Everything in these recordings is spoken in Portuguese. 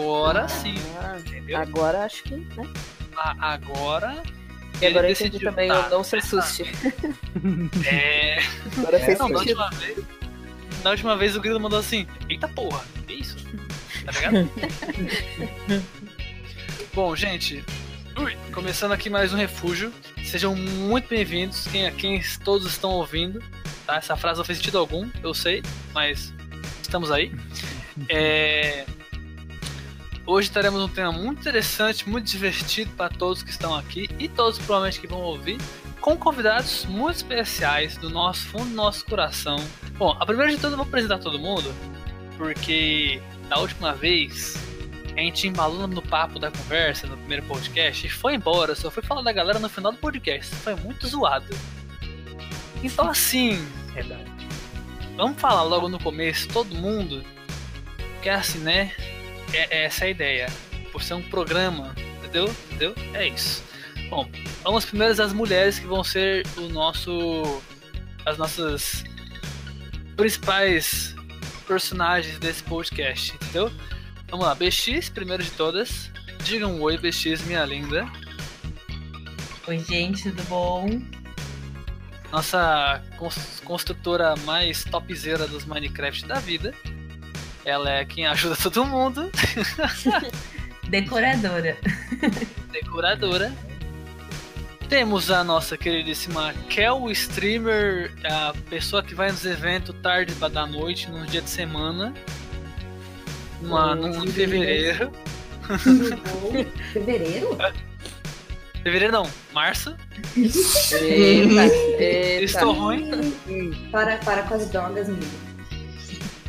agora, agora sim. Ah, entendeu? Agora acho que, né? A- agora. E agora eu ele entendi decidiu, também tá, não se essa- assuste. É. Agora fez Não, sentido. última vez. Da última vez o Grilo mandou assim: Eita porra, que isso? Tá ligado? Bom, gente, ui, começando aqui mais um refúgio. Sejam muito bem-vindos, quem, quem todos estão ouvindo. Tá? Essa frase não fez sentido algum, eu sei, mas estamos aí. É, Hoje teremos um tema muito interessante, muito divertido para todos que estão aqui e todos provavelmente que vão ouvir, com convidados muito especiais do nosso fundo do nosso coração. Bom, a primeira de tudo eu vou apresentar todo mundo, porque da última vez a gente embalou no papo da conversa no primeiro podcast e foi embora, só foi falar da galera no final do podcast. Foi muito zoado. Então assim, Verdade. vamos falar logo no começo, todo mundo, que é assim, né? É, é essa a ideia. Por ser um programa, entendeu? Entendeu? É isso. Bom, vamos primeiro às mulheres que vão ser o nosso. as nossas principais personagens desse podcast, entendeu? Vamos lá, BX, primeiro de todas. Diga um oi, BX, minha linda. Oi, gente, tudo bom? Nossa cons- construtora mais topzera dos Minecraft da vida. Ela é quem ajuda todo mundo. Decoradora. decoradora. Temos a nossa queridíssima Kel Streamer, a pessoa que vai nos eventos tarde pra da noite, num dia de semana. Uma, num, em meninas. fevereiro. Fevereiro? Fevereiro não, março. Eita, eita. Estou ruim. Para, para com as drogas, amigo.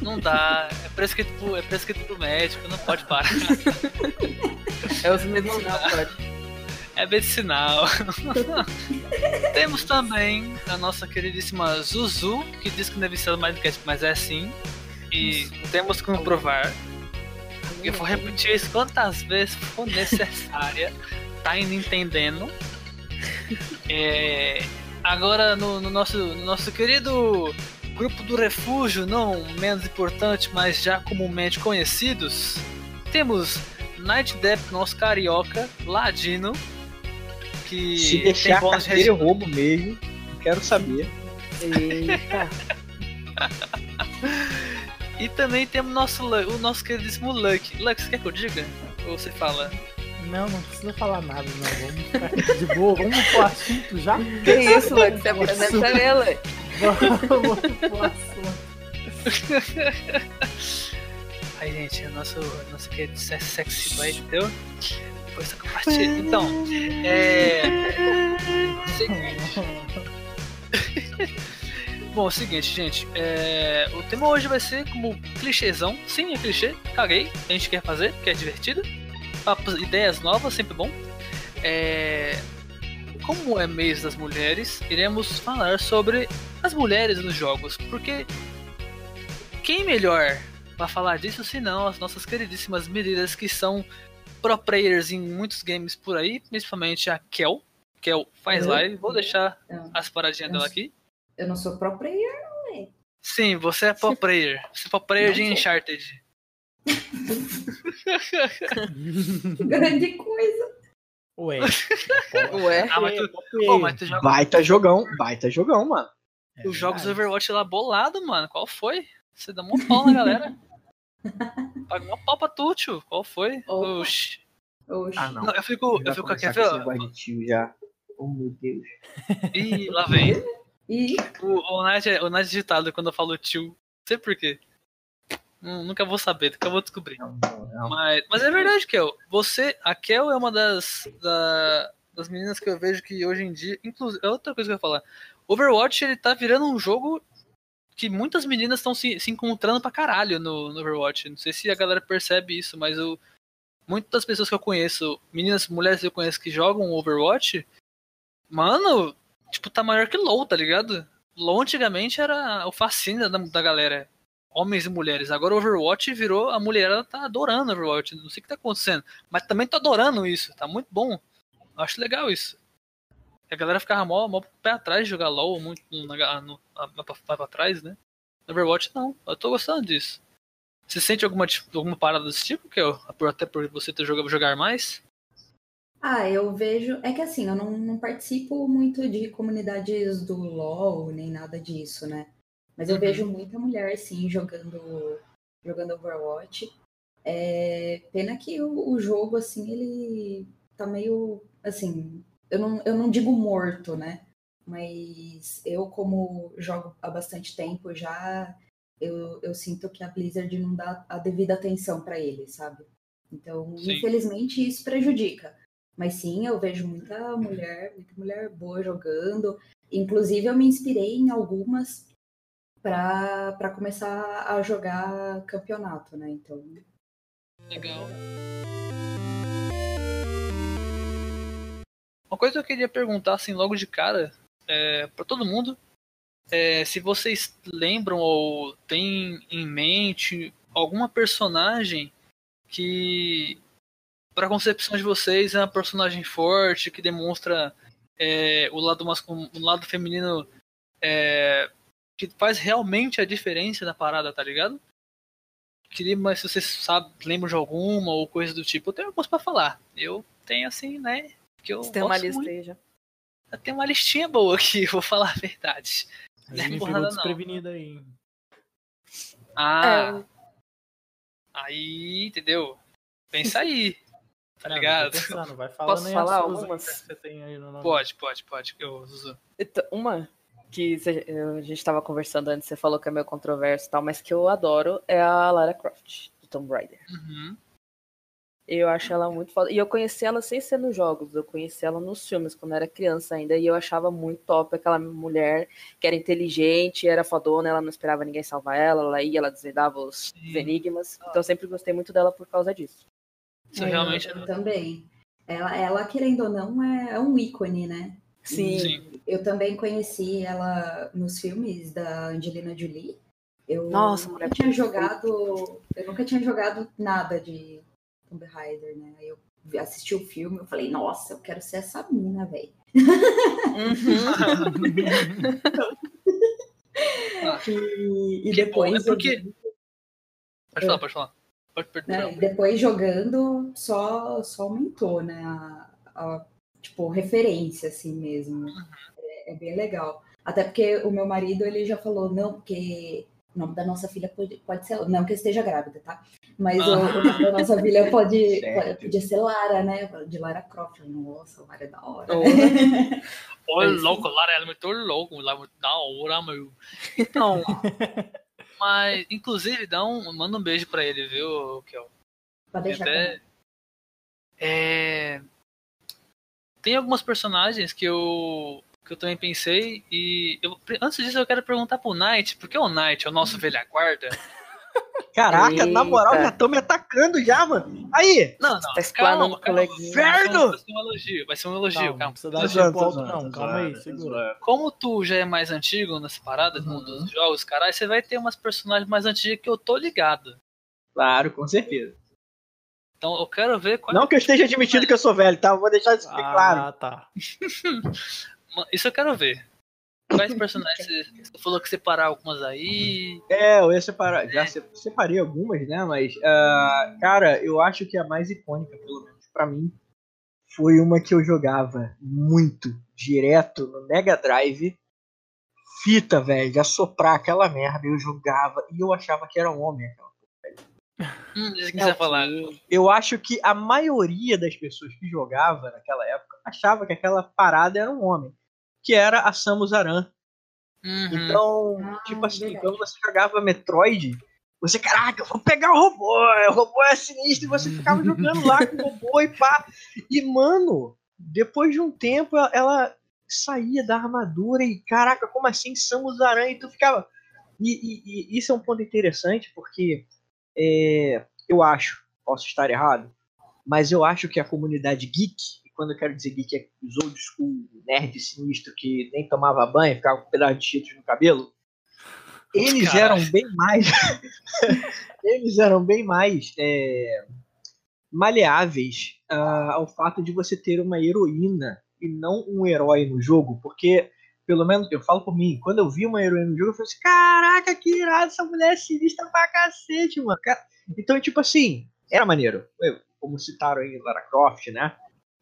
Não dá. É prescrito, pro- é prescrito pro médico, não pode parar. É os não, pode. É medicinal. Temos também a nossa queridíssima Zuzu, que diz que não é viciada Minecraft, mas é sim. E temos como provar. Eu vou repetir isso quantas vezes for necessária. Tá indo entendendo. É, agora no, no nosso, no nosso querido grupo do refúgio, não menos importante, mas já comumente conhecidos, temos Night Depp, nosso carioca, ladino, que Se deixar bônus de eu roubo mesmo. Quero saber. Eita. E também temos nosso, o nosso queridíssimo Luck. Luck, você quer que eu diga? Ou você fala? Não, não precisa falar nada, não. Vamos ficar aqui de boa, vamos pro assunto já. Que isso, Lux? Você apresenta ela. Vamos assunto. Ai, gente, o nosso, nosso querido se- sexy boy, entendeu? Depois você compartilha. Então, é. Seguinte. Bom, seguinte, gente. é, O tema hoje vai ser como clichêzão. Sim, é clichê. Caguei. A gente quer fazer, que é divertido. Papos, ideias novas, sempre bom. É, Como é mês das mulheres, iremos falar sobre as mulheres nos jogos. Porque quem melhor para falar disso senão as nossas queridíssimas meninas que são pro players em muitos games por aí, principalmente a Kel. Kel faz Uhum. live. Vou deixar Não, as paradinhas dela aqui. eu não sou pro player. Sim, você é pro player. Você é pro player Não de sou. Uncharted. Grande coisa. Ué. Ué. Ah, mas tu, pô, mas tu joga Baita jogão, baita jogão, mano. É os jogos do. Overwatch lá bolado, mano. Qual foi? Você dá mó pau na galera. Paga mó pau pra tu, tio. Qual foi? Opa. Oxi. Oxe. Ah, não. Não, eu fico, eu Já fico com tio já. Oh, meu Deus. Ih, lá vem. E O, o Night é é digitado quando eu falo tio. Não sei por quê. Hum, nunca vou saber, nunca vou descobrir. Não, não, não. Mas, mas é verdade, Kel. Você, a Kel é uma das, da- das meninas que eu vejo que hoje em dia. Inclusive, é outra coisa que eu ia falar. Overwatch, ele tá virando um jogo que muitas meninas estão se, se encontrando pra caralho no, no Overwatch. Não sei se a galera percebe isso, mas eu, muitas pessoas que eu conheço, meninas, mulheres que eu conheço que jogam Overwatch, mano, tipo, tá maior que LoL, tá ligado? LoL antigamente era o fascínio da, da galera homens e mulheres. Agora o Overwatch virou, a mulherada tá adorando Overwatch. Não sei o que tá acontecendo. Mas também tô adorando isso. Tá muito bom. Acho legal isso. A galera ficava mó, mó pé atrás de jogar LOL, muito na- no, a- mais pra, mais pra trás, né? No Overwatch não. Eu tô gostando disso. Você sente alguma, alguma parada desse tipo? Que eu, até por você ter jogado jogar mais? Ah, eu vejo. É que assim, eu não, não participo muito de comunidades do LoL, nem nada disso, né? Mas eu Uhum. vejo muita mulher, sim, jogando, jogando Overwatch. É, pena que o, o jogo, assim, ele tá meio. Assim, eu não, eu não digo morto, né? Mas eu, como jogo há bastante tempo já, eu, eu sinto que a Blizzard não dá a devida atenção pra ele, sabe? Então, Sim. infelizmente, isso prejudica. Mas sim, eu vejo muita mulher, muita mulher boa jogando. Inclusive, eu me inspirei em algumas para começar a jogar campeonato, né? Então, Legal. Uma coisa que eu queria perguntar, assim, logo de cara, é, para todo mundo, é se vocês lembram ou têm em mente alguma personagem que, para concepção de vocês, é uma personagem forte, que demonstra é, o, lado masculino, o lado feminino é, que faz realmente a diferença na parada, tá ligado? Queria, mas se vocês lembram de alguma ou coisa do tipo, eu tenho algumas pra falar. Eu tenho assim, né? Que eu Você tem uma lista muito. aí já. Eu tenho uma listinha boa aqui, vou falar a verdade. Aí Não é porrada, desprevenido aí. Ah, É, aí, entendeu? Pensa aí, tá ligado? pensando, vai falando Posso aí falar algumas? que você tem aí no nome. Pode, pode, pode. Eu, Zuzu. então, uma que a gente tava conversando antes, você falou que é meio controverso e tal, mas que eu adoro é a Lara Croft, do Tomb Raider. Uhum. Eu acho ela muito foda. E eu conheci ela sem ser nos jogos, eu conheci ela nos filmes, quando eu era criança ainda, e eu achava muito top aquela mulher que era inteligente, era fodona, ela não esperava ninguém salvar ela, ela ia, ela desvendava os Sim. enigmas. Então eu sempre gostei muito dela por causa disso. Isso é, realmente eu também. Ela, ela, querendo ou não, é, é um ícone, né? Sim. Sim. Eu também conheci ela nos filmes da Angelina Jolie. Eu Nossa, nunca mulher tinha jogado, eu nunca tinha jogado nada de Tomb Raider, né? Aí eu assisti o filme, eu falei, nossa, eu quero ser essa mina, velho. E, e Que depois, bom, é porque- Pode É. falar, pode falar. Pode perder. né, e depois jogando só, só aumentou, né? A, a, tipo, referência, assim mesmo. É, é bem legal. Até porque o meu marido, ele já falou, não, porque o nome da nossa filha pode, pode ser. Não que eu esteja grávida, tá? Mas o, o nome da nossa filha pode, pode, podia ser Lara, né? De Lara Croft. Nossa, Lara é da hora. Oh. Ô, louco, Lara, é muito louco, ela é muito da hora, meu. Então, mas, inclusive, dá um, manda um beijo pra ele, viu, Kel? Pode deixar Até- É... Tem algumas personagens que eu que eu também pensei e eu- antes disso eu quero perguntar pro Knight, porque o Knight é o nosso velha guarda. Caraca, na moral, Eita. já estão me atacando já, mano. Aí! Não, não, Tá calma, calma. Inferno! Vai ser um elogio, vai ser um elogio, Calma, não calma. precisa dar alto, não. Calma aí, segura. Como tu já é mais antigo nessa parada mundo dos jogos, caralho, você vai ter umas personagens mais antigas que eu tô ligado. Claro, com certeza. Então eu quero ver qual Não que eu esteja admitindo que eu sou velho, tá? Eu Vou deixar isso bem claro. Ah, tá. Isso eu quero ver. Quais personagens você, você falou que separar algumas aí? É, eu ia separar. Já se- separei algumas, né? Mas, ah, cara, eu acho que a mais icônica, pelo menos pra mim, foi uma que eu jogava muito direto no Mega Drive. Fita, velho, de assoprar aquela merda. Eu jogava e eu achava que era um homem. aquela Hum, diz que É você o vai falar. eu acho que a maioria das pessoas que jogava naquela época achava que aquela parada era um homem, que era a Samus Aran. Uhum. Então, Ah, tipo assim, verdade. quando você jogava Metroid, você, caraca, eu vou pegar o robô, o robô é sinistro, e você ficava jogando lá com o robô e pá. E, mano, depois de um tempo, ela, ela saía da armadura e, caraca, como assim Samus Aran? E tu ficava. E, e- e isso é um ponto interessante, porque é, eu acho, posso estar errado, mas eu acho que a comunidade geek, quando eu quero dizer geek é os old school, nerd sinistro que nem tomava banho, ficava com um pedaço de cheetos no cabelo, eles Caralho. eram bem mais. eles eram bem mais é, maleáveis ah, ao fato de você ter uma heroína e não um herói no jogo, porque pelo menos eu falo por mim, quando eu vi uma heroína no jogo, eu falei assim, caraca, que irado, essa mulher é sinistra pra cacete, mano. Então, tipo assim, era maneiro. Eu- Como citaram aí Lara Croft, né?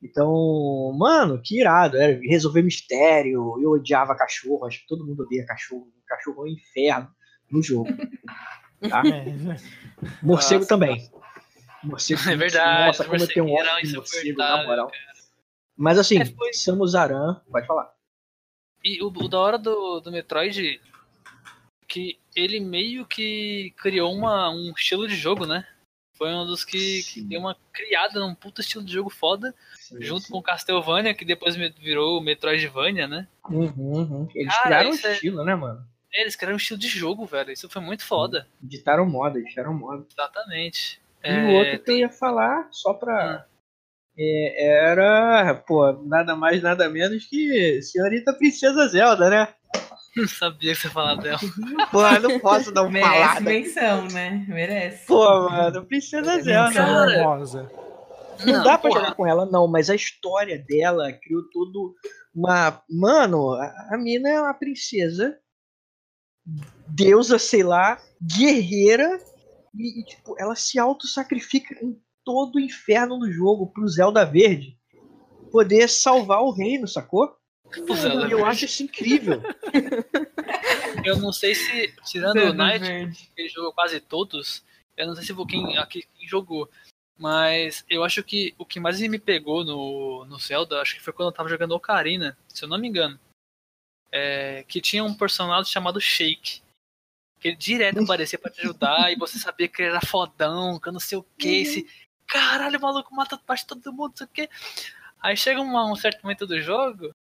Então, mano, que irado. Era resolver mistério. Eu odiava cachorro, acho que todo mundo odeia cachorro. Cachorro é um inferno no jogo. Tá? É, Morcego Nossa, também. Morcego. É verdade, Nossa, como eu tenho um morcego ódio de era morcego, na moral. Mas assim, É, foi- Samus Aran, pode falar. E o, o da hora do, do Metroid que ele meio que criou uma, um estilo de jogo, né? Foi um dos que, que deu uma criada num puta estilo de jogo foda, Sim, junto sim. com Castlevania, que depois virou o Metroidvania, né? Uhum, uhum. Eles Cara, criaram um é- estilo, né, mano? Eles criaram um estilo de jogo, velho. Isso foi muito foda. Ditaram moda, ditaram moda. Exatamente. E É, o outro que eu ia falar, só pra. Ah. é, era, pô, nada mais, nada menos que Senhorita Princesa Zelda, né? Não sabia que você ia falar dela. Pô, não posso dar uma Merece falada. menção, né? Merece. Pô, mano, Princesa Zelda. Cara, famosa. Não, dá pra porra. jogar com ela, não, mas a história dela criou todo uma. Mano, a, a mina é uma princesa, deusa, sei lá, guerreira, e, e, tipo, ela se auto-sacrifica em todo o inferno do jogo pro Zelda Verde poder salvar o reino, sacou? E eu acho isso incrível. Eu não sei se, tirando o Knight, Verde. ele jogou quase todos. Eu não sei se vou quem aqui quem jogou. Mas eu acho que o que mais me pegou no, no Zelda, acho que foi quando eu tava jogando Ocarina, se eu não me engano. É, que tinha um personagem chamado Shake. Que ele direto aparecia pra te ajudar e você sabia que ele era fodão, que eu não sei o que. Esse, caralho, o maluco mata quase todo mundo, não sei o que. Aí chega uma- um certo momento do jogo,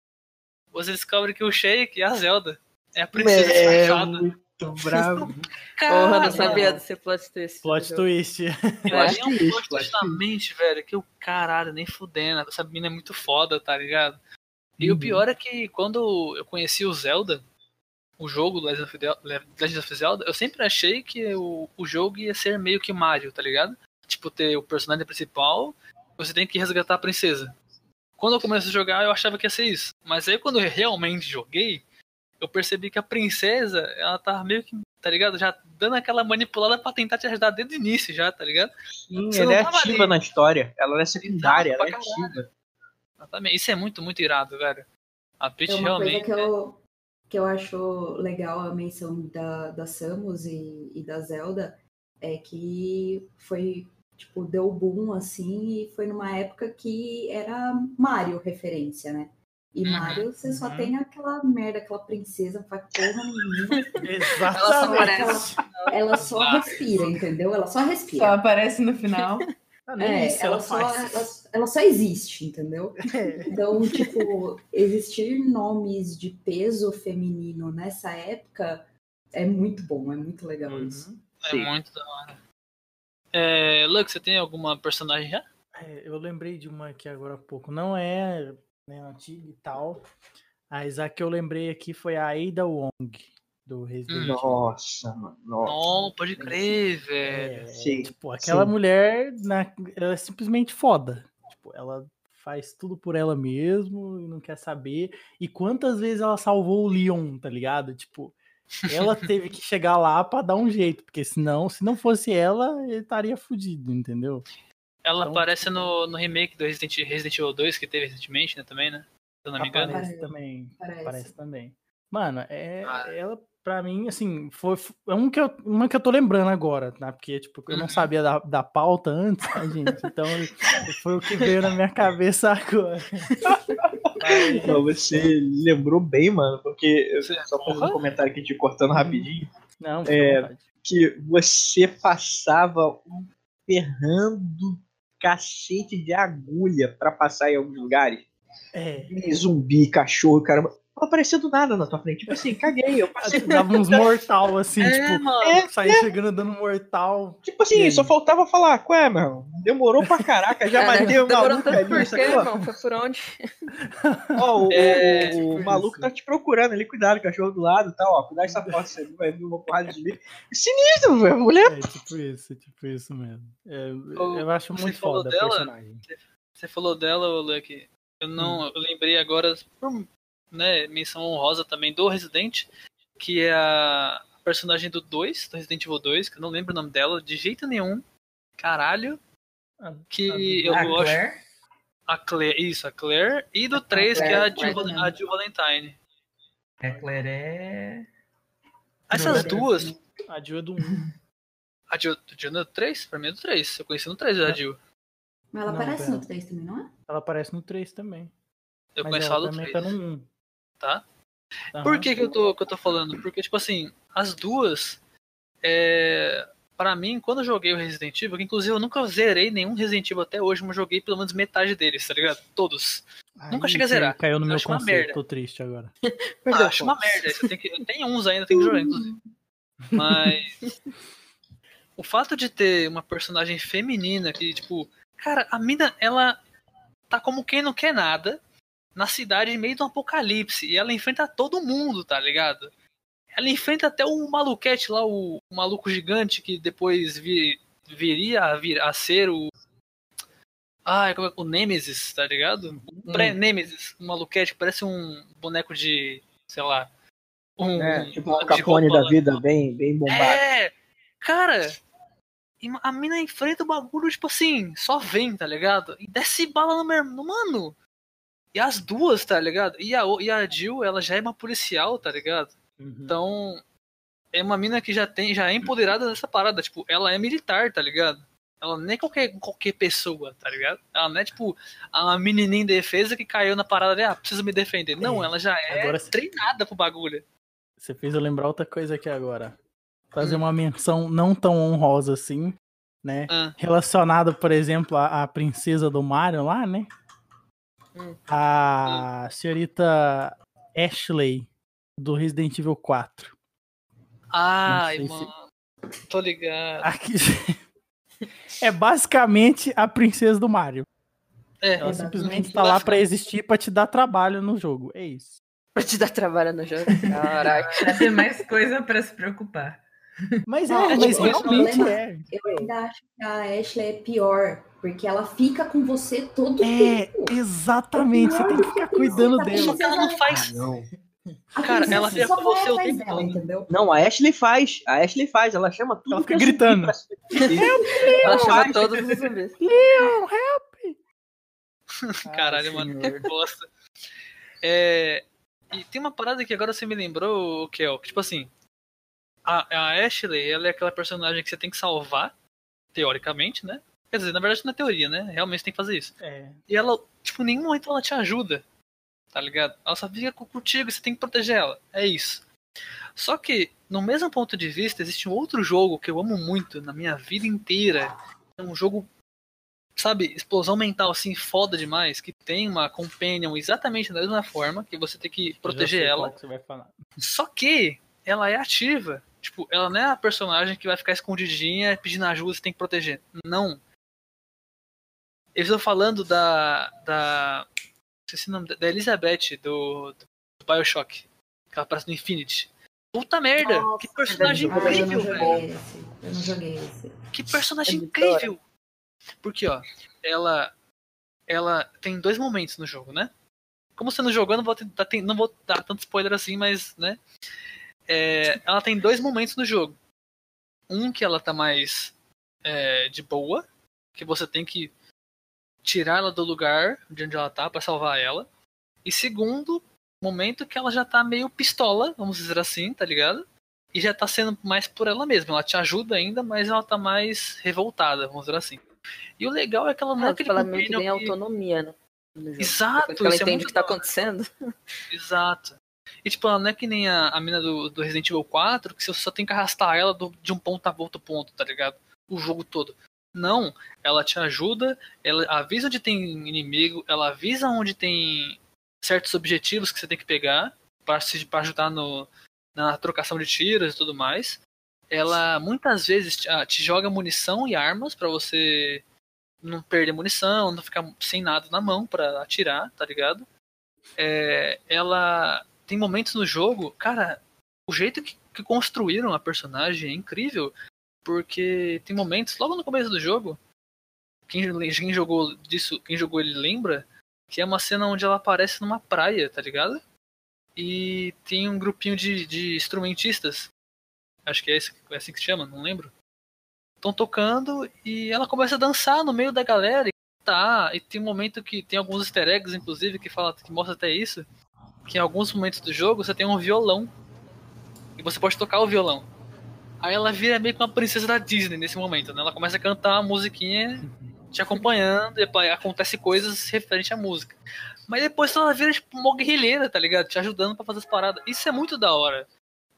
você descobre que o Shake é a Zelda. É a princesa É disfarçada. muito bravo. Porra, Cara, não sabia desse plot twist. Plot twist. Eu É. achei um Plot twist, plot twist plot na mente, velho, que o caralho, nem fudendo. Essa mina é muito foda, tá ligado? E o Uhum. pior é que quando eu conheci o Zelda, o jogo do Legend of, Del- Legend of Zelda, eu sempre achei que o, o jogo ia ser meio que Mario, tá ligado? Tipo, ter o personagem principal, você tem que resgatar a princesa. Quando eu comecei a jogar, eu achava que ia ser isso. Mas aí quando eu realmente joguei, eu percebi que a princesa, ela tá meio que, tá ligado? Já dando aquela manipulada pra tentar te ajudar desde o início já, tá ligado? Sim, Você ela é tava ativa ali. na história. Ela é secundária, Exato, ela é caralho. ativa. Exatamente. Isso é muito, muito irado, velho. A Peach É uma coisa realmente. que eu, que eu acho legal a menção da, da Samus e, e da Zelda é que foi, tipo, deu boom assim e foi numa época que era Mario referência, né? E Uhum, Mario, você só uhum. tem aquela merda, aquela princesa, não faz porra nenhuma. Exatamente. Ela só Ah. respira, entendeu? Ela só Só respira. aparece no final. Ah, É, isso ela, ela só, ela, ela só existe, entendeu? É. Então, tipo, existir nomes de peso feminino nessa época é muito bom, é muito legal isso. Uhum. É Sim. muito da hora. É, Lux, você tem alguma personagem já? É, eu lembrei de uma aqui agora há pouco. Não é né, antiga e tal. Mas a que eu lembrei aqui foi a Ada Wong, do Resident Evil. Nossa, mano. Nossa. Não, pode crer, velho. É, Sim, tipo, aquela sim. mulher, na- ela é simplesmente foda. Tipo, ela faz tudo por ela mesmo e não quer saber. E quantas vezes ela salvou o Leon, tá ligado? Tipo, ela teve que chegar lá pra dar um jeito, porque senão, se não fosse ela, ele estaria fudido, entendeu? Ela Então, aparece no, no remake do Resident, Resident Evil 2 que teve recentemente, né, também, né? Se eu não me engano. Aparece Parece. também. Parece. Aparece também. Mano, é, Ah. ela, pra mim, assim, foi, é um que eu, uma que eu tô lembrando agora, né? Porque, tipo, eu não Uhum. sabia da, da pauta antes, né, gente? Então, foi o que veio na minha cabeça agora. Então, você lembrou bem, mano, porque eu- só fazer um comentário aqui te cortando rapidinho, não, É, que você passava um ferrando cacete de agulha pra passar em alguns lugares. É, E zumbi, cachorro, caramba. Não aparecia do nada na tua frente. Tipo assim, caguei, eu passei. dava uns mortal, assim, É, tipo, mano. saía chegando dando mortal. Tipo assim, só faltava falar, qual é, meu? irmão? Demorou pra caraca, já matei o demorou maluco tanto por ali, quê, irmão? Foi por onde? Ó, o, É, o- tipo o maluco isso. tá te procurando ali, cuidado, cachorro do lado e tal, ó. Cuidado dessa porta, você vai vir uma porrada de zumbi. Sinistro, velho. Mulher. É tipo isso, tipo isso mesmo. É, Ô, eu acho muito foda a dela? personagem. Você falou dela, ô, Lucky. Eu não. Hum. Eu lembrei agora, por né, menção honrosa também do Resident, que é a personagem do 2, do Resident Evil 2, que eu não lembro o nome dela de jeito nenhum. Caralho. Que eu a gosto. Claire? A Claire, isso, a Claire. E do 3, que é a Jill, a Jill Valentine. A Claire é. Essas duas. A Jill é do 1. A Jill, a Jill não é do 3? Pra mim é do 3. Eu conheci no 3 a Jill. Mas ela Não, aparece pera. no 3 também, não é? Ela aparece no 3 também. Eu mas conheço ela ela do também 3. tá no 1. Tá? Aham. Por que, que, eu tô, que eu tô falando? Porque, tipo assim, as duas. É... Pra mim, quando eu joguei o Resident Evil, que inclusive eu nunca zerei nenhum Resident Evil até hoje, mas joguei pelo menos metade deles, tá ligado? Todos. Nunca Aí, cheguei a zerar. Caiu no meu Acho uma conceito, merda. tô triste agora. Ah, acho uma merda. Tem que... Eu tenho uns ainda, tem que jogar, inclusive. Mas. O fato de ter uma personagem feminina que, tipo. Cara, a mina, ela tá como quem não quer nada na cidade em meio de um apocalipse. E ela enfrenta todo mundo, tá ligado? Ela enfrenta até o maluquete lá, o, o maluco gigante que depois vi- viria a, vir, a ser o. Ai, como é, o Nemesis, tá ligado? O pré-Nemesis, o maluquete que parece um boneco de. sei lá. Um, É, tipo um Capone da lá. vida, bem, bem bombado. É! Cara, a mina enfrenta o bagulho, tipo assim, só vem, tá ligado? E desce bala no meu no mano. E as duas, tá ligado? E a, e a Jill, ela já é uma policial, tá ligado? Uhum. Então, é uma mina que já tem, já é empoderada nessa parada. Tipo, ela é militar, tá ligado? Ela não é qualquer, qualquer pessoa, tá ligado? Ela não é tipo a menininha em defesa que caiu na parada de, ah, preciso me defender. Não, ela já é Agora treinada pro bagulho. Você fez eu lembrar outra coisa aqui agora. Fazer Hum. uma menção não tão honrosa assim, né? Ah, Relacionada, por exemplo, à, à princesa do Mario lá, né? Hum. A senhorita Ashley do Resident Evil 4. Ai, sei se- mano. Tô ligado. Aqui... é basicamente a princesa do Mario. É, Ela simplesmente tá lá pra existir pra te dar trabalho no jogo. É isso. Pra te dar trabalho no jogo. Caraca. Pra ter mais coisa pra se preocupar. Mas é, Não, mas tipo, realmente problema- é. Eu ainda acho que a Ashley é pior, porque ela fica com você todo É, tempo. exatamente. Você tem que ficar cuidando Tá dela. ela não faz. Não. A Cara, ela fica só com você o tempo dela, entendeu? Não, a Ashley faz. A Ashley faz. Ela chama tudo Ela fica gritando. defender. Ela chama todos os zumbis. Leon, help! Caralho, Ai, mano, senhor. que bosta. É, e tem uma parada que agora você me lembrou, Kel, que tipo assim, a, a Ashley, ela é aquela personagem que você tem que salvar, teoricamente, né? Quer dizer, na verdade não é teoria, né? Realmente você tem que fazer isso. É, E ela, tipo, em nenhum momento ela te ajuda, tá ligado? Ela só fica co- contigo e você tem que proteger ela. É isso. Só que, no mesmo ponto de vista, existe um outro jogo que eu amo muito na minha vida inteira. É um jogo, sabe, explosão mental assim, foda demais, que tem uma companion exatamente da mesma forma, que você tem que proteger ela. que. Só que ela é ativa. Tipo, ela não é a personagem que vai ficar escondidinha pedindo ajuda, você tem que proteger. Não. Eu estou falando da. da. Esqueci o nome da, da Elizabeth do, do Bioshock. Que ela aparece no Infinity. Puta merda! Nossa, que personagem Ah, eu não incrível, velho! joguei esse. Eu não joguei esse. Que personagem É incrível! Porque, ó, ela. Ela tem dois momentos no jogo, né? Como você não jogou, eu não vou, tentar, tem- não vou dar tanto spoiler assim, mas, né? É, ela tem dois momentos no jogo. Um que ela tá mais é, de boa, que você tem que tirar ela do lugar de onde ela tá pra salvar ela. E segundo, momento que ela já tá meio pistola, vamos dizer assim, tá ligado? E já tá sendo mais por ela mesma. Ela te ajuda ainda, mas ela tá mais revoltada, vamos dizer assim. E o legal é que ela não é Ela, aquele ela meio que ganha autonomia, né? Exato, que ela é entende muito o que tá acontecendo. Exato. E tipo, ela não é que nem a, a mina do, do Resident Evil 4, que você só tem que arrastar ela do- de um ponto a outro ponto, tá ligado? O jogo todo. Não, ela te ajuda, ela avisa onde tem inimigo, ela avisa onde tem certos objetivos que você tem que pegar para ajudar no, na trocação de tiros e tudo mais. Ela muitas vezes te, ah, te joga munição e armas para você não perder munição, não ficar sem nada na mão para atirar, tá ligado? É, ela tem momentos no jogo, cara, o jeito que, que construíram a personagem é incrível, porque tem momentos logo no começo do jogo, quem, quem jogou disso, quem jogou ele lembra que é uma cena onde ela aparece numa praia, tá ligado? e tem um grupinho de, de instrumentistas. Acho que é, esse, é assim que se chama, não lembro. Estão tocando e ela começa a dançar no meio da galera. E tá, e tem um momento que tem alguns easter eggs, inclusive, que fala que mostra até isso. Que em alguns momentos do jogo você tem um violão. E você pode tocar o violão. Aí ela vira meio que uma princesa da Disney nesse momento, né? Ela começa a cantar uma musiquinha te acompanhando, e acontece coisas referente à música. Mas depois ela vira tipo uma guerrilheira, tá ligado? Te ajudando para fazer as paradas. Isso é muito da hora.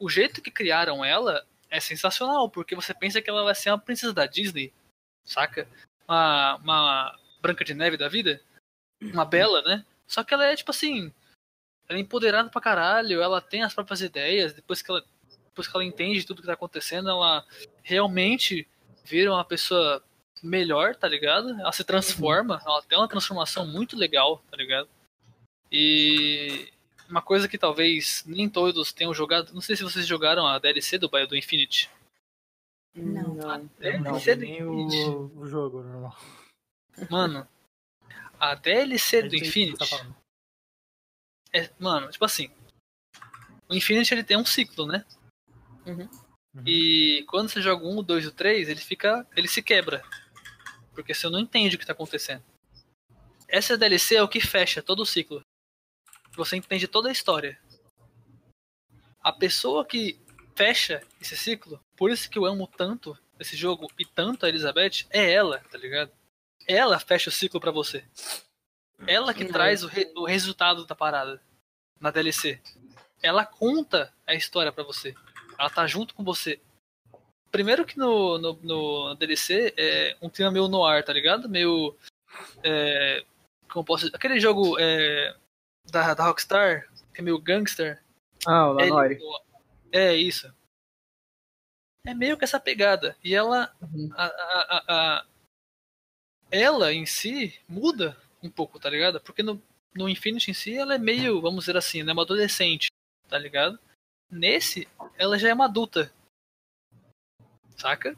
O jeito que criaram ela é sensacional, porque você pensa que ela vai ser uma princesa da Disney, saca? Uma, uma Branca de Neve da vida. Uma bela, né? Só que ela é tipo assim. Ela é empoderada pra caralho, ela tem as próprias ideias, depois que ela, depois que ela entende tudo que tá acontecendo, ela realmente vira uma pessoa melhor, tá ligado? Ela se transforma, ela tem uma transformação muito legal, tá ligado? E uma coisa que talvez nem todos tenham jogado, não sei se vocês jogaram a DLC do Bio do Infinity. Não, não. DLC não, do nem o, o jogo normal. Mano, a DLC do tá Infinity falando. é, mano, tipo assim, o Infinity ele tem um ciclo, né? Uhum. E quando você joga um, dois, o três, ele fica, ele se quebra, porque você não entende o que tá acontecendo. Essa DLC é o que fecha todo o ciclo. Você entende toda a história. A pessoa que fecha esse ciclo, por isso que eu amo tanto esse jogo e tanto a Elizabeth, é ela, tá ligado? Ela fecha o ciclo pra você. Ela que Uhum. traz o, re- o resultado da parada na DLC. Ela conta a história pra você. Ela tá junto com você. Primeiro que no, no, no DLC é um tema meio noir, tá ligado? Meio. É, como posso dizer? Aquele jogo é, da, da Rockstar, que é meio gangster. Ah, o É, Lanori. é isso. É meio que essa pegada. E ela. Uhum. A, a, a, a- ela em si muda um pouco, tá ligado? Porque no, no Infinity em si ela é meio, vamos dizer assim, né? Uma adolescente, tá ligado? Nesse, ela já é uma adulta. Saca?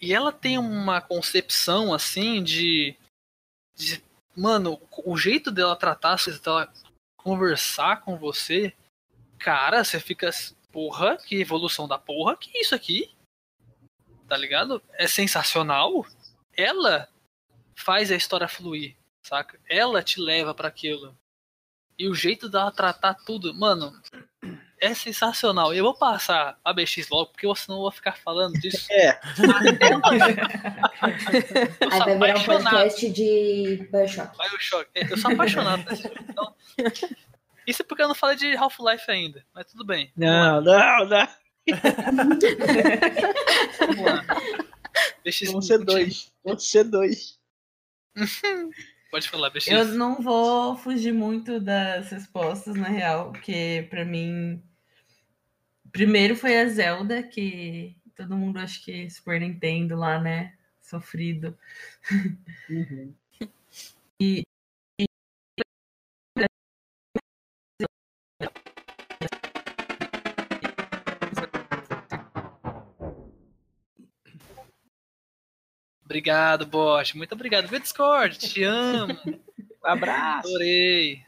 E ela tem uma concepção assim de. de mano, o jeito dela tratar as coisas, dela conversar com você, cara, você fica. Porra, que evolução da porra, que isso aqui? Tá ligado? É sensacional. Ela faz a história fluir, saca? Ela te leva pra aquilo. E o jeito dela tratar tudo, mano, é sensacional. E eu vou passar a BX logo, porque eu senão eu vou ficar falando disso. É, Eu Aí sou vai virar um apaixonado. podcast de Bioshock. Bioshock. É, Eu sou apaixonado por esse jogo. Então, isso é porque eu não falei de Half-Life ainda, mas tudo bem. não, não, não. Vamos lá. BX, Vão ser dois. Vão ser dois. Pode falar, BX. Eu não vou fugir muito das respostas, na real, porque pra mim. Primeiro foi a Zelda, que todo mundo acho que Super Nintendo lá, né? Sofrido. Uhum. Obrigado, bot. Muito obrigado. Vê Discord, te amo. Abraço. Adorei.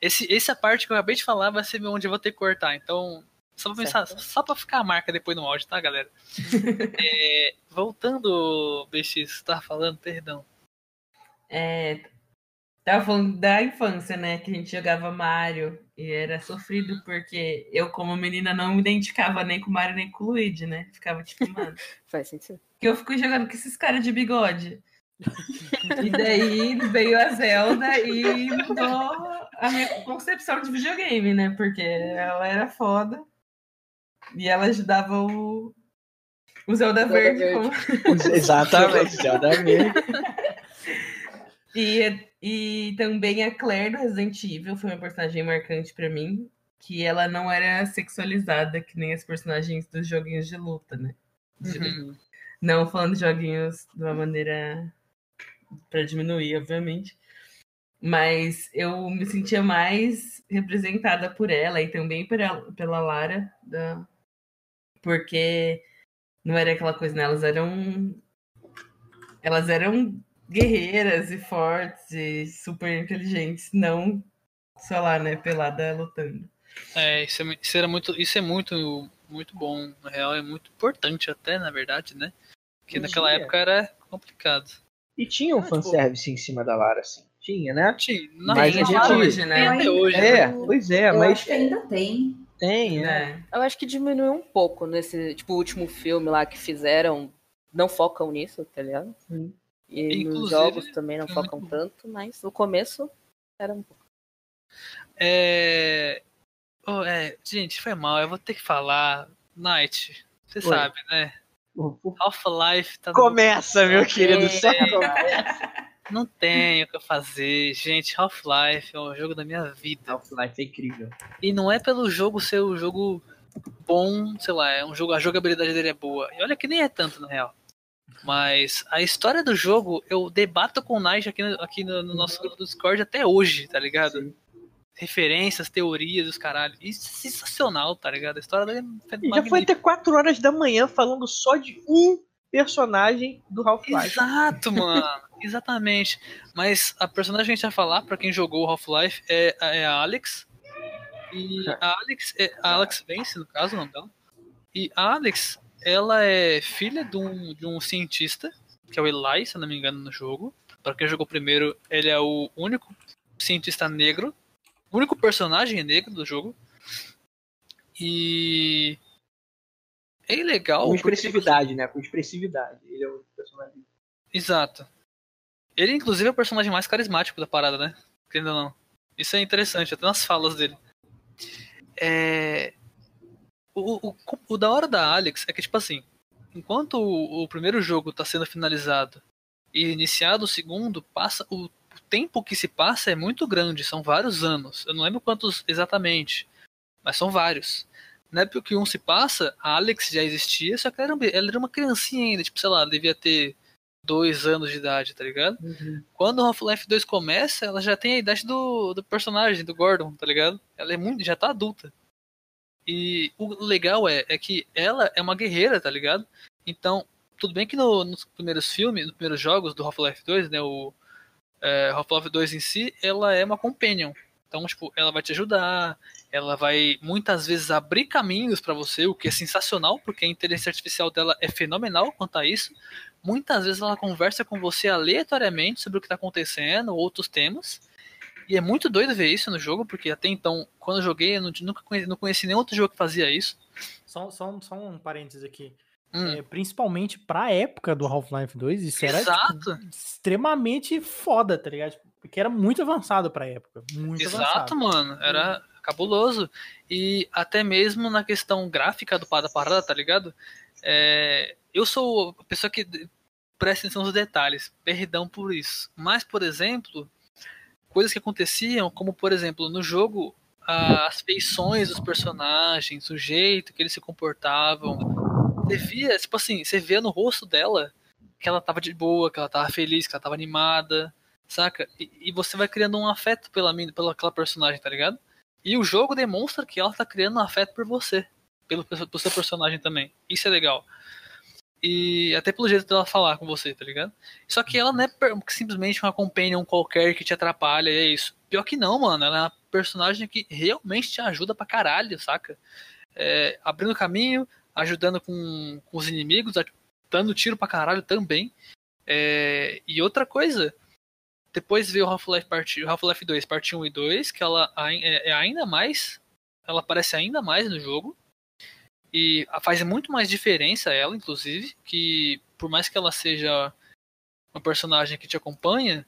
Esse, essa parte que eu acabei de falar vai ser onde eu vou ter que cortar. Então, só pra pensar, só pra ficar a marca depois no áudio, tá, galera? É, voltando, BX, você tava falando, perdão. É, tava falando da infância, né? Que a gente jogava Mario e era sofrido porque eu, como menina, não me identificava nem com o Mario nem com o Luigi, né? Ficava tipo, mano. Faz sentido. Que eu fico jogando com esses caras de bigode. E daí veio a Zelda e mudou a minha concepção de videogame, né? Porque ela era foda e ela ajudava o, o Zelda, Zelda Verde. Verde. como- Exatamente, Zelda Verde. E, e também a Claire do Resident Evil foi uma personagem marcante pra mim, que ela não era sexualizada que nem as personagens dos joguinhos de luta, né? De- Uhum. Não falando de joguinhos de uma maneira para diminuir, obviamente. Mas eu me sentia mais representada por ela e também pela, Lara, da... porque não era aquela coisa, né? Elas eram. Elas eram guerreiras e fortes e super inteligentes, não só lá, né, pelada lutando. É, isso, é, isso era muito, isso é muito, muito bom, na real, é muito importante até, na verdade, né? Porque naquela Tinha. época era complicado. E tinha um Ah, tipo- fanservice em cima da Lara, assim. Tinha, né? Tinha, na Mas a gente- hoje, né? até hoje. É, né? pois é, eu mas acho que ainda tem. tem, né? Eu acho que diminuiu um pouco nesse, tipo, último filme lá que fizeram. Não focam nisso, tá ligado? Sim. E nos Inclusive, jogos também não focam muito- tanto, mas no começo era um pouco. É... oh, é, gente, foi mal, eu vou ter que falar. Night, você Oi. sabe, né? O- o- Half-Life tá no- Começa, meu querido. É. Só começa. Não tem o que fazer. Gente, Half-Life é o jogo da minha vida. Half-Life é incrível. E não é pelo jogo ser um jogo bom, sei lá, é um jogo, a jogabilidade dele é boa. E olha que nem é tanto, na real. Mas a história do jogo, eu debato com o Night aqui, no, aqui no, no nosso grupo do Discord até hoje, tá ligado? Sim. Referências, teorias, os caralho. Isso é sensacional, tá ligado? A história dele é E já foi até 4 horas da manhã falando só de um personagem do Half-Life. Exato, mano. Exatamente. Mas a personagem que a gente vai falar, pra quem jogou o Half-Life, é, é a Alex. E a Alex, é, a Alex Vence, no caso, o nome dela. E a Alex, ela é filha de um, de um cientista, que é o Eli, se eu não me engano, no jogo. Pra quem jogou primeiro, ele é o único cientista negro, o único personagem negro do jogo. E é legal. Com porque- expressividade, né? Com expressividade. Ele é o personagem. Exato. Ele, inclusive, é o personagem mais carismático da parada, né? Querendo ou não. Isso é interessante, até nas falas dele. É... O, o, o da hora da Alex é que, tipo assim, enquanto o, o primeiro jogo tá sendo finalizado e iniciado o segundo, passa o tempo que se passa é muito grande, são vários anos. Eu não lembro quantos exatamente, mas são vários. Na época que um se passa, a Alex já existia, só que ela era, um- ela era uma criancinha ainda, tipo, sei lá, devia ter dois anos de idade, tá ligado? Quando o Half-Life 2 começa, ela já tem a idade do, do personagem, do Gordon, tá ligado? Ela é muito, já tá adulta. E o legal é, é que ela é uma guerreira, tá ligado? Então, tudo bem que no- nos primeiros filmes, nos primeiros jogos do Half-Life 2, né, o é, Half-Life 2 em si, ela é uma companion. Então, tipo, ela vai te ajudar, ela vai muitas vezes abrir caminhos pra você, o que é sensacional, porque a inteligência artificial dela é fenomenal quanto a isso. Muitas vezes ela conversa com você aleatoriamente sobre o que tá acontecendo, outros temas. E é muito doido ver isso no jogo, porque até então, quando eu joguei, eu nunca conheci, não conheci nenhum outro jogo que fazia isso. Só, só, um- só um parênteses aqui. Hum, É, principalmente pra época do Half-Life 2, isso era tipo, Exato. extremamente foda, tá ligado? Tipo, Porque era muito avançado pra época. Muito Exato, avançado. mano. Era cabuloso. E até mesmo na questão gráfica do da parada, tá ligado? É, eu sou a pessoa que presta atenção nos detalhes. Perdão por isso. Mas, por exemplo, coisas que aconteciam, como por exemplo, no jogo, as feições dos personagens, o jeito que eles se comportavam. Você via, tipo assim, você via no rosto dela que ela tava de boa, que ela tava feliz, que ela tava animada, saca? E, e você vai criando um afeto pela, pela aquela personagem, tá ligado? E o jogo demonstra que ela tá criando um afeto por você, pelo, pelo seu personagem também. Isso é legal. E até pelo jeito dela falar com você, tá ligado? Só que ela não é simplesmente uma companion qualquer que te atrapalha, é isso. Pior que não, mano. Ela é uma personagem que realmente te ajuda pra caralho, saca? É, abrindo caminho, ajudando com, com os inimigos, dando tiro pra caralho também. É, e outra coisa, depois veio o Half-Life Part- Half-Life 2, parte 1 e 2, que ela é, é ainda mais. Ela aparece ainda mais no jogo. E faz muito mais diferença ela, inclusive, que por mais que ela seja uma personagem que te acompanha,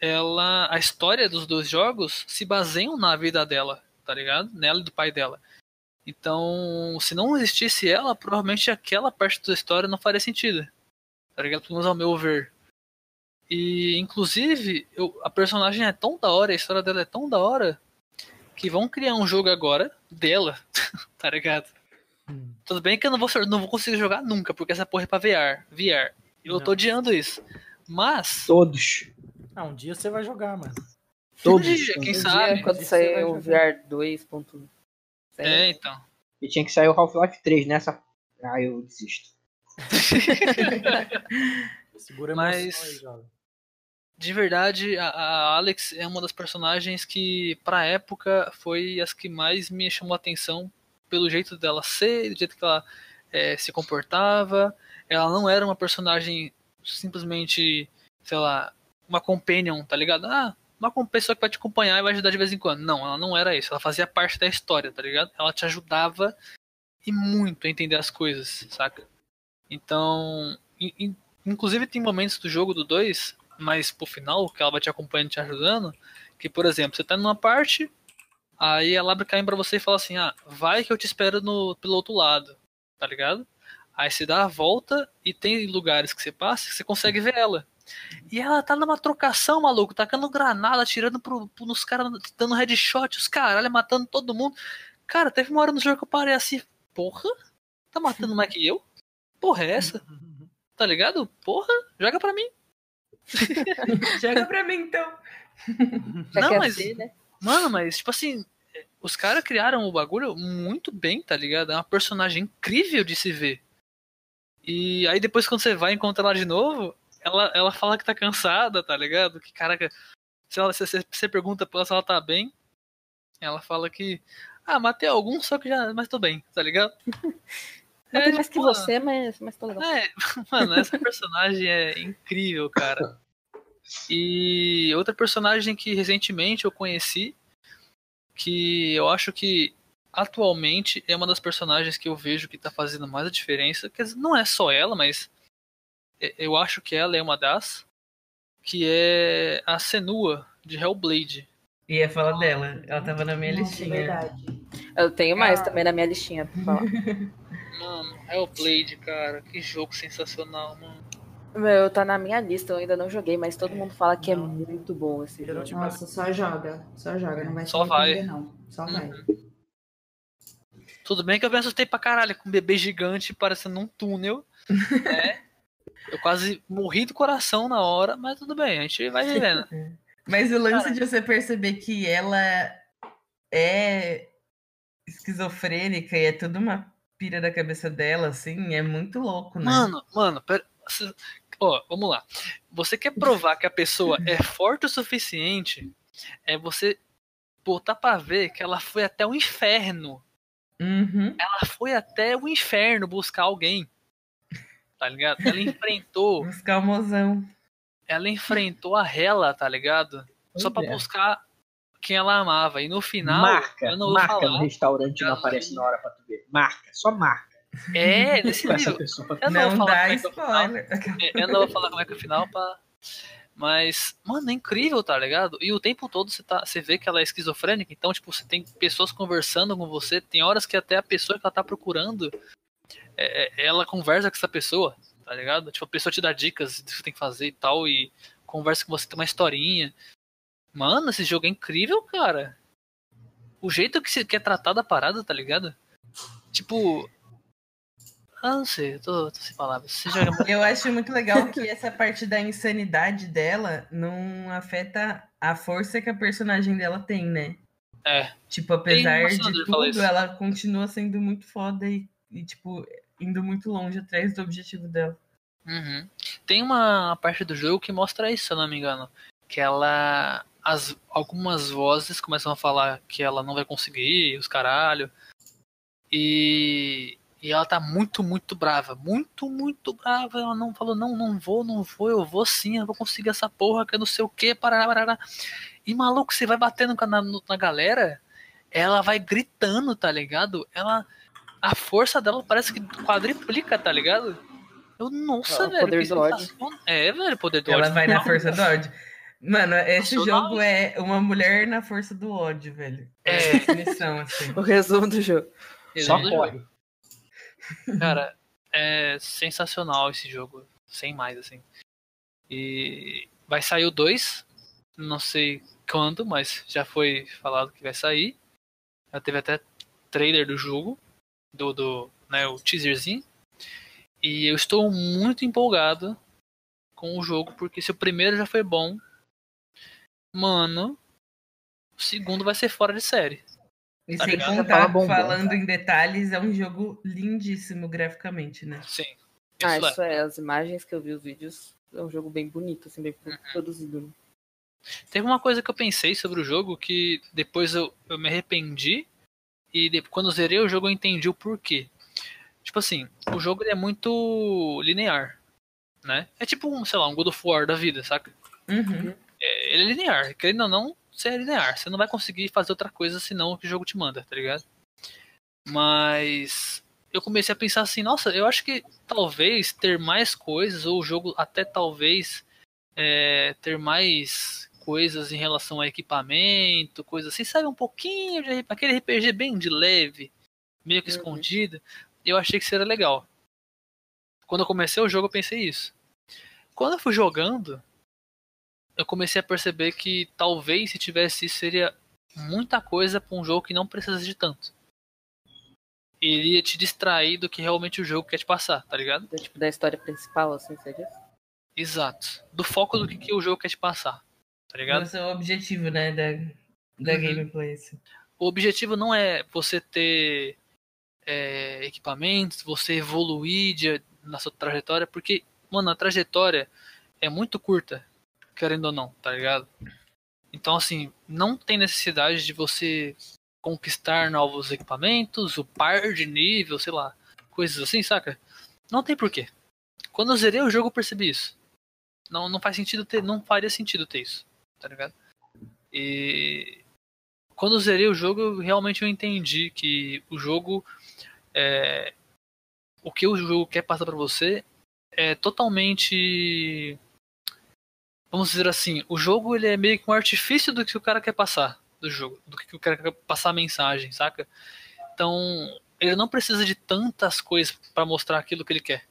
ela a história dos dois jogos se baseiam na vida dela, tá ligado? Nela e do pai dela. Então, se não existisse ela, provavelmente aquela parte da história não faria sentido. Tá ligado? Pelo menos ao meu ver. E, inclusive, eu, a personagem é tão da hora, a história dela é tão da hora, que vão criar um jogo agora dela, tá ligado? Hum. Tudo bem que eu não vou, não vou conseguir jogar nunca, porque essa porra é pra VR. VR. Eu não. tô odiando isso. Mas. Todos. Ah, um dia você vai jogar, mano. Todos. Um dia, quem um sabe. Dia, quando sair o VR 2.1. É, então. E tinha que sair o Half-Life 3 nessa. Né? Ah, eu desisto. Segura Mas, de verdade, a, a, Alex é uma das personagens que, pra época, foi as que mais me chamou a atenção pelo jeito dela ser, do jeito que ela é, se comportava. Ela não era uma personagem simplesmente, sei lá, uma companion, tá ligado? Ah, uma pessoa que vai te acompanhar e vai ajudar de vez em quando. Não, ela não era isso. Ela fazia parte da história, tá ligado? Ela te ajudava e muito a entender as coisas, saca? Então, inclusive tem momentos do jogo do 2 mais pro final, que ela vai te acompanhando, te ajudando, que, por exemplo, você tá numa parte, aí ela abre caminho pra você e fala assim, ah, vai que eu te espero no, pelo outro lado, tá ligado? Aí você dá a volta e tem lugares que você passa que você consegue ver ela. E ela tá numa trocação, maluco, tacando granada, atirando pro, pro, nos caras, dando headshot, os caralho, matando todo mundo. Cara, teve uma hora no jogo que eu parei assim, porra, tá matando mais que eu? Porra, é essa? Tá ligado? Porra, joga pra mim. Joga pra mim, então. não, mas. Ser, né? Mano, mas, tipo assim, os caras criaram o bagulho muito bem, tá ligado? É uma personagem incrível de se ver. E aí depois quando você vai encontrar ela de novo, ela, ela fala que tá cansada, tá ligado? Que caraca, se, ela, se você pergunta pra ela se ela tá bem, ela fala que. Ah, matei algum, só que já. Mas tô bem, tá ligado? Matei é, mais tipo, que você, mas, mas tô legal. É, mano, essa personagem é incrível, cara. E outra personagem que recentemente eu conheci, que eu acho que atualmente é uma das personagens que eu vejo que tá fazendo mais a diferença. Que não é só ela, mas eu acho que ela é uma das. Que é a Senua, de Hellblade. Ia falar dela, ela tava na minha Nossa, listinha. Verdade. Eu tenho mais ah. também na minha listinha pra falar. Mano, Hellblade, cara, que jogo sensacional, mano. Meu, tá na minha lista, eu ainda não joguei, mas todo mundo fala que é não. é muito bom esse jogo. Nossa, só joga, só joga, não vai só vai. não. Só uhum. vai. Tudo bem que eu me assustei pra caralho com um bebê gigante parecendo um túnel, né? Eu quase morri do coração na hora, mas tudo bem, a gente vai vivendo. mas o lance Cara. de você perceber que ela é esquizofrênica e é tudo uma pira da cabeça dela, assim, é muito louco, né? Mano, mano, pera... Ó, oh, vamos lá. Você quer provar que a pessoa é forte o suficiente, é você botar pra ver que ela foi até o inferno. Uhum. Ela foi até o inferno buscar alguém. Tá ligado? Ela enfrentou. buscar o mozão. Ela enfrentou a Hela, tá ligado? Só pra buscar quem ela amava. E no final. Marca, marca falar, no restaurante não aparece na hora pra tu ver. Marca, só marca. É, desse nível. Eu não, não vou falar dá spoiler. É eu não vou falar como é que é o final pra. Mas, mano, é incrível, tá ligado? E o tempo todo você, tá, você vê que ela é esquizofrênica, então, tipo, você tem pessoas conversando com você, tem horas que até a pessoa que ela tá procurando, é, é ela conversa com essa pessoa, tá ligado? Tipo, a pessoa te dá dicas do que você tem que fazer e tal, e conversa com você, tem uma historinha. Mano, esse jogo é incrível, cara. O jeito que, se, que é tratada a parada, tá ligado? Tipo. Ah, não sei, eu tô, tô sem palavras. Joga... Eu acho muito legal que essa parte da insanidade dela não afeta a força que a personagem dela tem, né? É. Tipo, apesar de tudo, ela continua sendo muito foda e, e, tipo, indo muito longe atrás do objetivo dela. Uhum. Tem uma parte do jogo que mostra isso, se eu não me engano. Que ela as, algumas vozes começam a falar que ela não vai conseguir, os caralho. E, e ela tá muito, muito brava. Muito, muito brava. Ela não falou, não, não vou, não vou, eu vou sim, eu vou conseguir essa porra que eu não sei o que, parará, parará. E maluco, você vai batendo na, na galera, ela vai gritando, tá ligado? Ela. A força dela parece que quadriplica, tá ligado? Eu, nossa, ah, velho. Poder do ódio. É, velho, poder do ela ódio. Ela vai na força do ódio. Mano, esse jogo é uma mulher na força do ódio, velho. É, definição, assim. o resumo do jogo. Só corre. Cara, é sensacional esse jogo. Sem mais, assim. E vai sair o 2. Não sei quando, mas já foi falado que vai sair. Já teve até trailer do jogo. Do, do né, o teaserzinho. E eu estou muito empolgado com o jogo, porque se o primeiro já foi bom, mano, o segundo vai ser fora de série. E tá sem ligado? contar, bom, falando bom, em detalhes, é um jogo lindíssimo graficamente, né? Sim. Isso ah, isso é. é. As imagens que eu vi, os vídeos. é um jogo bem bonito, assim, bem Uhum. produzido. né? Teve uma coisa que eu pensei sobre o jogo que depois eu, eu me arrependi e de- quando eu zerei o jogo eu entendi o porquê. Tipo assim, o jogo é muito linear, né? É tipo um, sei lá, um God of War da vida, saca? Uhum. É, ele é linear, querendo ou não, você é linear. Você não vai conseguir fazer outra coisa senão o que o jogo te manda, tá ligado? Mas eu comecei a pensar assim, nossa, eu acho que talvez ter mais coisas, ou o jogo até talvez é, ter mais coisas em relação a equipamento, coisas assim, sabe? Um pouquinho de aquele RPG bem de leve, meio que Uhum. escondido. Eu achei que seria legal. Quando eu comecei o jogo, eu pensei isso. Quando eu fui jogando, eu comecei a perceber que talvez se tivesse isso seria muita coisa para um jogo que não precisa de tanto. Iria te distrair do que realmente o jogo quer te passar, tá ligado? Do tipo, da história principal, assim, você diz? Exato. Do foco do que, que o jogo quer te passar, tá ligado? Esse é o objetivo, né, da, da Uhum. gameplay. assim. O objetivo não é você ter é, equipamentos, você evoluir de- na sua trajetória, porque, mano, a trajetória é muito curta, querendo ou não, tá ligado? Então, assim, não tem necessidade de você conquistar novos equipamentos, upar de nível, sei lá, coisas assim, saca? Não tem porquê. Quando eu zerei o jogo, eu percebi isso. Não, não faz sentido ter, não faria sentido ter isso, tá ligado? E quando eu zerei o jogo, eu realmente eu entendi que o jogo é, o que o jogo quer passar pra você é totalmente vamos dizer assim, o jogo ele é meio que um artifício do que o cara quer passar do jogo, do que o cara quer passar a mensagem, saca? Então, ele não precisa de tantas coisas pra mostrar aquilo que ele quer.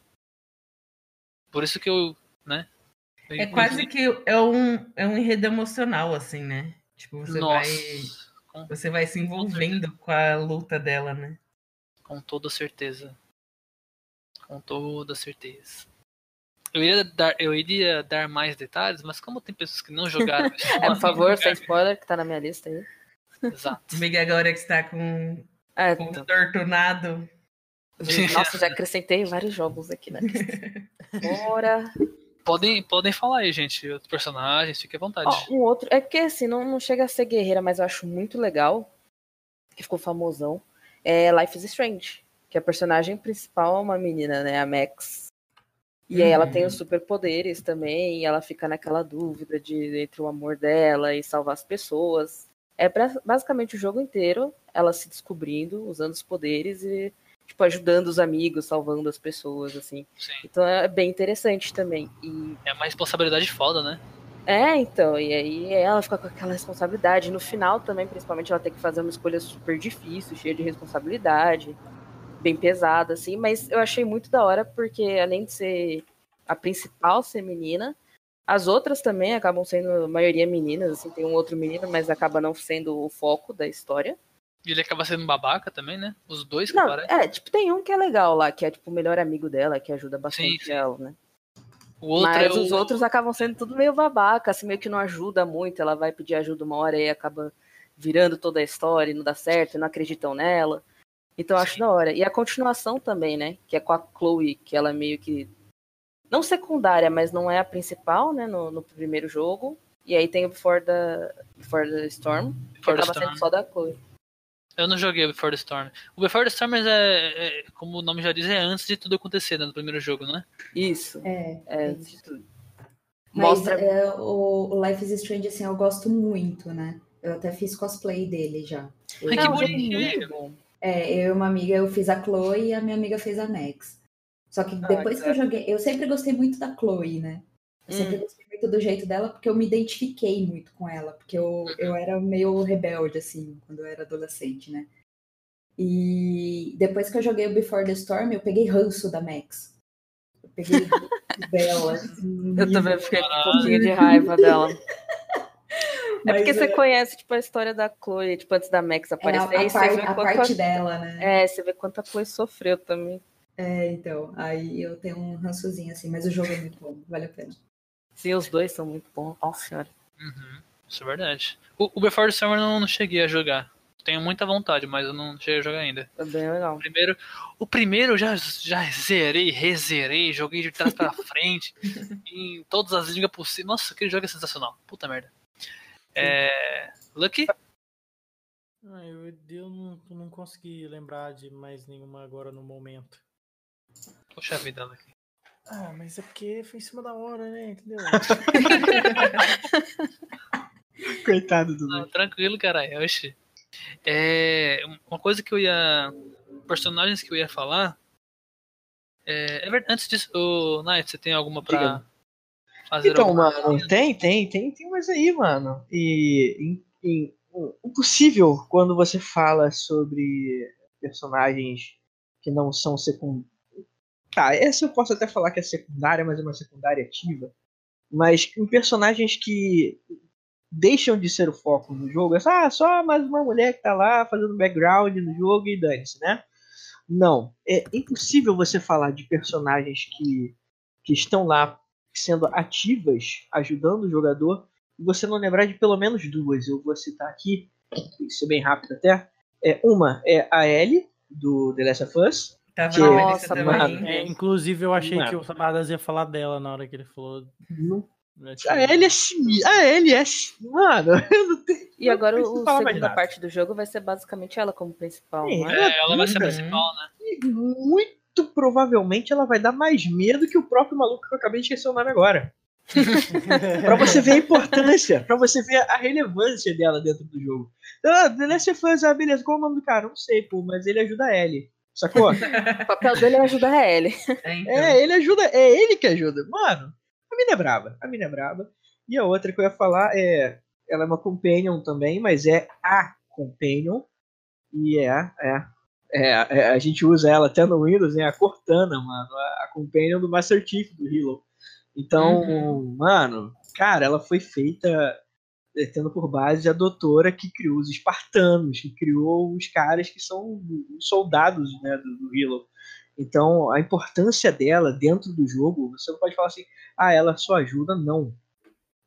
Por isso que eu, né? É quase que é um, é um enredo emocional, assim, né? Tipo, você Nossa, vai. Você vai se envolvendo com a luta dela, né? com toda certeza. Com toda certeza. Eu iria, dar, eu iria dar mais detalhes, mas como tem pessoas que não jogaram É, por favor, sem spoiler, que tá na minha lista aí. Exato. O Miguel agora que está com, É, com então, o tortunado. nossa, já acrescentei vários jogos aqui na lista. Bora. Podem, podem falar aí, gente, outros personagens, fique à vontade. Ó, um outro. É porque assim, não, não chega a ser guerreira, mas eu acho muito legal. Que ficou famosão. É Life is Strange. Que a personagem principal é uma menina, né? A Max. E aí ela Uhum. tem os superpoderes também. E ela fica naquela dúvida de entre o amor dela e salvar as pessoas. É pra- basicamente o jogo inteiro ela se descobrindo, usando os poderes e, tipo, ajudando os amigos, salvando as pessoas, assim. Sim. Então é bem interessante também. E É uma responsabilidade foda, né? é, então, e aí ela fica com aquela responsabilidade. No final também, principalmente, ela tem que fazer uma escolha super difícil, cheia de responsabilidade, bem pesada, assim, mas eu achei muito da hora, porque além de ser a principal ser menina, as outras também acabam sendo, a maioria meninas, assim, tem um outro menino, mas acaba não sendo o foco da história. E ele acaba sendo babaca também, né? Os dois que Não, aparecem. é, tipo, tem um que é legal lá, que é tipo o melhor amigo dela, que ajuda bastante sim. ela, né? O outro Mas é o... os outros acabam sendo tudo meio babaca, assim, meio que não ajuda muito. Ela vai pedir ajuda uma hora e acaba virando toda a história e não dá certo, e não acreditam nela. Então eu acho Sim. da hora. E a continuação também, né? Que é com a Chloe, que ela é meio que. Não secundária, mas não é a principal, né? No, no primeiro jogo. E aí tem o Before the, Before the Storm, que Before the acaba Storm. sendo só da Chloe. Eu não joguei o Before the Storm. O Before the Storm é, é- como o nome já diz, é antes de tudo acontecer, né? No primeiro jogo, não é? Isso. É, É, é antes de tudo. Mas Mostra. é, o, o Life is Strange, assim, eu gosto muito, né? Eu até fiz cosplay dele já. Ai, É que jogo bonitinho. muito. É, eu e uma amiga, eu fiz a Chloe e a minha amiga fez a Max. Só que depois que eu joguei, eu sempre gostei muito da Chloe, né? Eu sempre gostei muito do jeito dela, porque eu me identifiquei muito com ela, porque eu, eu era meio rebelde, assim, quando eu era adolescente, né? E depois que eu joguei o Before the Storm, eu peguei ranço da Max. Eu peguei dela. assim, Eu também fiquei com um pouquinho de raiva dela. É Mas porque você conhece, tipo, a história da Chloe, tipo, antes da Max É, a, aparecer, a você par- vê a quanto parte dela, né? É, você vê quanto a Chloe sofreu também. É, então, aí eu tenho um rançozinho assim, mas o jogo é muito bom, vale a pena. Sim, os dois são muito bons. Nossa senhora. Uhum. Isso é verdade. O, o Before the Storm eu não, não cheguei a jogar. Tenho muita vontade, mas eu não cheguei a jogar ainda. É bem legal. O primeiro, o primeiro eu já, já zerei, rezerei, joguei de trás pra frente, em todas as línguas possíveis. Nossa, aquele jogo é sensacional. Puta merda. É. Lucky? Ah, eu, eu não, eu não consegui lembrar de mais nenhuma agora no momento. Poxa vida, Lucky. Ah, mas é porque foi em cima da hora, né? Entendeu? Coitado do Não, tranquilo, caralho. Oxi. É, uma coisa que eu ia. Personagens que eu ia falar. É, é verdade, antes disso, o Knight, você tem alguma pra Diga. fazer Então, alguma mano, tem, tem, tem, tem mais aí, mano. E em- em- o possível quando você fala sobre personagens que não são secundários. Tá, essa eu posso até falar que é secundária, mas é uma secundária ativa. Mas em personagens que deixam de ser o foco no jogo, é só, ah, só mais uma mulher que tá lá fazendo background no jogo e dane-se, né? Não, é impossível você falar de personagens que, que estão lá sendo ativas, ajudando o jogador, e você não lembrar de pelo menos duas. Eu vou citar aqui, isso é bem rápido até. É, uma é a Ellie, do The Last of Us. Tava Que- na Nossa, mano. É, inclusive, eu achei Mano. que o Sabadas ia falar dela na hora que ele falou. Não- né, A tipo, Ellie é sinistra. A Ellie é. si- Mano, eu não tenho. E agora o falar mais segunda parte do jogo vai ser basicamente ela como principal, Sim, não é? É, ela vai ser a principal, né? E muito provavelmente ela vai dar mais medo que o próprio maluco que eu acabei de esquecer o nome agora. Pra você ver a importância, pra você ver a relevância dela dentro do jogo. Ah, The Last of Us, ah, beleza, qual é o nome do cara? Não sei, pô, mas ele ajuda a Ellie. Sacou? O papel dele é ajudar a Ellie. É, então. É, ele ajuda, é ele que ajuda. Mano, a mina é braba, a mina é braba. E a outra que eu ia falar é. Ela é uma companion também, mas é a companion. E é, é. é, é, a gente usa ela até no Windows, né? A Cortana, mano. A, a companion do Master Chief do Halo. Então, mano, cara, ela foi feita tendo por base a doutora que criou os espartanos, que criou os caras que são os soldados né, do, do Halo. Então, a importância dela dentro do jogo, você não pode falar assim, ah, ela só ajuda, não.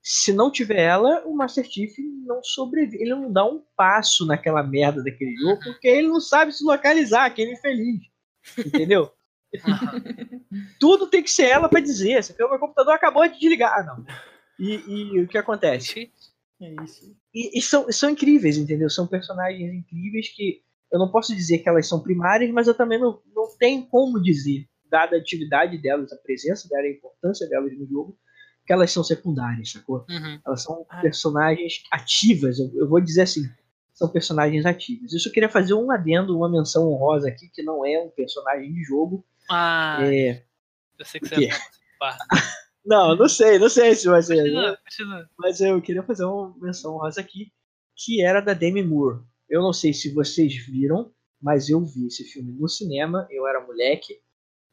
Se não tiver ela, o Master Chief não sobrevive. Ele não dá um passo naquela merda daquele jogo, porque ele não sabe se localizar, aquele infeliz. Entendeu? Tudo tem que ser ela pra dizer. Você viu, meu computador acabou de desligar. Ah, não. E, e o que acontece? É isso. E, e são, são incríveis, entendeu? São personagens incríveis que eu não posso dizer que elas são primárias, mas eu também não, não tenho como dizer, dada a atividade delas, a presença delas, a importância delas no jogo, que elas são secundárias, sacou? Uhum. Elas são Ah. personagens ativas, eu, eu vou dizer assim, são personagens ativas. Isso eu queria fazer um adendo, uma menção honrosa aqui, que não é um personagem de jogo. Ah, É, eu sei que você quê? não, não sei, não sei se vai ser. Continua, continua. mas eu queria fazer uma menção honrosa aqui, que era da Demi Moore. Eu não sei se vocês viram, mas eu vi esse filme no cinema, eu era moleque,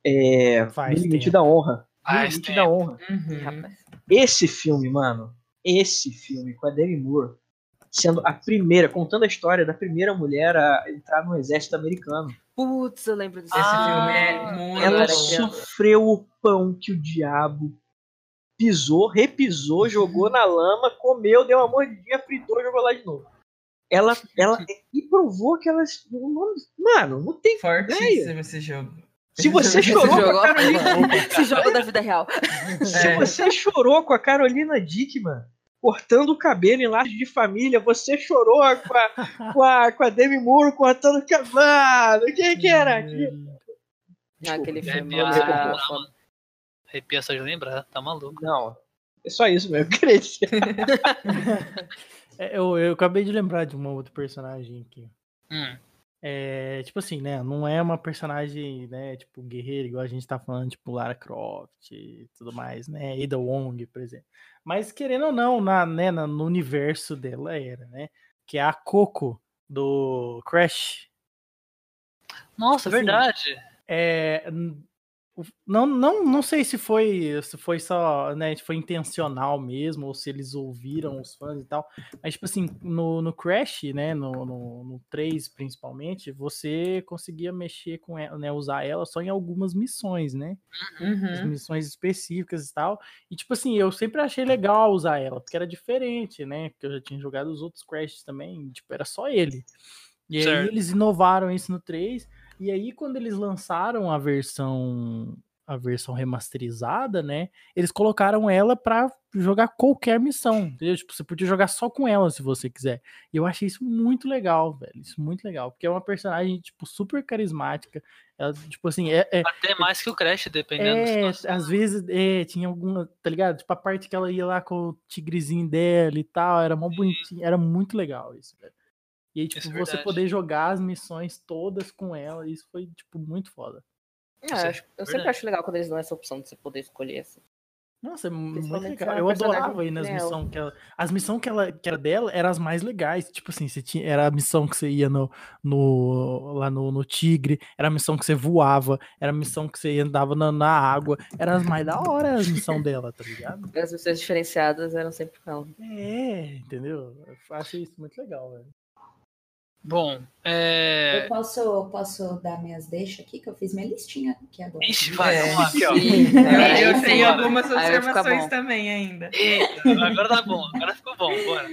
é, Faz no Limite tempo. da Honra. No Faz Limite tempo. da Honra. Uhum. Rapaz. Esse filme, mano, esse filme com a Demi Moore, sendo a primeira, contando a história da primeira mulher a entrar no exército americano. Putz, eu lembro desse Esse Ah, filme é muito Ela sofreu o pão que o diabo pisou, repisou, jogou na lama, comeu, deu uma mordidinha, fritou, jogou lá de novo. Ela, ela e provou que ela, não- mano, não tem. Fortíssimo esse jogo. Se você Esse chorou jogo- com a Carolina, Esse jogo da vida real. se É. você chorou com a Carolina Dickman cortando o cabelo em laços de família, você chorou com a, com a, com a Demi Moore cortando o cabelo. Mano, quem que era aquilo? Não, aquele É filme nossa, não, foi foda. Arrepia só de lembrar, tá maluco. Não, é só isso mesmo, dizer. É, eu, eu acabei de lembrar de uma outra personagem aqui. Hum. É, tipo assim, né? Não é uma personagem, né? Tipo, guerreira, igual a gente tá falando, tipo, Lara Croft e tudo mais, né? Ada Wong, por exemplo. Mas, querendo ou não, na, né, no universo dela era, né? Que é a Coco do Crash. Nossa, Assim, verdade. É, não, não, não sei se foi se foi só, né, foi intencional mesmo, ou se eles ouviram os fãs e tal. Mas, tipo assim, no, no Crash, né, no, no, no 3 principalmente, você conseguia mexer com ela, né, usar ela só em algumas missões, né? Uhum. missões específicas e tal. E, tipo assim, eu sempre achei legal usar ela, porque era diferente, né? Porque eu já tinha jogado os outros Crashs também, tipo, era só ele. E Certo. aí eles inovaram isso no 3. E aí, quando eles lançaram a versão a versão remasterizada, né? Eles colocaram ela pra jogar qualquer missão. Entendeu? Tipo, você podia jogar só com ela se você quiser. E eu achei isso muito legal, velho. Isso muito legal. Porque é uma personagem, tipo, super carismática. Ela, tipo assim, é, é, Até mais que o Crash, dependendo é, às vezes, é, tinha alguma, tá ligado? Tipo, a parte que ela ia lá com o tigrezinho dela e tal, era mó bonitinho, era muito legal isso, velho. E aí, tipo, é você poder jogar as missões todas com ela, isso foi, tipo, muito foda. Ah, Isso é eu acho- eu sempre acho legal quando eles dão essa opção de você poder escolher assim. Nossa, é muito é legal. uma Eu adorava ir nas missões que ela. As missões que, ela, que era dela eram as mais legais. Tipo assim, você tinha, era a missão que você ia no, no, lá no, no Tigre, era a missão que você voava, era a missão que você andava na, na água. Era as mais da hora as missão dela, tá ligado? As missões diferenciadas eram sempre com ela. É, entendeu? Eu achei isso muito legal, velho. Bom, é... Eu posso, posso dar minhas deixas aqui, que eu fiz minha listinha aqui agora. Ixi, vai, É. vamos lá, aqui, ó. Sim, Eu, tenho algumas observações também ainda. Eita, agora tá bom, agora ficou bom, bora.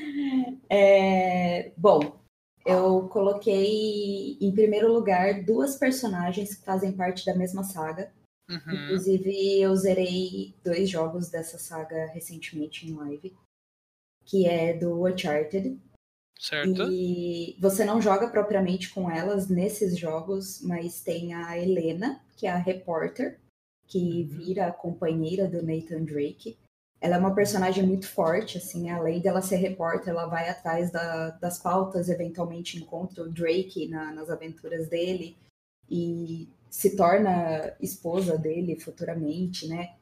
É, bom, eu coloquei em primeiro lugar duas personagens que fazem parte da mesma saga. Uhum, Inclusive, eu zerei dois jogos dessa saga recentemente em live, que é do Uncharted. Certo? E você não joga propriamente com elas nesses jogos, mas tem a Helena, que é a repórter, que vira a companheira do Nathan Drake. Ela é uma personagem muito forte, assim, além dela ser repórter, ela vai atrás da- das pautas, eventualmente encontra o Drake na- nas aventuras dele e se torna esposa dele futuramente, né?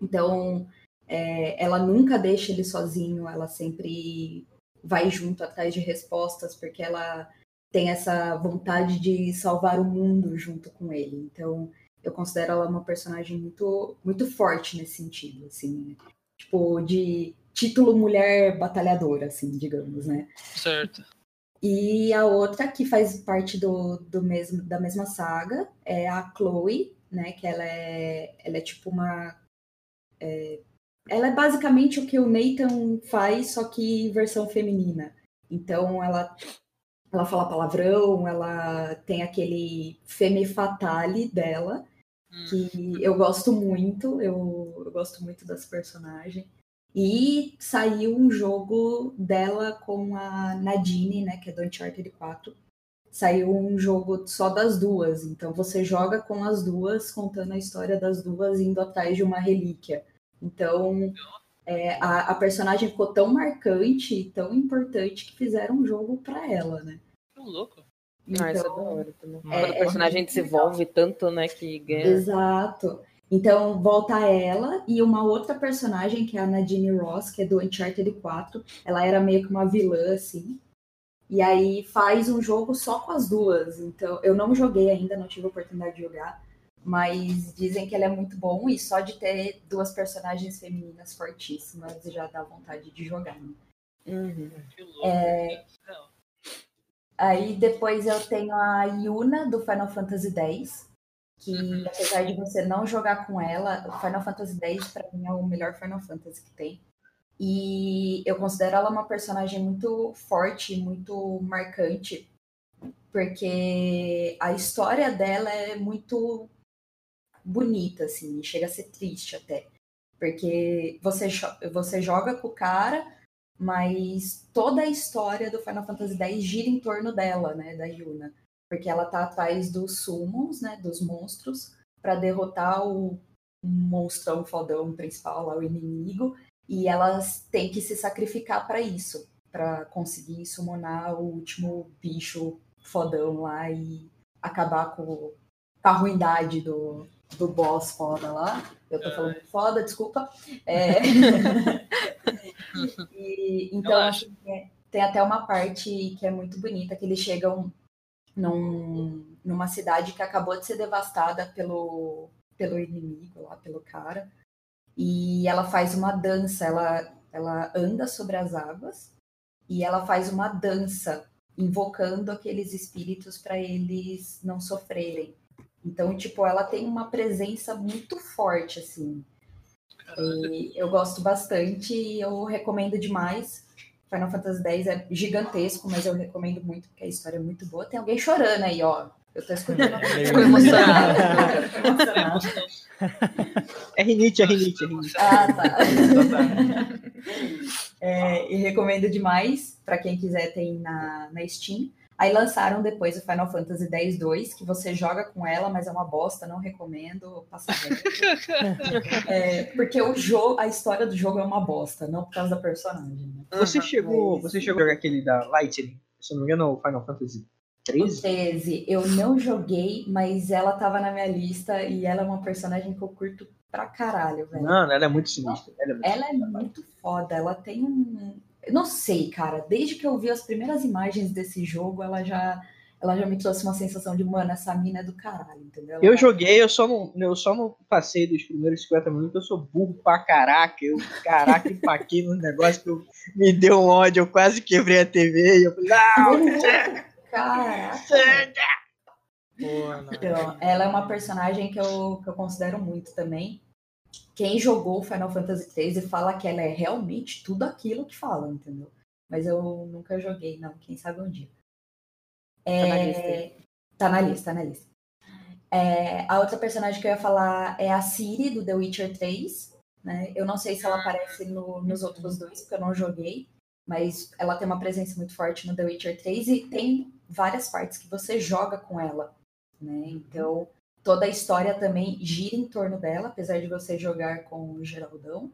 Então, é, ela nunca deixa ele sozinho, ela sempre vai junto atrás de respostas, porque ela tem essa vontade de salvar o mundo junto com ele. Então, eu considero ela uma personagem muito, muito forte nesse sentido, assim, tipo, de título mulher batalhadora, assim, digamos, né? Certo. E a outra que faz parte do, do mesmo, da mesma saga é a Chloe, né? Que ela é, ela é tipo uma. é, ela é basicamente o que o Nathan faz, só que versão feminina. Então ela, ela fala palavrão, ela tem aquele femme fatale dela, Hum, que eu gosto muito, eu, eu gosto muito das personagens. E saiu um jogo dela com a Nadine, né, que é do Uncharted 4. Saiu um jogo só das duas, então você joga com as duas, contando a história das duas, indo atrás de uma relíquia. Então, é, a, a personagem ficou tão marcante, tão importante, que fizeram um jogo pra ela, né? Que louco. Ah, isso é da Então, hora também. É- Quando o personagem é desenvolve tanto, né, que ganha. Exato. Então, volta ela e uma outra personagem, que é a Nadine Ross, que é do Uncharted 4. Ela era meio que uma vilã, assim. E aí faz um jogo só com as duas. Então, eu não joguei ainda, não tive a oportunidade de jogar. Mas dizem que ele é muito bom e só de ter duas personagens femininas fortíssimas já dá vontade de jogar. né? Uhum. Que louco. É, Não. Aí depois eu tenho a Yuna do Final Fantasy X, que Uhum. apesar de você não jogar com ela, o Final Fantasy X pra mim é o melhor Final Fantasy que tem. E eu considero ela uma personagem muito forte, muito marcante, porque a história dela é muito bonita, assim, chega a ser triste até. Porque você, você joga com o cara, mas toda a história do Final Fantasy X gira em torno dela, né, da Yuna. Porque ela tá atrás dos summons, né, dos monstros, para derrotar o monstrão fodão principal lá, o inimigo, e elas têm que se sacrificar para isso, para conseguir summonar o último bicho fodão lá e acabar com a ruindade do, do boss foda lá. Eu tô falando foda, desculpa. É... E, então, é, tem até uma parte que é muito bonita, que eles chegam num, numa cidade que acabou de ser devastada pelo, pelo inimigo lá, pelo cara. E ela faz uma dança, ela, ela anda sobre as águas e ela faz uma dança invocando aqueles espíritos para eles não sofrerem. Então, tipo, ela tem uma presença muito forte, assim. E eu gosto bastante e eu recomendo demais. Final Fantasy X é gigantesco, mas eu recomendo muito, porque a história é muito boa. Tem alguém chorando aí, ó. Eu tô escutando. É. Tô emocionado. É rinite, é rinite, é rinite. Ah, tá. É, e recomendo demais, para quem quiser tem na, na Steam. Aí lançaram depois o Final Fantasy X-2, que você joga com ela, mas é uma bosta, não recomendo. É, porque o jogo, a história do jogo é uma bosta, não por causa da personagem. Né? Você chegou, mas- você chegou a jogar aquele da Lightning? Se não me engano, o Final Fantasy O 13? 13, eu não joguei, mas ela tava na minha lista e ela é uma personagem que eu curto pra caralho, velho. Mano, ela é muito sinistra. Ela é muito Ela é muito foda, ela tem um. Eu não sei, cara. Desde que eu vi as primeiras imagens desse jogo, ela já, ela já me trouxe uma sensação de, mano, essa mina é do caralho, entendeu? Eu Ela- joguei, eu só não, eu só não passei dos primeiros 50 minutos, eu sou burro pra caraca. Eu, caraca, empaquei no negócio que eu, me deu um ódio, eu quase quebrei a TV e eu falei, não, Caraca! Não. Então, ela é uma personagem que eu, que eu considero muito também. Quem jogou Final Fantasy XIII fala que ela é realmente tudo aquilo que fala, entendeu? Mas eu nunca joguei, não. Quem sabe um dia. Tá na lista aí. Tá na lista, tá na lista. É, a outra personagem que eu ia falar é a Ciri, do The Witcher 3. Né? Eu não sei se ela aparece no- nos outros dois, porque eu não joguei. Mas ela tem uma presença muito forte no The Witcher 3 e tem várias partes que você joga com ela. Né? Então, toda a história também gira em torno dela, apesar de você jogar com o Geraldão.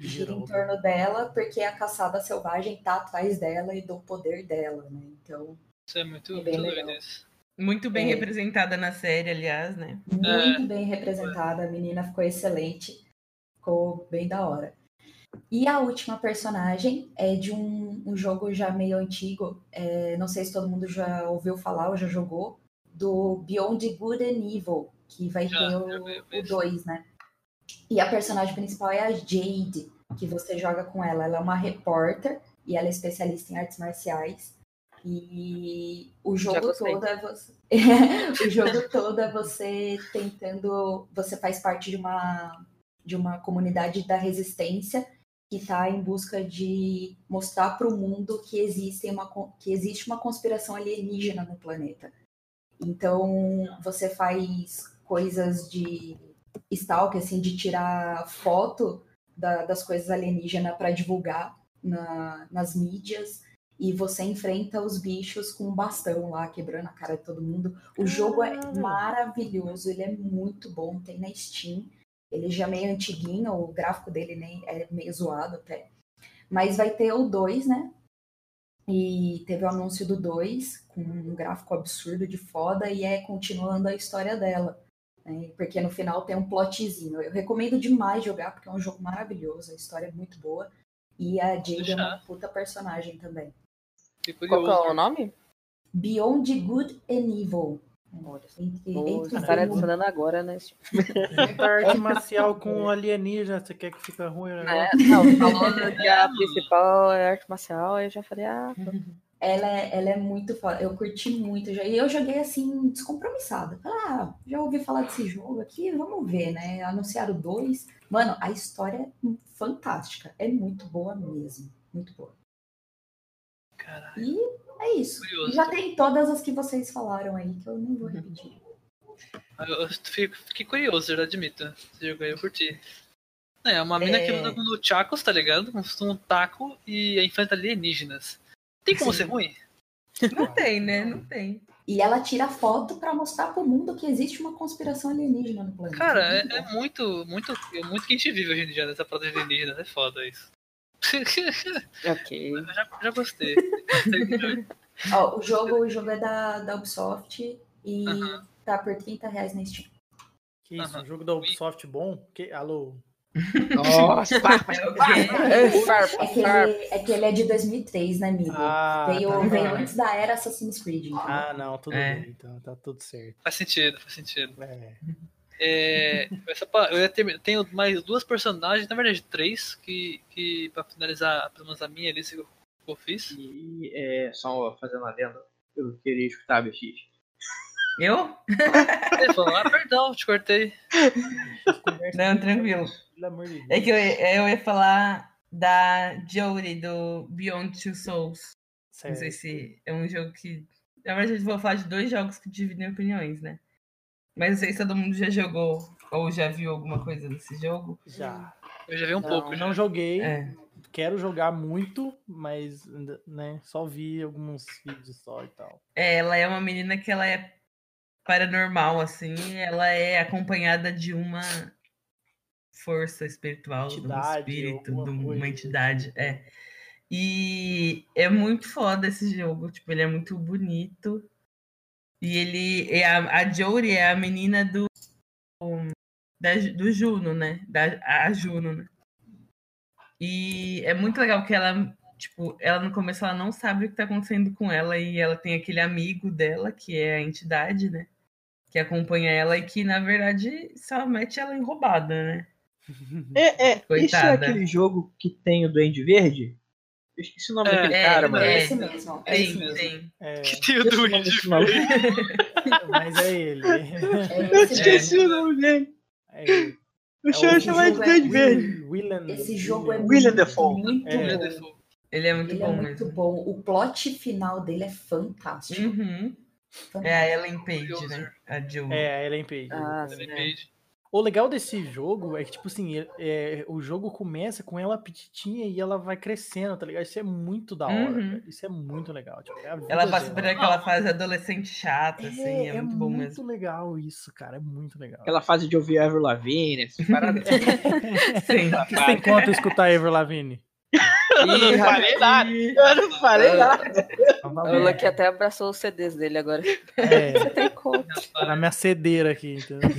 Gira em Geraldo. torno dela, porque a caçada selvagem tá atrás dela e do poder dela, né? Então, Isso é muito, É bem muito legal. Muito bem É. representada na série, aliás, né? muito bem representada, a menina ficou excelente, ficou bem da hora. E a última personagem é de um, um jogo já meio antigo, é, não sei se todo mundo já ouviu falar ou já jogou, do Beyond Good and Evil, que vai Já, ter o vi- vi o isso. 2, né? E a personagem principal é a Jade, que você joga com ela. Ela é uma repórter e ela é especialista em artes marciais. E o jogo todo é você. o jogo todo é você tentando. Você faz parte de uma, de uma comunidade da resistência que está em busca de mostrar para o mundo que existe, uma, que existe uma conspiração alienígena no planeta. Então, você faz coisas de stalk, assim, de tirar foto da- das coisas alienígenas para divulgar na- nas mídias. E você enfrenta os bichos com um bastão lá, quebrando a cara de todo mundo. O jogo é Caralho. maravilhoso, ele é muito bom, tem na Steam. Ele já é meio antiguinho, o gráfico dele nem é meio zoado até. Mas vai ter o 2, né? E teve o anúncio do 2, com um gráfico absurdo de foda, e é continuando a história dela. né? Porque no final tem um plotzinho. Eu recomendo demais jogar, porque é um jogo maravilhoso, a história é muito boa. E a Jade é uma puta personagem também. Qual que é o nome? Beyond Good and Evil. Entre, Vou entre o- adicionando agora, né? Muita arte marcial com alienígena, você quer que fica ruim o É, negócio? não, falou que a principal é arte marcial, aí eu já falei, ah, Ela é, ela é muito foda. Eu curti muito. já- E eu joguei assim, descompromissada. Ah, já ouvi falar desse jogo aqui, vamos ver, né? Anunciaram dois. Mano, a história é fantástica. É muito boa mesmo. Muito boa. Caralho. E é isso. Curioso. Já tem todas as que vocês falaram aí, que eu nem vou repetir. Eu, eu fico- fiquei curioso, eu já admito. Esse jogo aí eu curti. É, uma mina que É. luta com o Chacos, tá ligado? Com um taco e enfrenta alienígenas. Tem como Sim. ser ruim? Não tem, né? Não tem. E ela tira foto pra mostrar pro mundo que existe uma conspiração alienígena no planeta. Cara, é, Muito é muito, muito, é muito que a gente vive hoje em dia nessa parada de alienígenas. É foda isso. ok. Eu já, já gostei. Ó, o jogo, o jogo é da, da Ubisoft e Aham. tá por 30 reais na Steam. Que isso, Aham. um jogo da Ubisoft bom? Que, alô? Nossa, É quê? Farpa, É que, ele, é que ele é de 2003, né, amigo? Ah, veio, tá. veio antes da era Assassin's Creed. entendeu? Ah, não, tudo É. bem, então tá tudo certo. Faz sentido, faz sentido. É. É, essa, eu ia ter, tenho mais duas personagens, na verdade três, que, que pra finalizar pelo menos a minha lista que eu, que eu fiz. E é, só fazendo uma adendo, eu queria escutar BX. Eu? Ele falou, ah, perdão, te cortei. Não, tranquilo. É que eu, eu ia falar da Jodie, do Beyond Two Souls. Não sei Certo. se é um jogo que. Na verdade, eu vou falar de dois jogos que dividem opiniões, né? Mas não sei se todo mundo já jogou ou já viu alguma coisa desse jogo. Já. Eu já vi um Não. pouco. Já. não joguei, É. quero jogar muito, mas né, só vi alguns vídeos só e tal. É, Ela é uma menina que ela é paranormal, assim, ela é acompanhada de uma força espiritual, de um Entidade, espírito, de uma coisa. entidade. É. E é muito foda esse jogo, tipo, ele é muito bonito. E ele é a, a Jory é a menina do da, do Juno, né? Da a Juno, né? E é muito legal que ela, tipo, ela no começo ela não sabe o que tá acontecendo com ela e ela tem aquele amigo dela, que é a entidade, né? Que acompanha ela e que, na verdade, só mete ela em roubada, né? É, é, isso é Coitada. aquele jogo que tem o Duende Verde? Eu esqueci o nome É, daquele é, cara, é. mano. É esse mesmo. É esse Tem, mesmo. tem. É, Que tem o Duende mas é ele. É Eu esse esqueci mesmo. o nome dele. É ele. Eu É chamo o chamar de é Duende Verde. William, Esse jogo é William muito, Dafoe. muito É. William bom. Ele é muito Ele bom é muito mesmo. bom. O plot final dele é fantástico. Uhum. fantástico. É a Ellen Page, né? A Jill. É, a Ellen Page. Ah, Ellen. Page. O legal desse jogo é que, tipo assim, é- é, o jogo começa com ela petitinha e ela vai crescendo, tá ligado? Isso é muito da hora. Uhum. Isso é muito legal. Tipo, é a vida Ela passa por aquela fase adolescente chata, assim, é, é muito bom mesmo. legal isso, cara. É muito legal. Aquela fase de ouvir Avril Lavigne, essas paradas. Sim. O que você tem quanto escutar Ever Lavigne? Eu não falei nada. Eu não falei nada. Então tá O. Lucky até abraçou os CDs dele agora. É, Você tem conta. tá na minha cedeira aqui, entendeu?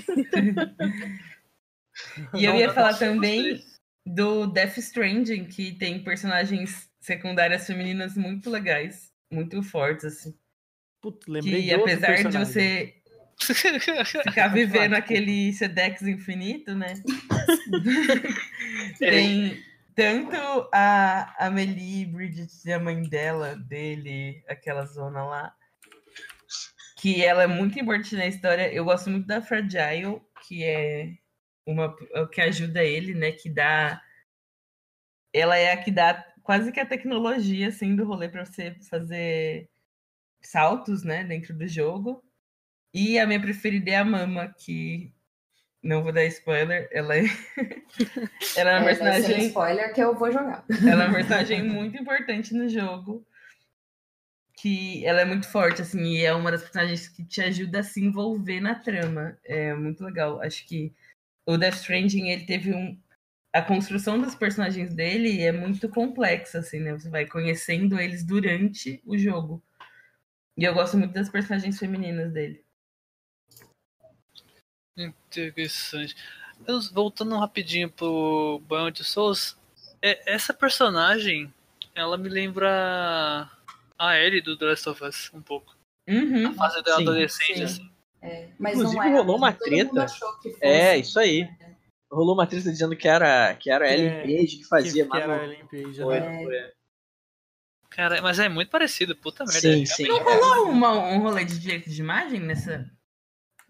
E eu ia falar também do Death Stranding, que tem personagens secundárias femininas muito legais, muito fortes, assim. Putz, lembrei Que de apesar de personagem. você ficar vivendo aquele Sedex infinito, né? tem tanto a Amelie Bridget, a mãe dela, dele, aquela zona lá, que ela é muito importante na história. Eu gosto muito da Fragile, que é uma que ajuda ele, né? Que dá. Ela é a que dá quase que a tecnologia assim do rolê para você fazer saltos, né, dentro do jogo. E a minha preferida é a Mama, que não vou dar spoiler, ela é ela é uma É, um personagem spoiler que eu vou jogar. ela é uma personagem muito importante no jogo. Que ela é muito forte, assim, e é uma das personagens que te ajuda a se envolver na trama. É muito legal. Acho que o Death Stranding, ele teve um. A construção dos personagens dele é muito complexa, assim, né? Você vai conhecendo eles durante o jogo. E eu gosto muito das personagens femininas dele. Interessante. Eu, voltando rapidinho pro Two Souls, é, essa personagem, ela me lembra a Ellie do The Last of Us, um pouco. Uhum. A fase dela Sim, adolescente, sim. assim. É, mas Inclusive, não é. rolou uma treta. fosse. É, isso aí. Rolou uma treta dizendo que era, que era a Ellen É, Page que fazia, que, mas que não era a Ellen Page, foi, né? não foi. Cara, mas é muito parecido, puta merda. Sim, é, sim. realmente. Rolou uma, um rolê de direito de imagem nessa.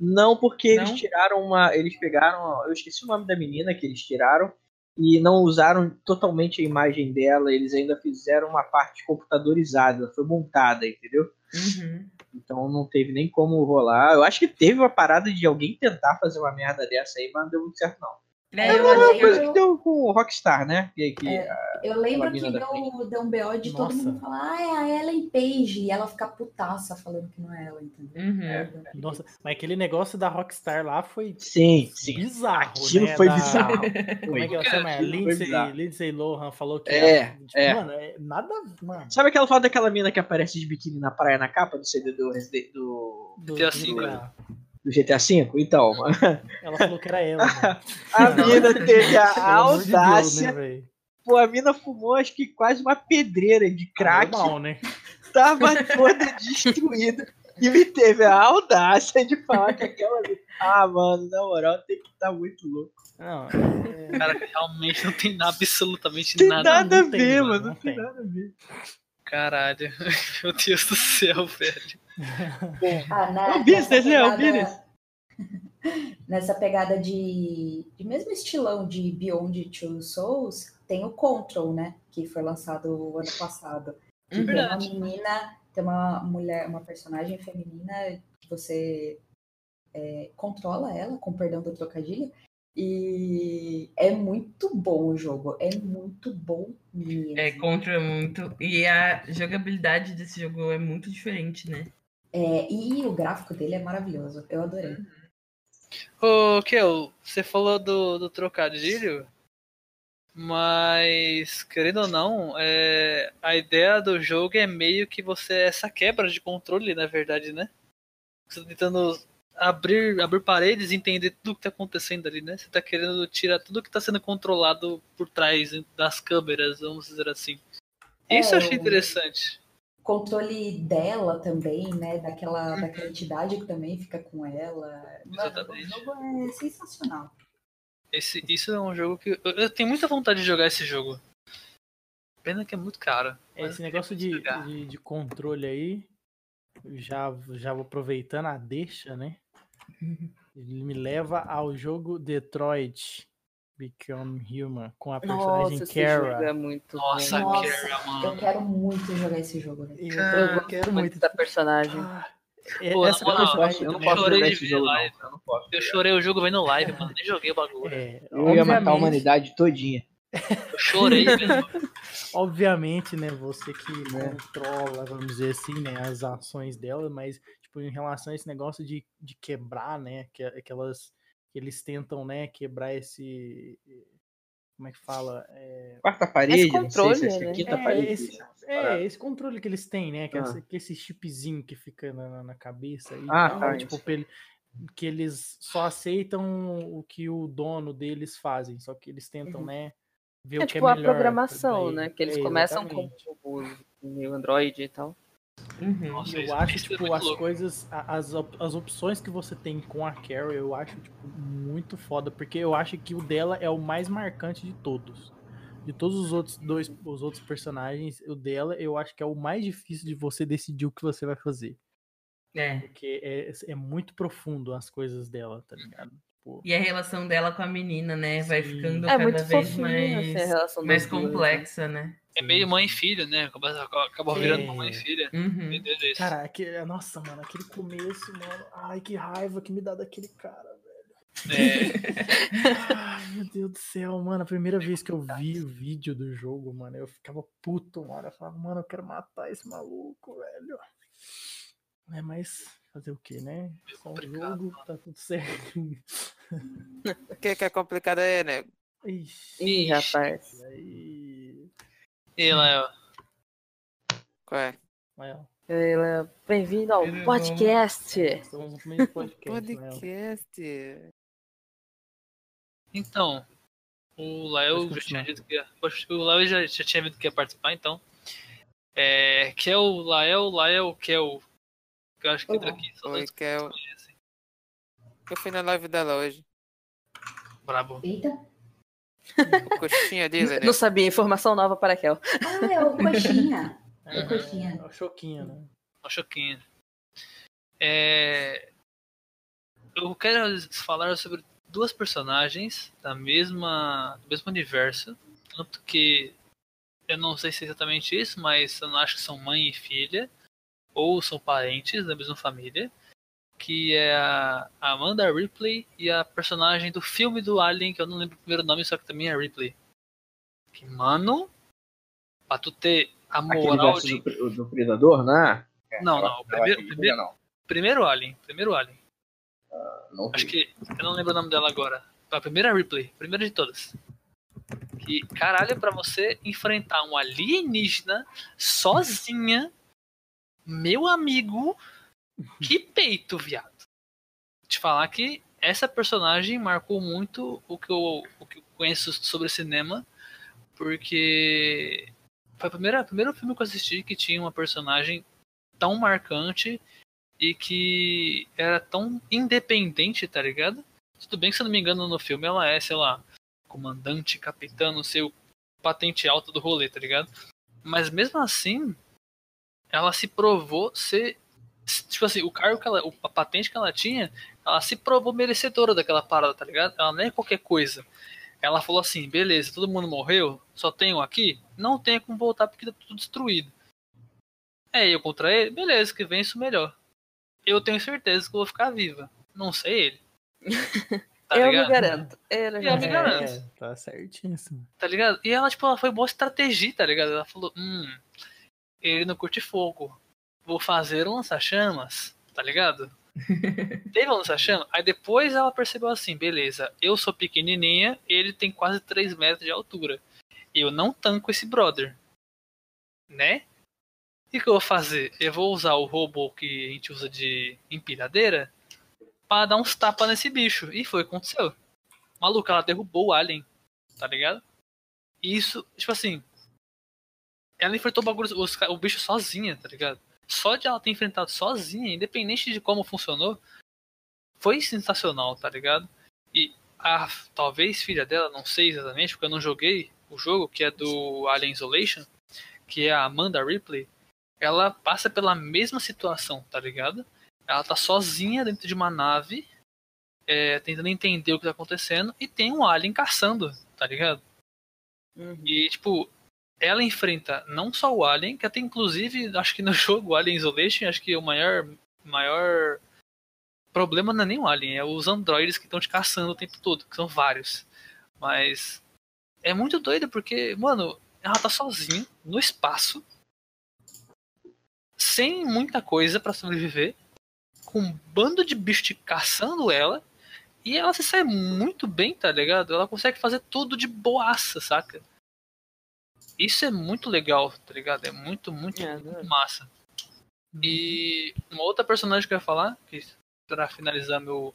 Não, porque Não? eles tiraram uma. Eles pegaram. Eu esqueci o nome da menina que eles tiraram. E não usaram totalmente a imagem dela. Eles ainda fizeram uma parte computadorizada. Ela foi montada, entendeu? Uhum. Então não teve nem como rolar. Eu acho que teve uma parada de alguém tentar fazer uma merda dessa aí, mas não deu muito certo, não. É, eu É uma coisa que deu com o Rockstar, né? Que, que É. Eu lembro que deu, deu um BO de todo Nossa. mundo falar, ah, é a Ellen Page, e ela ficar putaça falando que não é ela, entendeu? Uhum. Nossa, mas aquele negócio da Rockstar lá foi Sim, sim. bizarro, Aquilo né? foi Da- bizarro. Como é que ela Foi. chama? Lindsay. Lindsay Lohan falou que É, tipo, é. mano, é nada, mano. Sabe aquela foto daquela mina que aparece de biquíni na praia na capa do CD do, do, Do, do- V. da- do GTA V? Então, Ela falou que era ela. Mano. a Não. mina teve a amor de Deus, audácia. né? Pô, a mina fumou acho que quase uma pedreira de crack. Normal, né? Tava toda destruída. E me teve a audácia de falar que aquela. Ah, mano, na moral, tem que estar muito louco. Não, é- Cara, realmente não tem absolutamente Tem nada. nada, a não tem, ver, mano, mano. não Não tem tem. nada a ver. Caralho. Meu Deus do céu, velho. Bom, Ah, na, É o business, né? É o pegada- Nessa pegada de, de mesmo estilão de Beyond Two Souls, tem o Control, né? Que foi lançado ano passado. Que tem uma menina, tem uma mulher, uma personagem feminina que você é, controla ela, com perdão do trocadilho. E é muito bom o jogo. É muito bom mesmo. É, Contra é muito. E a jogabilidade desse jogo é muito diferente, né? É, e o gráfico dele é maravilhoso. Eu adorei. Ô, Kel, você falou do, do trocadilho, mas, querendo ou não, é, a ideia do jogo é meio que você. Essa quebra de controle, na verdade, né? Você tá tentando abrir, abrir paredes e entender tudo que tá acontecendo ali, né? Você tá querendo tirar tudo que tá sendo controlado por trás das câmeras, vamos dizer assim. Isso eu achei É, interessante. Controle dela também, né? Daquela, daquela entidade que também fica com ela. Mano, Exatamente. O jogo é sensacional. Esse, isso é um jogo que. Eu, eu tenho muita vontade de jogar esse jogo. Pena que é muito caro. Esse negócio de, de, de controle aí, já, já vou aproveitando a deixa, né? Ele me leva ao jogo Detroit Become Human com a personagem Nossa, Kara. é muito Nossa. Nossa, Kara, Eu mano. quero muito jogar esse jogo. né? Eu, eu Eu quero muito da personagem. Ah, é- Pô, essa na moral, personagem Eu não Eu posso jogar esse não. live. Eu não posso. Eu chorei o jogo vendo live, mano. Nem joguei o bagulho. é, Eu ia matar a humanidade todinha. Eu chorei. Obviamente, né, você que Né. controla, vamos dizer assim, né, as ações dela, mas, tipo, em relação a esse negócio de, de quebrar, né, que, aquelas, que eles tentam, né, quebrar esse, como é que fala? É, Quarta parede, Esse não sei se controle, é né? quinta É, parede. esse- é, esse controle que eles têm, né, que, é Ah. esse, que esse chipzinho que fica na, na- cabeça e Ah, tal, tá, tipo, ele- que eles só aceitam o que o dono deles fazem, só que eles tentam, Uhum. né, ver É o que tipo é a melhor programação, pra né? Que eles É, começam com o Android e tal. Uhum. Nossa, Eu acho, é tipo, as louco. coisas, as, op- as opções que você tem com a Carol, eu acho, tipo, muito foda, porque eu acho que o dela é o mais marcante de todos. De todos os outros dois, os outros personagens, o dela eu acho que é o mais difícil de você decidir o que você vai fazer. É. Porque é, é muito profundo as coisas dela, tá ligado? Tipo, E a relação dela com a menina, né? Vai Sim. ficando É cada muito vez mais, assim, relação mais das duas, né? Né? É meio mãe e filho, né? Acaba virando uma mãe e É. filha. Uhum. Meu Deus, isso. cara, aquele, nossa, mano, aquele começo, mano, ai, que raiva que me dá daquele cara, É, Ai, meu Deus do céu, mano. A primeira vez que eu vi o vídeo do jogo, mano, eu ficava puto, mano. Eu falava, mano, eu quero matar esse maluco, velho. É, mas fazer o que, né? Só um jogo, tá tudo certo. O que, que é complicado aí, nego? Ixi, Ih, rapaz. aí. E aí, Léo? Qual é? Léo, Ei, Léo, Bem-vindo ao bom? podcast. estamos no primeiro podcast. Podcast. Então, o Léo já tinha dito que ia, o Léo já, já tinha dito que ia participar, então. É, Kel, Lael, Lael, Kel. Que eu acho que Olá. daqui só Oi, dois Kel. conhecem. Eu fui na live dela hoje. Brabo. Eita. O coxinha dele, né? Não sabia, informação nova para Kel. Ah, é o coxinha. É É, o coxinha. é o Choquinha, né? Uma choquinha. É, eu quero falar sobre duas personagens da mesma, do mesmo universo. Tanto que eu não sei se é exatamente isso, mas eu não acho que são mãe e filha. Ou são parentes da mesma família. Que é a Amanda Ripley e a personagem do filme do Alien, que eu não lembro o primeiro nome, só que também é Ripley. Que, mano, pra tu ter a moral de. do, do Predador, né? Não, Eu não. acho- O primeiro, primeiro, não. primeiro Alien. Primeiro Alien. Não Acho que. Eu não lembro o nome dela agora. A primeira Ripley. Primeira de todas. Que, caralho, pra você enfrentar um alienígena sozinha, meu amigo, que peito, viado. Te falar que essa personagem marcou muito o que eu, o que eu conheço sobre cinema, porque foi o primeiro, primeiro filme que eu assisti que tinha uma personagem tão marcante e que era tão independente, tá ligado? Tudo bem que, se eu não me engano, no filme ela é, sei lá, comandante, capitã, não sei, o patente alta do rolê, tá ligado? Mas mesmo assim, ela se provou ser. Tipo assim, o cargo que ela. A patente que ela tinha, ela se provou merecedora daquela parada, tá ligado? Ela não é qualquer coisa. Ela falou assim: beleza, todo mundo morreu, só tenho aqui? Não tenho como voltar porque tá tudo destruído. É eu contra ele? Beleza, que venço melhor. Eu tenho certeza que eu vou ficar viva. Não sei ele. Tá eu ligado? me garanto. Eu me Eu me garanto. garanto. É, tá certíssimo. Tá ligado? E ela, tipo, ela foi boa estratégia, tá ligado? Ela falou, hum, ele não curte fogo. Vou fazer um lança-chamas, tá ligado? Teve um lança-chamas, aí depois ela percebeu assim, beleza, eu sou pequenininha, ele tem quase 3 metros de altura. Eu não tanco esse brother. Né? O que, que eu vou fazer? Eu vou usar o robô que a gente usa de empilhadeira pra dar uns tapas nesse bicho. E foi o que aconteceu. Maluco, ela derrubou o alien, tá ligado? E isso, tipo assim. Ela enfrentou o, bagulho, o bicho sozinha, tá ligado? Só de ela ter enfrentado sozinha, independente de como funcionou, foi sensacional, tá ligado? E a talvez filha dela, não sei exatamente, porque eu não joguei o jogo, que é do Alien Isolation, que é a Amanda Ripley, ela passa pela mesma situação, tá ligado? Ela tá sozinha dentro de uma nave, é, tentando entender o que tá acontecendo, e tem um alien caçando, tá ligado? Uhum. E, tipo, ela enfrenta não só o Alien, que até inclusive, acho que no jogo Alien Isolation, acho que o maior, maior problema não é nem o Alien, é os androides que estão te caçando o tempo todo, que são vários. Mas é muito doido porque, mano, ela tá sozinha no espaço, sem muita coisa pra sobreviver, com um bando de bicho te caçando ela, e ela se sai muito bem, tá ligado? Ela consegue fazer tudo de boaça, saca? Isso é muito legal, tá ligado? É muito, muito, É, muito massa. E uma outra personagem que eu ia falar, que pra finalizar meu,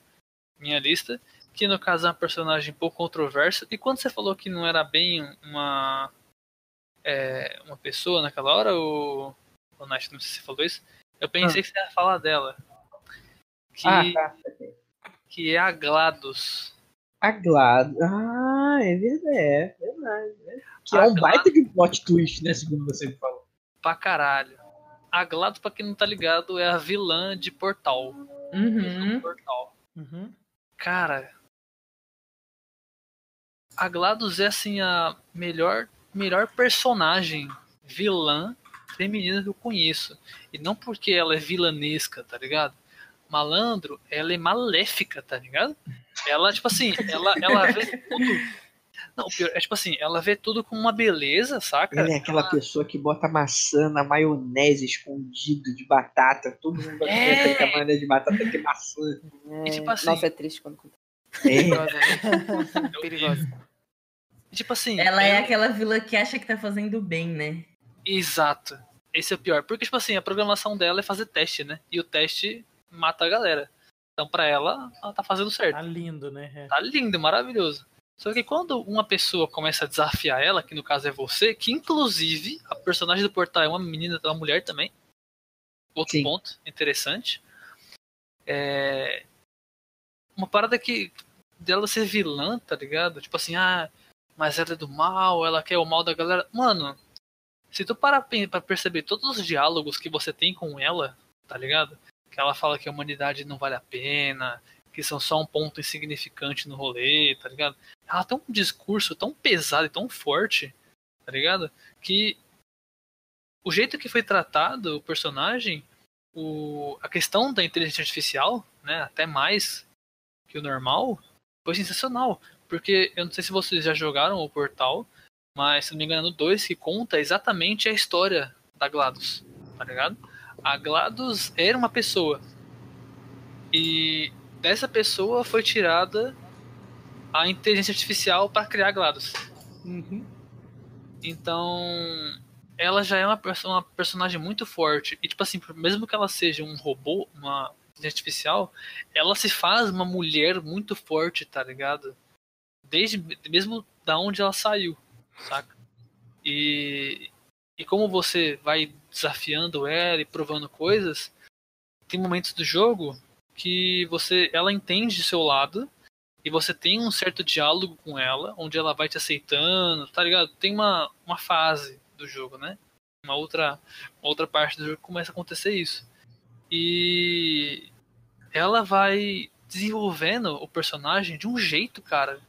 minha lista, que no caso é uma personagem um pouco controversa. E quando você falou que não era bem uma é, uma pessoa naquela hora, o, o Nath, não sei se você falou isso, eu pensei que você ia falar dela. Que, Ah, tá. que é a GLaDOS. A Glad. Ah, é verdade. É verdade. Que é um baita de plot twist, né? Segundo você me falou. Pra caralho. A GLaDOS, pra quem não tá ligado, é a vilã de Portal. Uhum. Portal. Uhum. Cara, a GLaDOS é assim a melhor, melhor personagem vilã feminina que eu conheço. E não porque ela é vilanesca, tá ligado? Malandro, ela é maléfica, tá ligado? Ela, tipo assim, ela, ela vê tudo. Não, pior, é tipo assim, ela vê tudo com uma beleza, saca? Ela é aquela pessoa que bota maçã na maionese escondido de batata. Todo mundo vai É. comer aquela maionese de batata que é maçã. E tipo É, assim- Nossa, é triste quando. É. Perigosa, né? Perigosa. E, tipo assim, Ela é ela- aquela vila que acha que tá fazendo bem, né? Exato. Esse é o pior. Porque, tipo assim, a programação dela é fazer teste, né? E o teste mata a galera. Então, pra ela, ela tá fazendo certo. Tá lindo, né? É. Tá lindo, maravilhoso. Só que quando uma pessoa começa a desafiar ela, que no caso é você, que inclusive a personagem do portal é uma menina, é uma mulher também. Outro Sim. ponto interessante. É. Uma parada que. dela ser vilã, tá ligado? Tipo assim, ah, mas ela é do mal, ela quer o mal da galera. Mano, se tu parar pra perceber todos os diálogos que você tem com ela, tá ligado? Que ela fala que a humanidade não vale a pena, que são só um ponto insignificante no rolê, tá ligado? Ela tem um discurso tão pesado e tão forte, tá ligado? Que o jeito que foi tratado o personagem, o, a questão da inteligência artificial, né, até mais que o normal, foi sensacional. Porque eu não sei se vocês já jogaram o Portal, mas se não me engano, no 2 que conta exatamente a história da GLaDOS, tá ligado? A GLaDOS era uma pessoa. E dessa pessoa foi tirada a inteligência artificial para criar GLaDOS. Uhum. Então, ela já é uma, uma personagem muito forte. E, tipo assim, mesmo que ela seja um robô, uma inteligência artificial, ela se faz uma mulher muito forte, tá ligado? Desde mesmo da onde ela saiu, saca? E, e como você vai desafiando ela e provando coisas, tem momentos do jogo que você ela entende seu lado e você tem um certo diálogo com ela, onde ela vai te aceitando, tá ligado? Tem uma, uma fase do jogo, né? Uma outra, uma outra parte do jogo começa a acontecer isso. E ela vai desenvolvendo o personagem de um jeito, cara,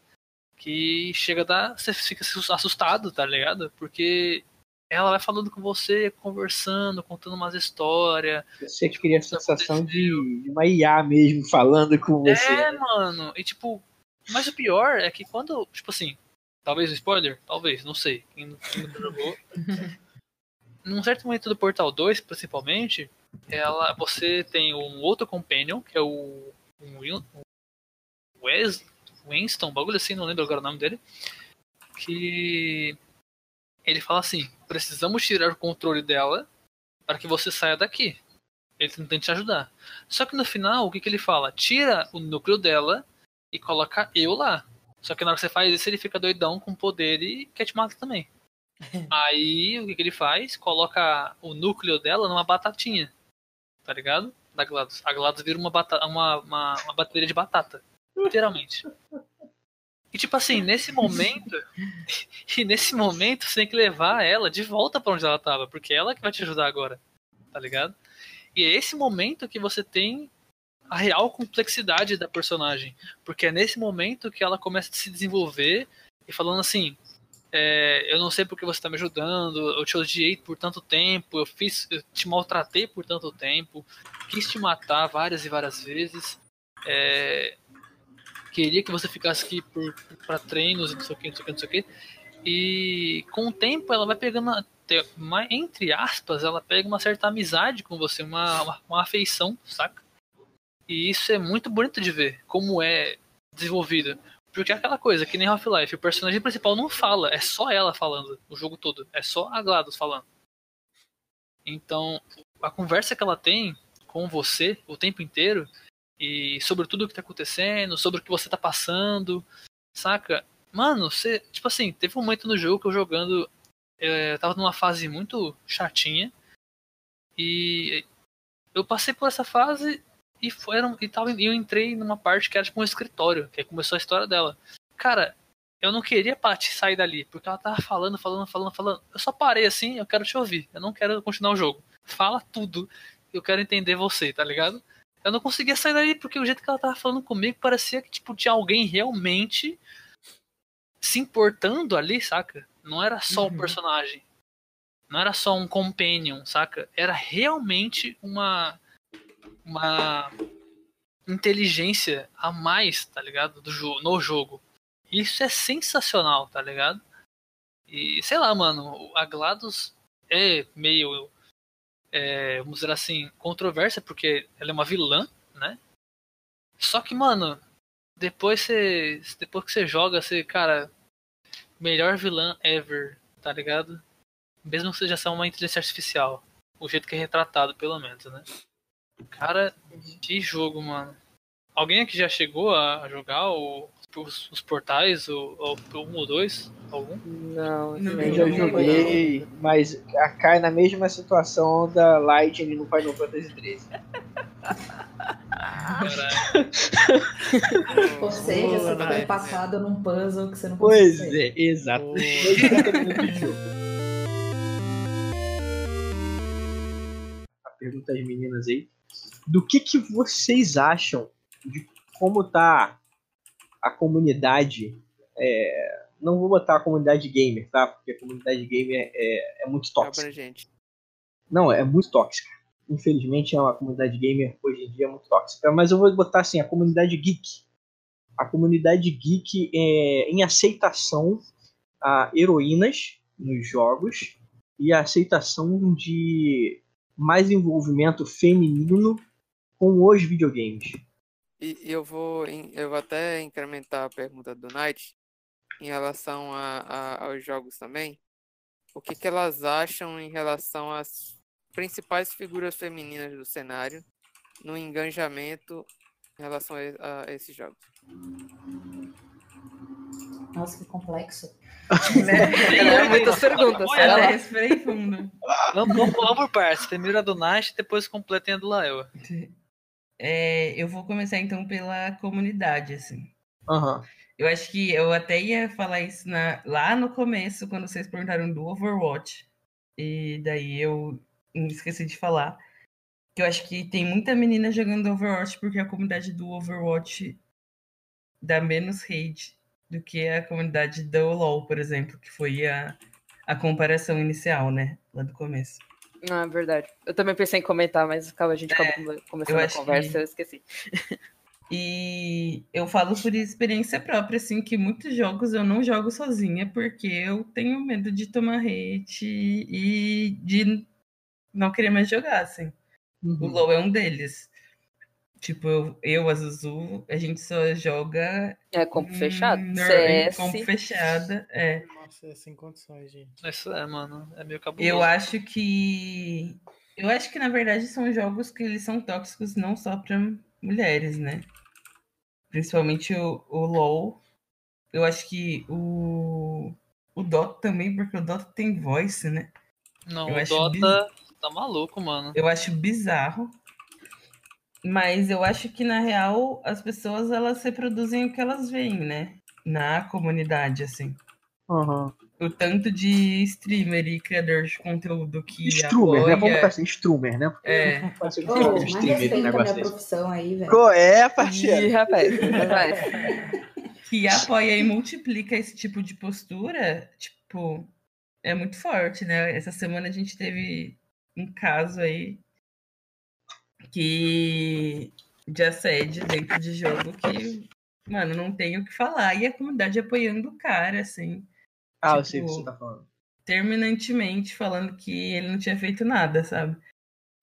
que chega a dar. Você fica assustado, tá ligado? Porque ela vai falando com você, conversando, contando umas histórias. Você cria a sensação de, de uma IA mesmo falando com você. É, né? mano. E tipo, mas o pior é que quando, tipo assim, talvez um spoiler, talvez, não sei. Quem, quem não jogou. Num certo momento do Portal 2, principalmente, ela, você tem um outro companion, que é o um, um Wes, Winston, um bagulho assim, não lembro agora o nome dele. Que ele fala assim: precisamos tirar o controle dela para que você saia daqui. Ele tenta te ajudar. Só que no final, o que, que ele fala? Tira o núcleo dela e coloca eu lá. Só que na hora que você faz isso, ele fica doidão com poder e quer te matar também. Aí, o que, que ele faz? Coloca o núcleo dela numa batatinha. Tá ligado? Da GLaDOS. A GLaDOS vira uma, uma, uma, uma bateria de batata. Literalmente. E tipo assim, nesse momento. e nesse momento, você tem que levar ela de volta pra onde ela tava. Porque é ela que vai te ajudar agora. Tá ligado? E é esse momento que você tem a real complexidade da personagem. Porque é nesse momento que ela começa a se desenvolver e falando assim: é, eu não sei porque você está me ajudando, eu te odiei por tanto tempo, eu fiz, eu te maltratei por tanto tempo, quis te matar várias e várias vezes, é, queria que você ficasse aqui para treinos, não sei o que, não sei o que, não sei o que. E com o tempo ela vai pegando, até- ma- entre aspas, ela pega uma certa amizade com você, uma, uma, uma afeição, saca? E isso é muito bonito de ver, como é desenvolvido. Porque é aquela coisa, que nem Half-Life, o personagem principal não fala, é só ela falando o jogo todo. É só a GLaDOS falando. Então, a conversa que ela tem com você o tempo inteiro, e sobre tudo o que tá acontecendo, sobre o que você tá passando, saca? Mano, você, tipo assim, teve um momento no jogo que eu jogando, eh, eu tava numa fase muito chatinha, e eu passei por essa fase e foram e tava, e eu entrei numa parte que era tipo um escritório, que aí começou a história dela. Cara, eu não queria Paty sair dali, porque ela tava falando, falando, falando, falando. Eu só parei assim, eu quero te ouvir. Eu não quero continuar o jogo. Fala tudo. Eu quero entender você, tá ligado? Eu não conseguia sair dali porque o jeito que ela tava falando comigo parecia que tipo tinha alguém realmente se importando ali, saca? Não era só um Uhum. personagem. Não era só um companion, saca? Era realmente uma uma inteligência a mais, tá ligado? Do no jogo. Isso é sensacional, tá ligado? E sei lá, mano, a GLaDOS é meio, é, vamos dizer assim, controversa porque ela é uma vilã, né? Só que, mano, depois você, depois que você joga, você, cara, melhor vilã ever, tá ligado? Mesmo que seja só uma inteligência artificial, o jeito que é retratado, pelo menos, né? Cara, que jogo, mano. Alguém aqui já chegou a jogar o- os, os portais, o, o, 1 ou 2? Algum? Não, Eu já não joguei, mas a- cai na mesma situação da Lightning no Final Fantasy XIII. Ou seja, você nice. empacado num puzzle que você não Pois é, exato. A pergunta às meninas aí. Do que, que vocês acham de como tá a comunidade? é, não vou botar a comunidade gamer, tá? Porque a comunidade gamer é, é muito tóxica. Não, é muito tóxica. Infelizmente, a comunidade gamer hoje em dia é muito tóxica. Mas eu vou botar assim, a comunidade geek. A comunidade geek é em aceitação a heroínas nos jogos e a aceitação de mais envolvimento feminino com os videogames. E e eu vou, eu vou até incrementar a pergunta do Knight em relação a, a- aos jogos também. O que, que elas acham em relação às principais figuras femininas do cenário no engajamento em relação a, a esses jogos? Nossa, que complexo. É, muitas perguntas. Olha. Respirei fundo. Vamos, vamos, vamos por partes. Primeiro a do Nash, depois completem a do Lael. É, eu vou começar então pela comunidade, assim. Aham. Eu acho que eu até ia falar isso na- lá no começo, quando vocês perguntaram do Overwatch. E daí eu me esqueci de falar. Que eu acho que tem muita menina jogando Overwatch porque a comunidade do Overwatch dá menos hate do que a comunidade do LoL, por exemplo, que foi a, a comparação inicial, né? Lá do começo. Ah, verdade. Eu também pensei em comentar, mas acaba, a gente começando É, eu a conversa que- eu esqueci. E eu falo por experiência própria, assim, que muitos jogos eu não jogo sozinha porque eu tenho medo de tomar hate e de não querer mais jogar, assim. O Uhum. LoL é um deles. Tipo, eu, eu a Zuzu, a gente só joga É compo fechado. Hum, CS. compo fechada. É. Nossa, é sem condições, gente. Isso é, mano. É meio cabuloso. Eu acho que. Eu acho que, na verdade, são jogos que eles são tóxicos não só para mulheres, né? Principalmente o, o LoL. Eu acho que o. O Dota também, porque o Dota tem voice, né? Não, eu o acho Dota tá maluco, mano. Eu acho bizarro. Mas eu acho que, na real, as pessoas elas reproduzem o que elas veem, né? Na comunidade, assim. Aham. O tanto de streamer e criador de conteúdo que Strummer, né? Vamos apoia... botar assim, Strummer, né? Porque É. não pode ser um streamer a minha negócio desse. profissão aí, velho. Qual é, Ih, rapaz, rapaz. que apoia e multiplica esse tipo de postura, tipo, é muito forte, né? Essa semana a gente teve um caso aí que de assédio dentro de jogo que, mano, não tem o que falar. E a comunidade apoiando o cara, assim, Ah, eu sei o que Tipo, você tá falando. terminantemente falando que ele não tinha feito nada, sabe?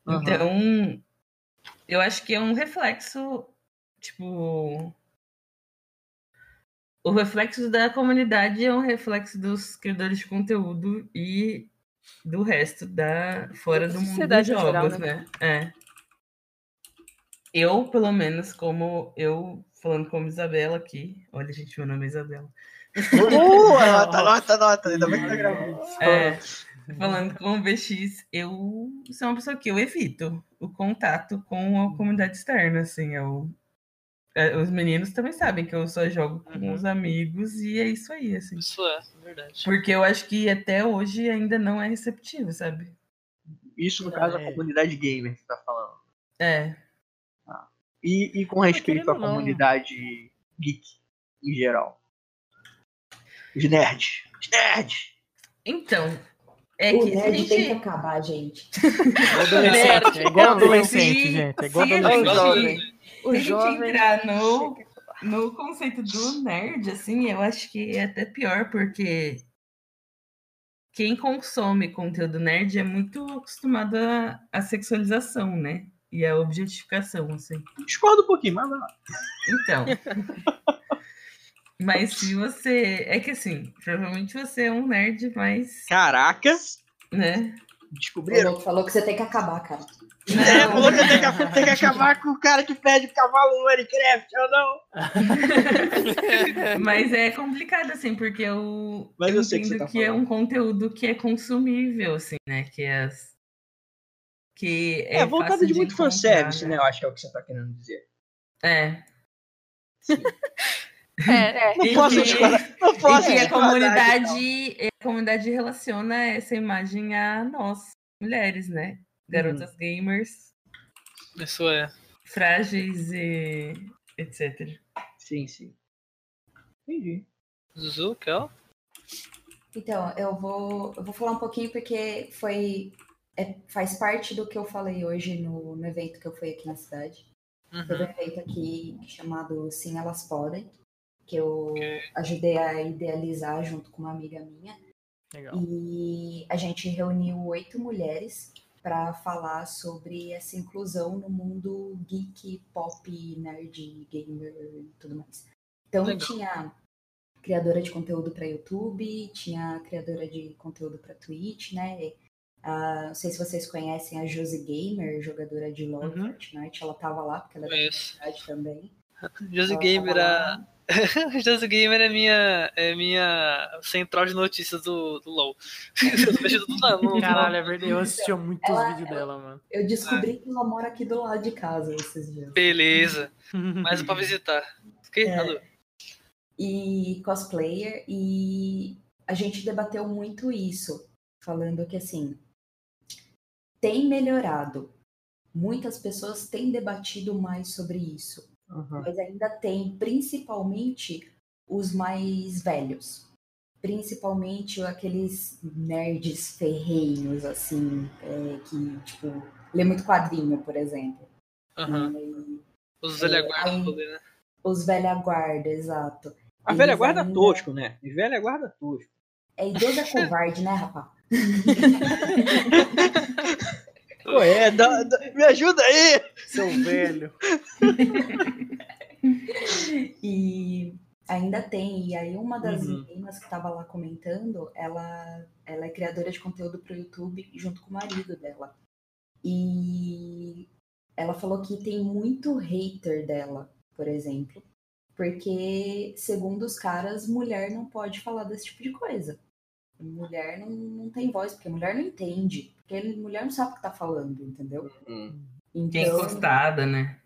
Aham. Então, eu acho que é um reflexo, tipo. O reflexo da comunidade é um reflexo dos criadores de conteúdo e do resto da fora do mundo dos em geral, jogos, né? É. Eu, pelo menos, como eu falando como Isabela aqui. Olha, gente, meu nome é Isabela. Uh, anota, anota, anota. Ainda bem que tá gravando. É, falando com o BX, eu sou uma pessoa que eu evito o contato com a comunidade externa, assim, eu, é, os meninos também sabem que eu só jogo com Uhum. os amigos e é isso aí, assim. Isso é, verdade. Porque eu acho que até hoje ainda não é receptivo, sabe? Isso, no caso, a É. comunidade gamer que você tá falando. É, E, e com respeito à comunidade geek em geral. Os nerds. Os nerds. então, é o que se a nerd tem que gente... acabar, gente. Adolescente, é igual Não, adolescente, se- gente. É igual se a adolescente. O jovem. Se O gente jovem. entrar no, no conceito do nerd, assim, eu acho que é até pior, porque quem consome conteúdo nerd é muito acostumado à, à sexualização, né? E à objetificação, assim. Discordo um pouquinho, mas vai lá. Então. Mas se você. É que assim, provavelmente você é um nerd mais. Caraca. né? Descobriram. falou que você tem que acabar, cara. É, falou que tem que, tem que acabar com o cara que pede cavalo no Minecraft, ou não? Mas é complicado, assim, porque eu, Mas eu que tá que é um conteúdo que é consumível, assim, né? Que é as. Que é, É, voltado fácil de muito encontrar, fanservice, né? Eu acho que é o que você tá querendo dizer. É. É, é. Não E posso que- discordar. Não E posso que a comunidade, a comunidade relaciona essa imagem a nós, mulheres, né? Garotas Uhum. gamers, Isso é. frágeis e etc. Sim, sim. Entendi. Zuzu, Kel? Então, eu vou, eu vou falar um pouquinho porque foi é, faz parte do que eu falei hoje no, no evento que eu fui aqui na cidade. Teve um Uhum. evento aqui chamado Sim Elas Podem, que eu ajudei a idealizar junto com uma amiga minha. Legal. E a gente reuniu oito mulheres para falar sobre essa inclusão no mundo geek, pop, nerd, gamer e tudo mais. Então Legal. tinha criadora de conteúdo para YouTube, tinha criadora de conteúdo para Twitch, né? Ah, não sei se vocês conhecem a Josie Gamer, jogadora de LoL Uhum. Fortnite, ela tava lá porque ela é da também. Josie Gamer, a... Josie Gamer é minha, é minha central de notícias do, do LoL. Caralho, é verdade. Eu assistia muitos Ela- vídeos dela, mano. Eu descobri que ela mora aqui do lado de casa esses dias. Beleza. Mais um pra visitar. Fiquei É. e cosplayer e a gente debateu muito isso, falando que assim tem melhorado. Muitas pessoas têm debatido mais sobre isso, Uhum. mas ainda tem principalmente os mais velhos. Principalmente aqueles nerds ferrenhos, assim, é, que, tipo, lê muito quadrinho, por exemplo. Aham. Né? Os É, velha guarda aí- poder, né? Os velha guarda, exato. A velha Eles guarda ainda- tosco, né? A velha guarda tosco. É idoso é covarde, né, rapaz? Pô, é, dá- dá- me ajuda aí! Seu velho. E ainda tem. E aí, uma das Uhum. meninas que estava lá comentando, ela, ela é criadora de conteúdo para o YouTube junto com o marido dela. E ela falou que tem muito hater dela, por exemplo. Porque, segundo os caras, mulher não pode falar desse tipo de coisa. Mulher não, não tem voz, porque mulher não entende. Porque mulher não sabe o que tá falando, entendeu? Hum. Que é Então, encostada, né?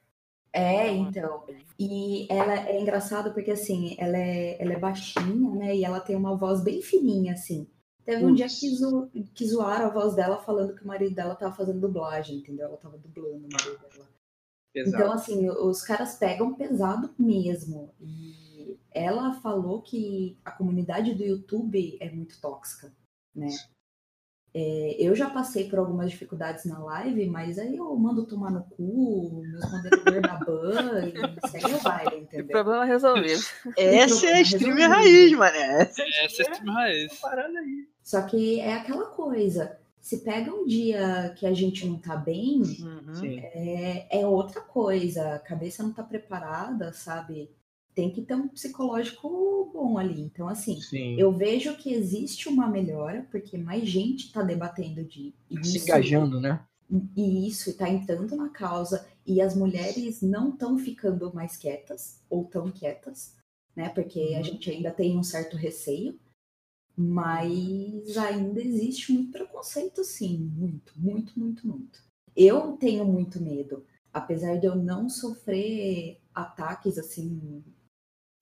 é, então. E ela é engraçado porque, assim, ela é, ela é baixinha, né? E ela tem uma voz bem fininha, assim. Teve um dia que, zo, que zoaram a voz dela falando que o marido dela tava fazendo dublagem, entendeu? Ela tava dublando o marido dela. Pesado. Então, assim, os caras pegam pesado mesmo. E ela falou que a comunidade do YouTube é muito tóxica, né? É, eu já passei por algumas dificuldades na live, mas aí eu mando tomar no cu, meus moderadores da ban e segue o baile, O entendeu? problema é resolvido. Essa é a streamer raiz, mané. Essa é a Essa é a stream raiz. parada aí. Só que é aquela coisa. Se pega um dia que a gente não tá bem, Uhum. É, é outra coisa. A cabeça não tá preparada, sabe? Tem que ter um psicológico bom ali. Então, assim, Sim. eu vejo que existe uma melhora, porque mais gente tá debatendo de Se isso, engajando, né? e isso está entrando na causa, e as mulheres não estão ficando mais quietas, ou tão quietas, né? Porque a gente ainda tem um certo receio, mas ainda existe muito preconceito, sim, muito, muito, muito, muito. Eu tenho muito medo, apesar de eu não sofrer ataques assim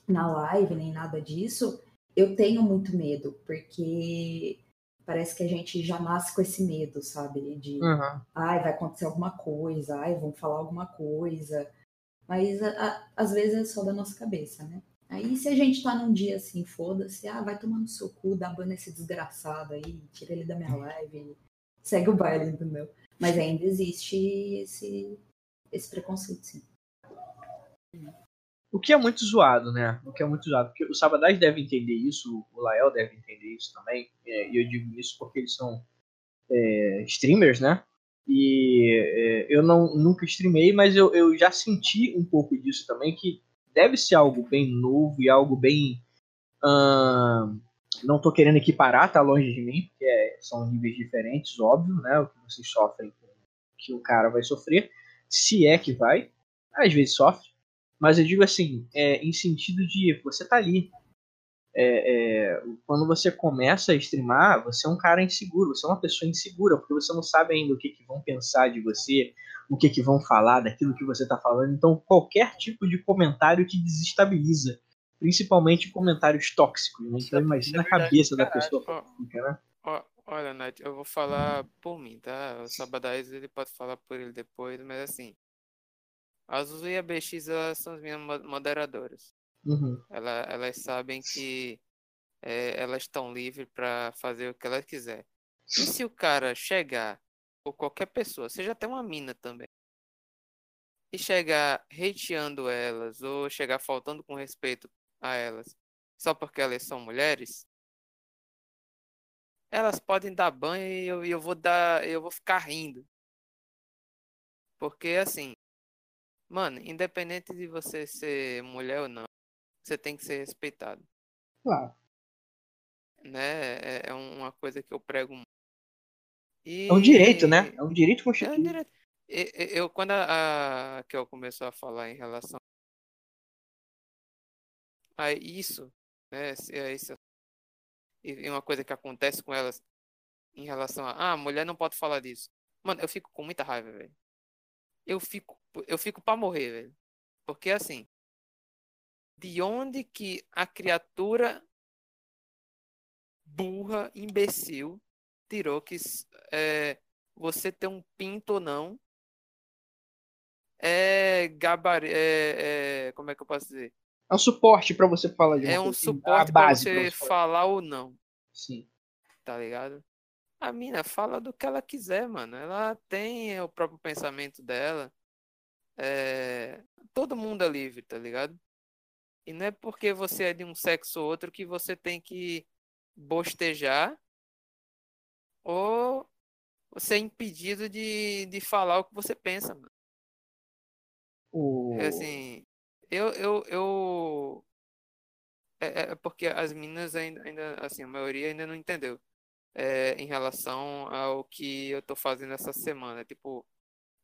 na live, nem nada disso, eu tenho muito medo, porque parece que a gente já nasce com esse medo, sabe? De Uhum. ai, vai acontecer alguma coisa, ai, vão falar alguma coisa. Mas a- a- às vezes é só da nossa cabeça, né? Aí se a gente tá num dia assim, foda-se, ah, vai tomar no seu cu, dá ban nesse desgraçado aí, tira ele da minha live, segue o baile, entendeu? Mas ainda existe esse, esse preconceito, sim. O que é muito zoado, né? O que é muito zoado. Porque o Sabadás deve entender isso, o Lael deve entender isso também. é, E eu digo isso porque eles são é, streamers, né? E é, eu não, nunca streamei, mas eu, eu já senti um pouco disso também, que deve ser algo bem novo e algo bem. não tô querendo equiparar, tá longe de mim, porque é- são níveis diferentes, óbvio, né? O que vocês sofrem, que o cara vai sofrer, se é que vai, às vezes sofre. Mas eu digo assim, é, em sentido de você tá ali. É, é, quando você começa a streamar, você é um cara inseguro, você é uma pessoa insegura, porque você não sabe ainda o que, que vão pensar de você, o que, que vão falar daquilo que você tá falando. Então, qualquer tipo de comentário te desestabiliza. Principalmente comentários tóxicos, né? Então imagina é a verdade cabeça da pra caralho. pessoa que fica, né? Ó, olha, Nath, eu vou falar por mim, tá? O Sabadais ele pode falar por ele depois, mas assim. A Azul e a BX elas são as minhas mo- moderadoras. Uhum. Ela, elas sabem que é, elas estão livres para fazer o que elas quiserem. E se o cara chegar, ou qualquer pessoa, seja até uma mina também, e chegar hateando elas, ou chegar faltando com respeito a elas, só porque elas são mulheres, elas podem dar banho e eu, eu vou dar, eu vou ficar rindo. Porque assim, mano, independente de você ser mulher ou não, você tem que ser respeitado, Claro. né? É, é uma coisa que eu prego muito. E... É um direito, né? É um direito É um direito. E- e- Eu, quando a, a Kel começou a falar em relação a isso, né? a isso, e e uma coisa que acontece com elas em relação a, ah, mulher não pode falar disso. Mano, eu fico com muita raiva, velho. Eu fico, eu fico pra morrer, velho. Porque assim, de onde que a criatura burra, imbecil, tirou que é, você ter um pinto ou não é gabari, é, é, como é que eu posso dizer? É um suporte pra você falar de É um suporte a pra base você falar. falar ou não, Sim. tá ligado? A mina fala do que ela quiser, mano. Ela tem o próprio pensamento dela. É... Todo mundo é livre, tá ligado? E não é porque você é de um sexo ou outro que você tem que bostejar ou você é impedido de, de falar o que você pensa, mano. O... É assim, eu, eu, eu... É, é- é porque as meninas ainda, ainda, assim, a maioria ainda não entendeu é, em relação ao que eu tô fazendo essa semana. Tipo,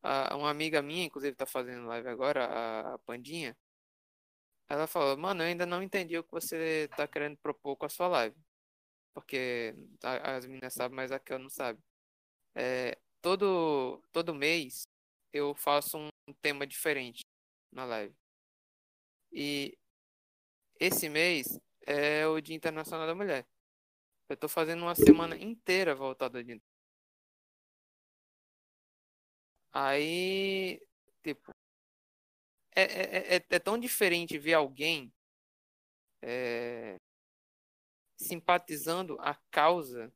a- uma amiga minha, inclusive, tá fazendo live agora, a, a Pandinha, ela falou, mano, eu ainda não entendi o que você tá querendo propor com a sua live. Porque a- as meninas sabem, mas a Kel não sabe. É, todo, todo mês eu faço um tema diferente na live. E esse mês é o Dia Internacional da Mulher. Eu tô fazendo uma semana inteira voltada ao Dia. Aí, tipo, é, é, é, é tão diferente ver alguém é, simpatizando a causa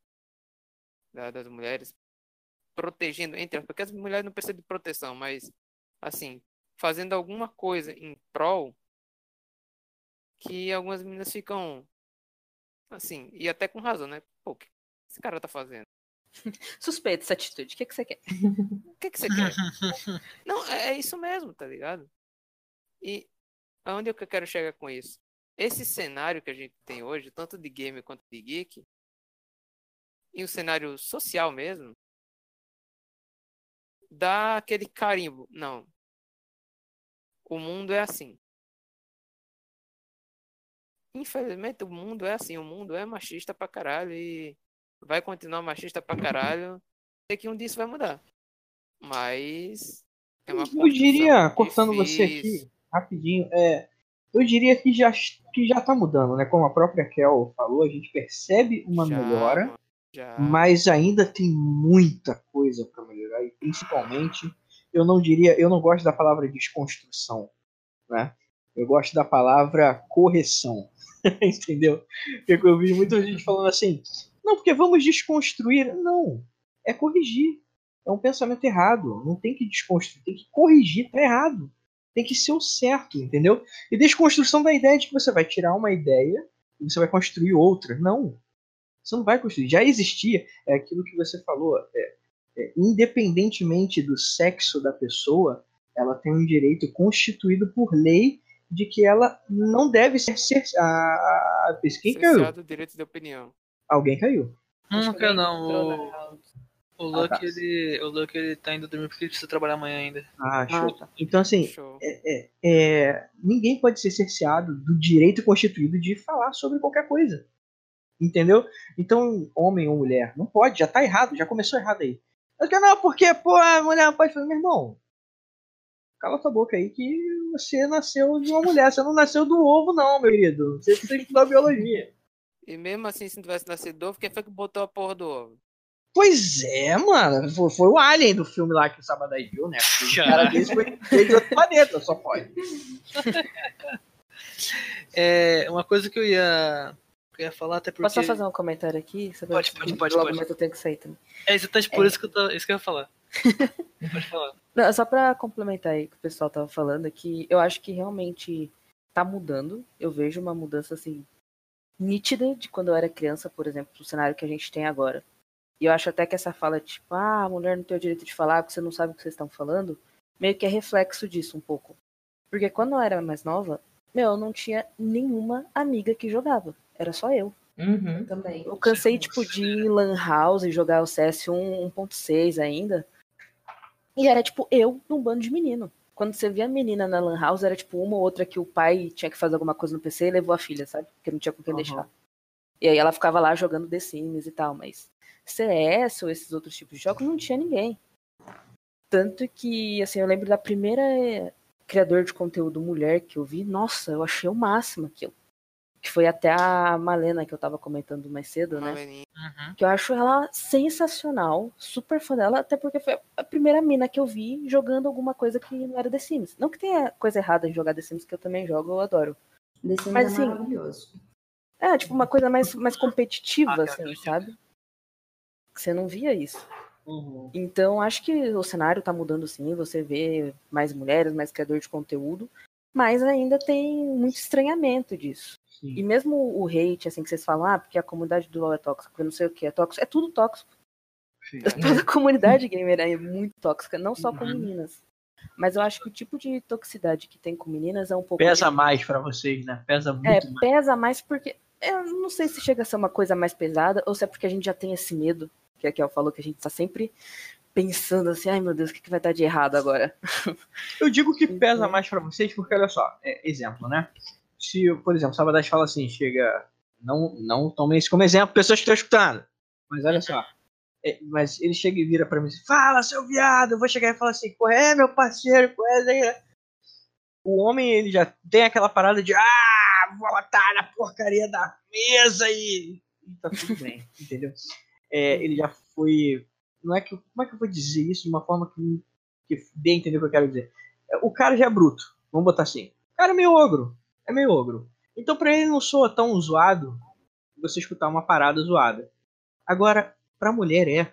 da- das mulheres, protegendo, entre porque as mulheres não precisam de proteção, mas, assim, fazendo alguma coisa em prol que algumas meninas ficam assim, e até com razão, né? Pô, o que esse cara tá fazendo? Suspeita essa atitude. O que, que você quer? O que que você quer? Não, é é isso mesmo, tá ligado? E aonde é que eu quero chegar com isso? Esse cenário que a gente tem hoje, tanto de game quanto de geek, e o cenário social mesmo, dá aquele carimbo. Não. O mundo é assim. Infelizmente, o mundo é assim. O mundo é machista pra caralho e vai continuar machista pra caralho. Sei que um dia isso vai mudar. Mas. É uma Eu diria, cortando você aqui, rapidinho, é, eu diria que já, que já tá mudando, né? Como a própria Kel falou, a gente percebe uma Já, melhora, já. mas ainda tem muita coisa para melhorar e principalmente, eu não diria, eu não gosto da palavra desconstrução, né? Eu gosto da palavra correção, entendeu? Porque eu vi muita gente falando assim, não, porque vamos desconstruir, não, é corrigir. É um pensamento errado. Não tem que desconstruir, tem que corrigir, tá errado. Tem que ser o certo, entendeu? E desconstrução da ideia de que você vai tirar uma ideia e você vai construir outra. Não. Você não vai construir. Já existia. É aquilo que você falou. é, é, independentemente do sexo da pessoa, ela tem um direito constituído por lei de que ela não deve ser. ser a, a, a, quem o direito de opinião. Alguém caiu. Não, Acho não que O, o Ah, Luck, tá. ele, o Luck, ele tá indo dormir porque ele precisa trabalhar amanhã ainda. Ah, show. Ah, tá. Então, assim, Show. é, é, ninguém pode ser cerceado do direito constituído de falar sobre qualquer coisa. Entendeu? Então, homem ou mulher, não pode, já tá errado, já começou errado aí. Eu quero, não, porque, pô, a mulher não pode fazer, meu irmão. Cala tua boca aí que você nasceu de uma mulher, você não nasceu do ovo, não, meu querido. Você precisa estudar biologia. E mesmo assim, se não tivesse nascido ovo, quem foi que botou a porra do ovo? Pois é, mano. Foi, foi o Alien do filme lá que o Sábado aí viu, né? Porque O cara desse foi veio de outro planeta, só pode. É, uma coisa que eu ia, que eu ia falar, até porque. Posso só fazer um comentário aqui? Você Pode, pode, pode, Logo pode. mais eu tenho que sair também. É exatamente por isso, que eu tô, isso que eu ia falar. Pode falar. Não, é só pra complementar aí o que o pessoal tava falando, é que eu acho que realmente tá mudando. Eu vejo uma mudança assim nítida de quando eu era criança, por exemplo, pro cenário que a gente tem agora. E eu acho até que essa fala, tipo, ah, a mulher não tem o direito de falar porque você não sabe o que vocês estão falando, meio que é reflexo disso um pouco. Porque quando eu era mais nova, meu, eu não tinha nenhuma amiga que jogava. Era só eu. Uhum. Também. Eu cansei, tipo, de ir em Lan House e jogar o CS 1 1.6 ainda. E era, tipo, eu num bando de menino. Quando você via a menina na Lan House, era, tipo, uma ou outra que o pai tinha que fazer alguma coisa no PC e levou a filha, sabe? Porque não tinha com quem Aham. deixar. E aí ela ficava lá jogando The Sims e tal, mas CS ou esses outros tipos de jogos não tinha ninguém. Tanto que, assim, eu lembro da primeira eh, criador de conteúdo mulher que eu vi, nossa, eu achei o máximo aquilo. Que foi até a Malena que eu tava comentando mais cedo, né? Maleninha. Uhum. Que eu acho ela sensacional, super fã dela, até porque foi a primeira mina que eu vi jogando alguma coisa que não era The Sims. Não que tenha coisa errada em jogar The Sims, que eu também jogo, eu adoro. The Sims Mas, é assim, maravilhoso. É, tipo, uma coisa mais, mais competitiva, Ah, assim, sabe? Você não via isso. Uhum. Então, acho que o cenário tá mudando sim, você vê mais mulheres, mais criador de conteúdo, mas ainda tem muito estranhamento disso. Sim. E mesmo o hate, assim, que vocês falam, ah, porque a comunidade do LoL é tóxica, porque não sei o que é tóxico, é tudo tóxico. Sim. Toda a comunidade gamer é muito tóxica, não só com Uhum. meninas. Mas eu acho que o tipo de toxicidade que tem com meninas é um pouco. Pesa mais pra vocês, né? Pesa muito É, mais. pesa mais porque. Eu não sei se chega a ser uma coisa mais pesada ou se é porque a gente já tem esse medo, que a Kel falou que a gente tá sempre pensando assim, ai meu Deus, o que, que vai dar de errado agora? Eu digo que pesa Uhum. mais pra vocês porque, olha só, é, exemplo, né? Se, por exemplo, Sabadás fala assim, chega. Não, não tomem isso como exemplo, pessoas que estão escutando. Mas olha só. é, mas ele chega e vira pra mim assim, fala, seu viado, eu vou chegar e falar assim, qual é, meu parceiro, qual é, Zé?" O homem, ele já tem aquela parada de, ah, vou botar na porcaria da mesa e, tá tudo bem, entendeu? É, ele já foi, não é que, como é que eu vou dizer isso de uma forma que, que dê entender o que eu quero dizer? o cara já é bruto, vamos botar assim. O cara é meio ogro, é meio ogro. Então pra ele não soa tão zoado você escutar uma parada zoada. Agora, pra mulher é.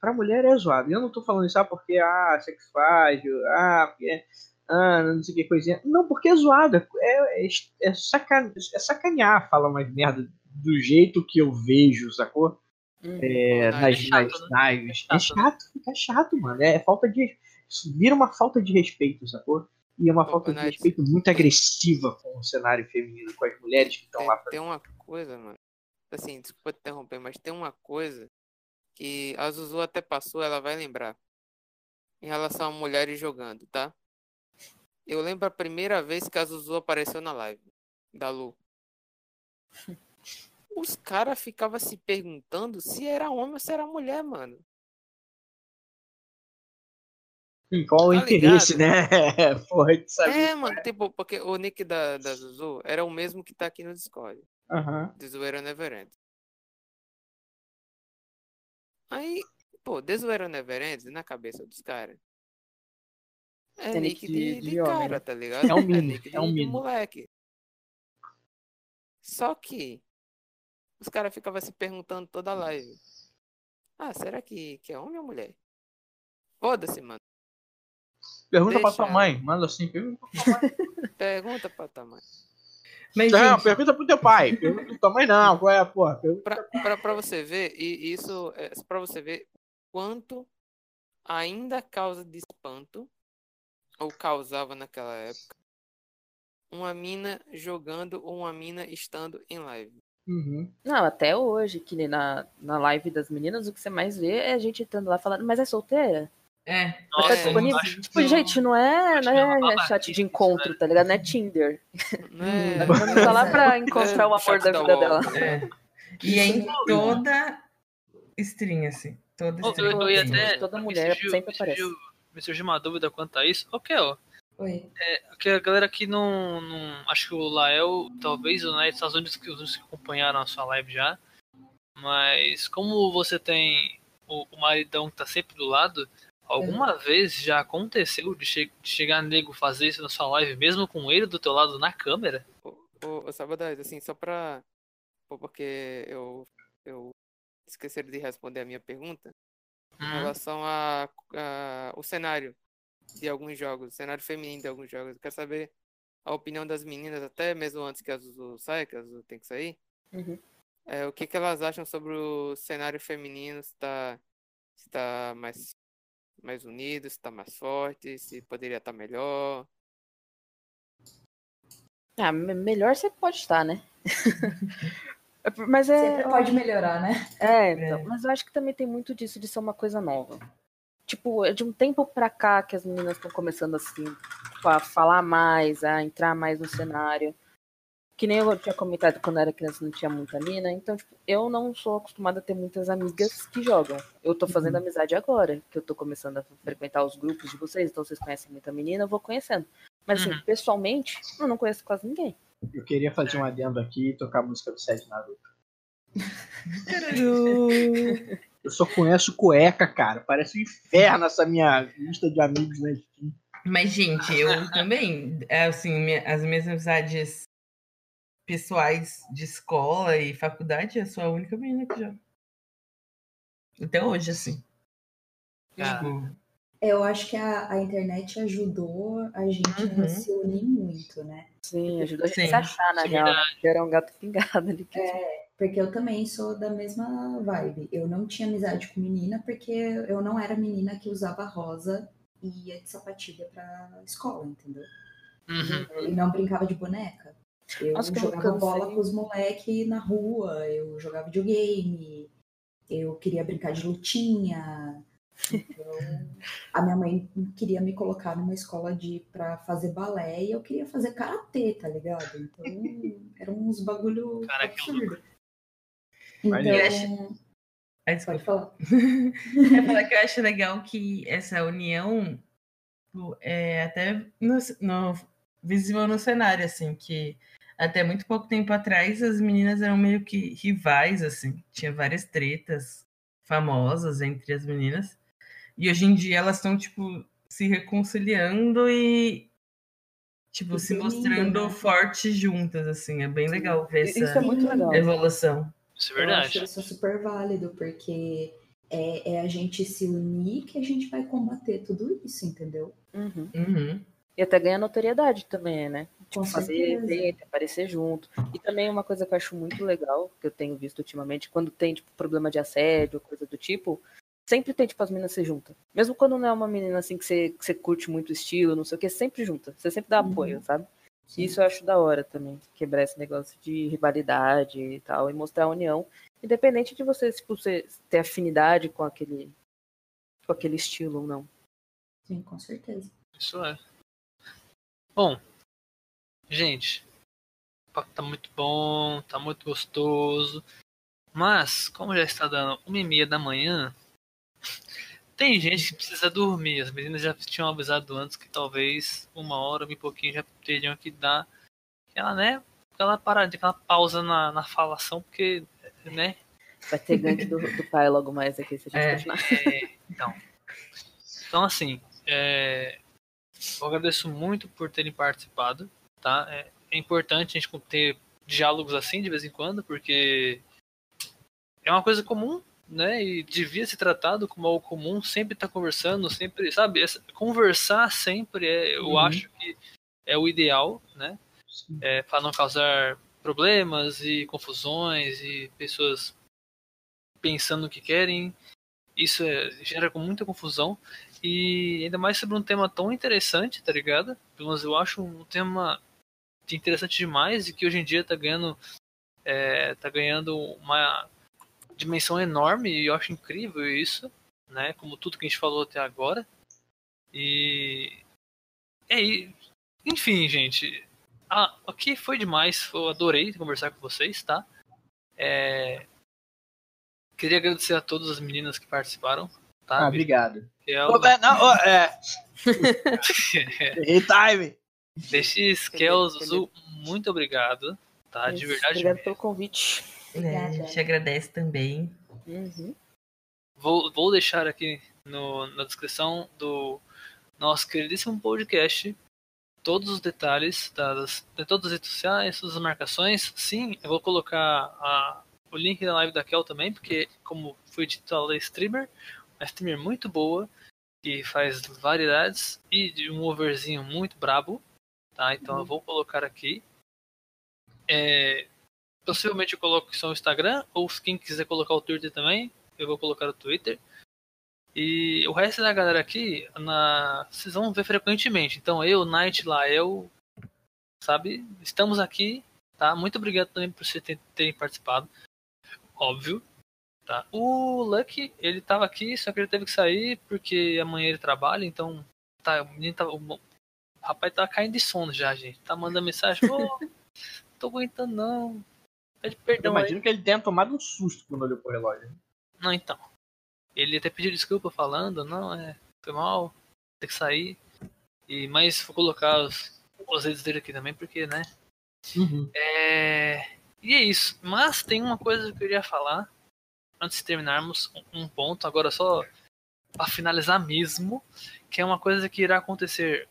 Pra mulher é zoado. E eu não tô falando isso ah, porque, ah, sexuágio, ah, porque, ah, não sei que coisinha. Não, porque é zoado. É, é, é, saca, é sacanear falar mais merda do jeito que eu vejo, sacou? É, Não, nas, é chato, nas lives. É chato, fica chato, mano. É falta de. Vira uma falta de respeito, sacou? E é uma falta de respeito muito agressiva com o cenário feminino, com as mulheres que estão Tem, lá tem uma coisa, mano. Assim, desculpa te interromper, mas tem uma coisa que a Zuzu até passou, ela vai lembrar. Em relação a mulheres jogando, tá? Eu lembro a primeira vez que a Zuzu apareceu na live da Lu. Os caras ficavam se perguntando se era homem ou se era mulher, mano. Qual o Tá interesse, ligado? né? Porra, de saber. É, mano, tipo, porque o nick da, da Zuzu era o mesmo que tá aqui no Discord. Aham. De Zoeira Neverend. Aí, pô, de Zoeira Neverend, na cabeça dos caras. É, É nick de, de- de de homem, cara, né? tá ligado? É um mini, nick de, é um mini. moleque. Só que os caras ficavam se perguntando toda a live. Ah, será que, que é homem ou mulher? Foda-se, mano. Pergunta pra Deixa tua ela. mãe. Manda assim. Pergunta pra tua mãe. Pergunta pra tua mãe. Mas, Não, gente, pergunta pro teu pai. Pergunta pra tua mãe, não. Qual é a porra? Pergunta- Pra, pra, pra você ver, e isso é pra você ver quanto ainda causa de espanto, ou causava naquela época, uma mina jogando ou uma mina estando em live. Uhum. Não, até hoje, que nem na, na live das meninas, o que você mais vê é a gente entrando lá falando, mas é solteira? É, Tá Nossa, disponível? acho Tipo, que gente, não é, não é é chat de isso, encontro, tá ligado? Não é Tinder. Né? A menina não tá lá pra encontrar o amor da da vida dela. é. E é em toda stream, assim. Toda stream. eu, até. Toda me mulher surgiu- sempre me aparece. surgiu- Me surgiu uma dúvida quanto a isso. Ok, ó. Oi. Que a galera aqui não, não. Acho que o Lael, talvez o Night, são os únicos que, os que acompanharam a sua live já. Mas como você tem o, o maridão que tá sempre do lado, alguma vez já aconteceu de, che de chegar nego fazer isso na sua live, mesmo com ele do teu lado na câmera? Ô, ô, ô, Sabadais, assim, só pra. pô, Porque eu, eu esqueci de responder a minha pergunta. Em Hum, relação a, a- o cenário de alguns jogos, o cenário feminino de alguns jogos. Eu quero saber a opinião das meninas, até mesmo antes que a Zuzu saia, que a Zuzu tem que sair. Uhum. É, o que, que elas acham sobre o cenário feminino, se tá, se tá mais, mais unido, se tá mais forte, se poderia estar melhor. Ah, me- melhor você pode estar, né? É Mas é. Sempre pode melhorar, né? É, então, mas eu acho que também tem muito disso de ser uma coisa nova. Tipo, é de um tempo pra cá que as meninas estão começando assim, tipo, a falar mais, a entrar mais no cenário. Que nem eu tinha comentado quando eu era criança não tinha muita mina. Então, tipo, eu não sou acostumada a ter muitas amigas que jogam. Eu tô fazendo amizade agora, que eu tô começando a frequentar os grupos de vocês, então vocês conhecem muita menina, eu vou conhecendo. Mas assim, Uhum. pessoalmente, eu não conheço quase ninguém. Eu queria fazer um adendo aqui e tocar a música do Sede Naruto. Eu só conheço cueca, cara. Parece um inferno essa minha lista de amigos na Steam. Mas, gente, eu também, é, assim, as minhas amizades pessoais de escola e faculdade, é só a única menina que joga. Até hoje, assim. Cara, Tipo, Eu acho que a, a internet ajudou a gente Uhum. a se unir muito, né? Sim, ajudou a gente a se Sim. achar, na é real. era um gato pingado ali. Que... Porque eu também sou da mesma vibe. Eu não tinha amizade com menina porque eu não era menina que usava rosa e ia de sapatilha pra escola, entendeu? uhum. E não brincava de boneca. Eu Nossa, jogava bola com os moleques na rua, eu jogava videogame, eu queria brincar de lutinha. Então, a minha mãe queria me colocar numa escola de para fazer balé e eu queria fazer karatê, tá ligado? Então, eram uns bagulho Cara, absurdo. Então, Ai, pode falar. Eu falar que eu acho legal que essa união é até no, no- visível no cenário, assim, que até muito pouco tempo atrás as meninas eram meio que rivais, assim. Tinha várias tretas famosas entre as meninas. E hoje em dia elas estão, tipo, se reconciliando e, tipo, se mostrando né? fortes juntas, assim. É bem legal ver Isso é essa muito legal. evolução. Isso é Eu verdade. acho isso super válido, porque é, é a gente se unir que a gente vai combater tudo isso, entendeu? Uhum. Uhum. E até ganha notoriedade também, né? Com fazer evento, aparecer junto. E também uma coisa que eu acho muito legal, que eu tenho visto ultimamente, quando tem, tipo, problema de assédio, coisa do tipo, sempre tem, tipo, as meninas se juntam. Mesmo quando não é uma menina, assim, que você, que você curte muito o estilo, não sei o que, sempre junta. Você sempre dá Uhum. apoio, sabe? Sim. Isso eu acho da hora também, quebrar esse negócio de rivalidade e tal, e mostrar a união, independente de você, tipo, você ter afinidade com aquele, com aquele estilo ou não. Sim, com certeza. Isso é. Bom, gente, o papo tá muito bom, tá muito gostoso. Mas, como já está dando uma e meia da manhã, tem gente que precisa dormir. As meninas já tinham avisado antes que talvez uma hora, um pouquinho já teriam que dar aquela, né? Aquela paradinha, aquela pausa na, na falação, porque, né? Vai ter gank do, do pai logo mais aqui, se a gente É. continuar. É, então, então assim, é, eu agradeço muito por terem participado, tá? É, é importante a gente ter diálogos assim de vez em quando, porque é uma coisa comum, né? E devia ser tratado como algo comum, sempre estar conversando, sempre, sabe? Conversar sempre, é, eu Uhum. acho que é o ideal, né? É, para não causar problemas e confusões e pessoas pensando o que querem. Isso é, gera com muita confusão. E ainda mais sobre um tema tão interessante, tá ligado? Pelo menos eu acho um tema interessante demais e que hoje em dia tá ganhando, é, tá ganhando uma dimensão enorme e eu acho incrível isso, né? Como tudo que a gente falou até agora. E é. Enfim, gente. Ah, aqui foi demais. Eu adorei conversar com vocês, tá? É, Queria agradecer a todas as meninas que participaram? Ah, obrigado. Ô, é, não, ô, é. Errei time. DX, Kel, Zuzu, muito obrigado, tá? De Isso, verdade. Obrigado mesmo. pelo convite. É, a Obrigada. gente agradece também. Uhum. Vou, vou deixar aqui no, na descrição do nosso queridíssimo podcast todos os detalhes das, de todas as redes sociais, todas as marcações. Sim, eu vou colocar a- o link da live da Kel também, porque, como foi dito, ela é streamer, streamer muito boa, que faz variedades e de um overzinho muito brabo, tá? Então eu vou colocar aqui. É, possivelmente eu coloco só o Instagram, ou quem quiser colocar o Twitter também, eu vou colocar o Twitter. E o resto da galera aqui, na... vocês vão ver frequentemente. Então eu, Night, Lael, sabe? Estamos aqui, tá? Muito obrigado também por vocês ter- terem participado. Óbvio. Tá? O Lucky, ele tava aqui, só que ele teve que sair porque amanhã ele trabalha, então tá, o menino tá, o rapaz tá caindo de sono já, gente. Tá mandando mensagem, ô, tô aguentando não. Pede Eu perdão aí. imagino que ele tenha tomado um susto quando olhou pro relógio. Não, então. Ele até pediu desculpa falando, não, é, foi mal, tem que sair. E, mas vou colocar os, os redes dele aqui também, porque, né? É, e é isso. Mas tem uma coisa que eu queria falar antes de terminarmos um- ponto, agora só para finalizar mesmo, que é uma coisa que irá acontecer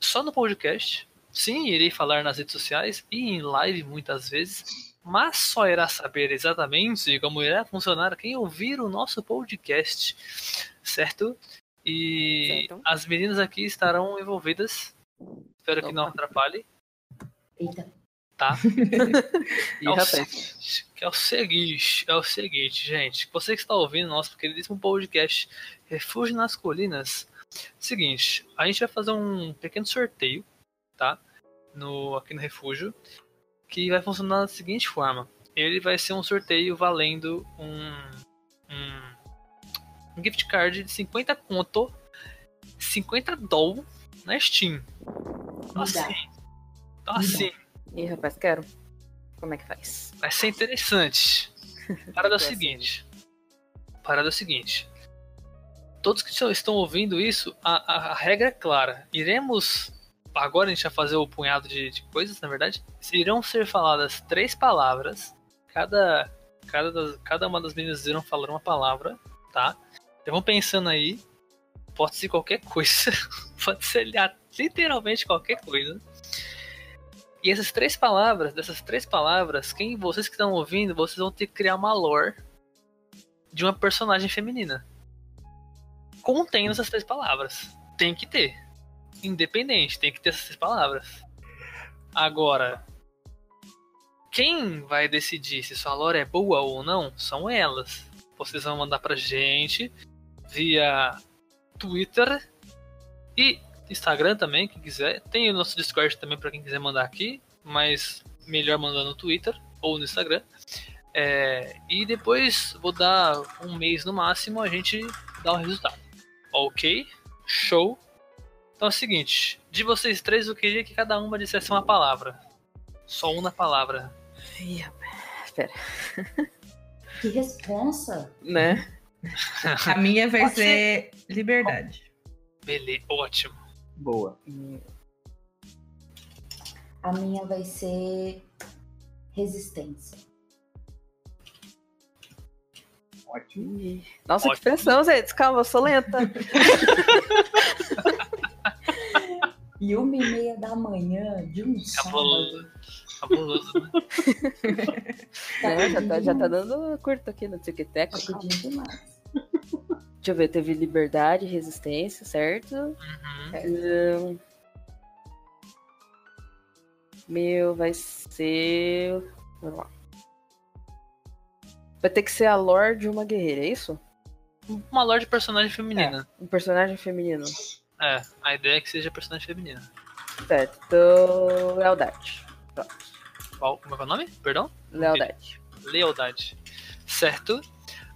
só no podcast, Sim, irei falar nas redes sociais e em live muitas vezes, mas só irá saber exatamente como irá funcionar quem ouvir o nosso podcast, certo? E Certo. as meninas aqui estarão envolvidas. Espero que não Opa. atrapalhe, Eita. tá? Ih, É o rapaz. é o seguinte, é o seguinte, gente. Você que está ouvindo nosso queridíssimo podcast Refúgio nas Colinas. Seguinte, a gente vai fazer um pequeno sorteio, tá? No, aqui no Refúgio, que vai funcionar da seguinte forma. Ele vai ser um sorteio valendo um, um, um gift card de 50 conto, 50 doll na Steam. Então, assim, então, assim Ih, rapaz, quero. Como é que faz? Vai ser interessante. Parada é o seguinte. Parada é o seguinte. Todos que estão- ouvindo isso, a, a- a regra é clara. Iremos. Agora a gente vai fazer o punhado de, de coisas, na verdade. Irão ser faladas três palavras. Cada, cada, das- cada uma das meninas irão falar uma palavra, tá? Então vão pensando aí. Pode ser qualquer coisa. Pode ser li- literalmente qualquer coisa. E essas três palavras, dessas três palavras, quem vocês que estão ouvindo, vocês vão ter que criar uma lore de uma personagem feminina. Contendo essas três palavras. Tem que ter. Independente, tem que ter essas três palavras. Agora, quem vai decidir se sua lore é boa ou não são elas. Vocês vão mandar pra gente via Twitter e Instagram também, quem quiser. Tem o nosso Discord também para quem quiser mandar aqui, mas melhor mandar no Twitter ou no Instagram. É, e depois vou dar um mês no máximo, a gente dá o resultado. Ok? Show. Então é o seguinte, de vocês três eu queria que cada uma dissesse uma palavra. Só uma palavra. Rapaz. Espera. Que responsa. Né? A minha vai Pode ser liberdade. Beleza, ótimo. Boa. A minha vai ser resistência. Ótimo. Nossa, que Ótimo. pressão, gente. Calma, eu sou lenta. E uma e meia da manhã de um Cabuloso. sábado. Cabuloso, né? É, já, tá, já tá rapidinho, dando curto aqui no TikTok. rapidinho demais. Deixa eu ver, teve liberdade, resistência, certo? Uhum. Hum. Meu, vai ser. Vamos lá. Vai ter que ser a lore de uma guerreira, é isso? Uma lore de personagem feminina. Um personagem feminino. É, a ideia é que seja personagem feminina. Certo. Então, lealdade. Qual, como é que é o nome? Perdão? Lealdade. Lealdade. Certo?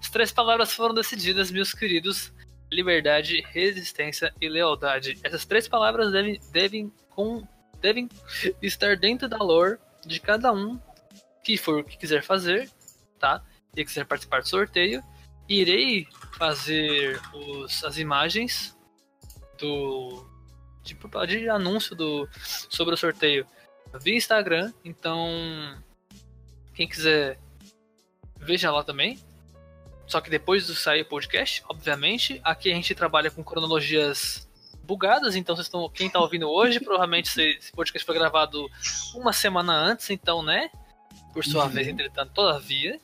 As três palavras foram decididas, meus queridos. Liberdade, resistência e lealdade. Essas três palavras devem, devem, com, devem estar dentro da lore de cada um que for que quiser fazer, tá? E quiser participar do sorteio. Irei fazer os, as imagens do de, de anúncio do, sobre o sorteio via Instagram. Então, quem quiser, veja lá também. Só que depois do sair o podcast, obviamente. Aqui a gente trabalha com cronologias bugadas, então vocês estão, quem está ouvindo hoje, provavelmente esse, podcast foi gravado uma semana antes, então, né? Por sua Uhum. vez, entretanto, todavia.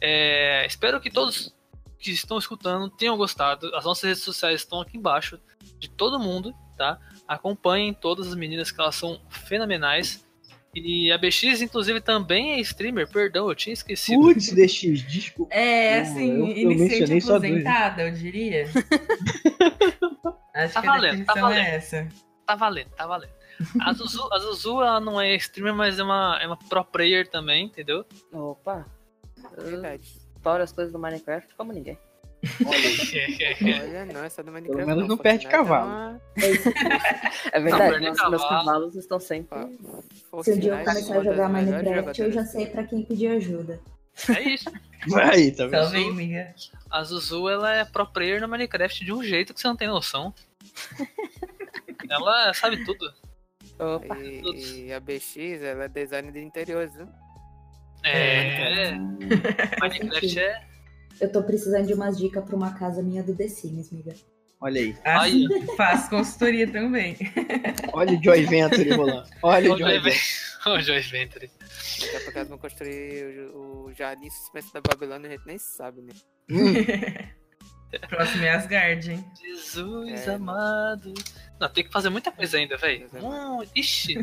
É, espero que todos que estão escutando tenham gostado. As nossas redes sociais estão aqui embaixo de todo mundo, tá? Acompanhem todas as meninas que elas são fenomenais. E a BX, inclusive, também é streamer, perdão, eu tinha esquecido. Putz, DX, desculpa. É, Eu- assim, eu- eu iniciante mencionei só dois. aposentada, eu diria. Acho Tá que a valendo, tá definição valendo. é essa. Tá valendo, tá valendo. A Zuzu, a Zuzu ela não é streamer, mas é uma, é uma pro player também, entendeu? Opa. Eu Verdade. As coisas do Minecraft como ninguém. Olha, não, essa do Minecraft. menos não perde Fortnite é cavalo. uma- É verdade, perder meus, meus cavalo. cavalos estão sempre. Se um dia eu é começar a jogar Minecraft, eu já sei pra quem pedir ajuda. É isso. Aí, tá vendo? Amiga. A Zuzu ela é pro player no Minecraft de um jeito que você não tem noção. Ela sabe tudo. Opa. E, e a BX, ela é design de interiores, viu? É. Minecraft é. Eu tô precisando de umas dicas pra uma casa minha do The Sims, amiga. Olha aí. Ah, Aí. Faço consultoria também. Olha o Joy Venture rolando. Olha o O Joy Venture. o Joy Venture. Daqui a pouco elas vão construir o, o Jardim Suspenso da Babilônia, a gente nem sabe, né? Hum, Próximo é Asgard, hein? Jesus É. amado. Não, tem que fazer muita coisa ainda, velho. Hum, ixi.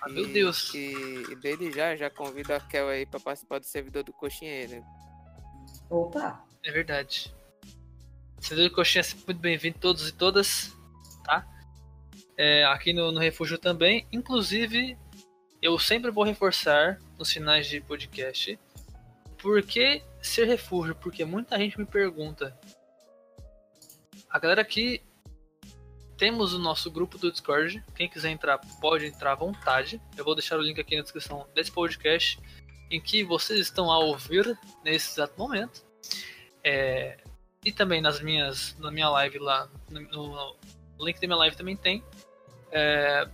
Ah, meu E- Deus. E, e desde já, já convido a Kel aí pra participar do servidor do Coxinha, né? Opa, É verdade. Servidor de Coxinha muito bem-vindo, todos e todas, tá? É, aqui no, no Refúgio também. Inclusive, eu sempre vou reforçar nos finais de podcast por que ser refúgio? Porque muita gente me pergunta. A galera aqui temos o nosso grupo do Discord. Quem quiser entrar, pode entrar à vontade. Eu vou deixar o link aqui na descrição desse podcast em que vocês estão a ouvir nesse exato momento. É, e também nas minhas, na minha live lá, no, no- link da minha live também tem. É,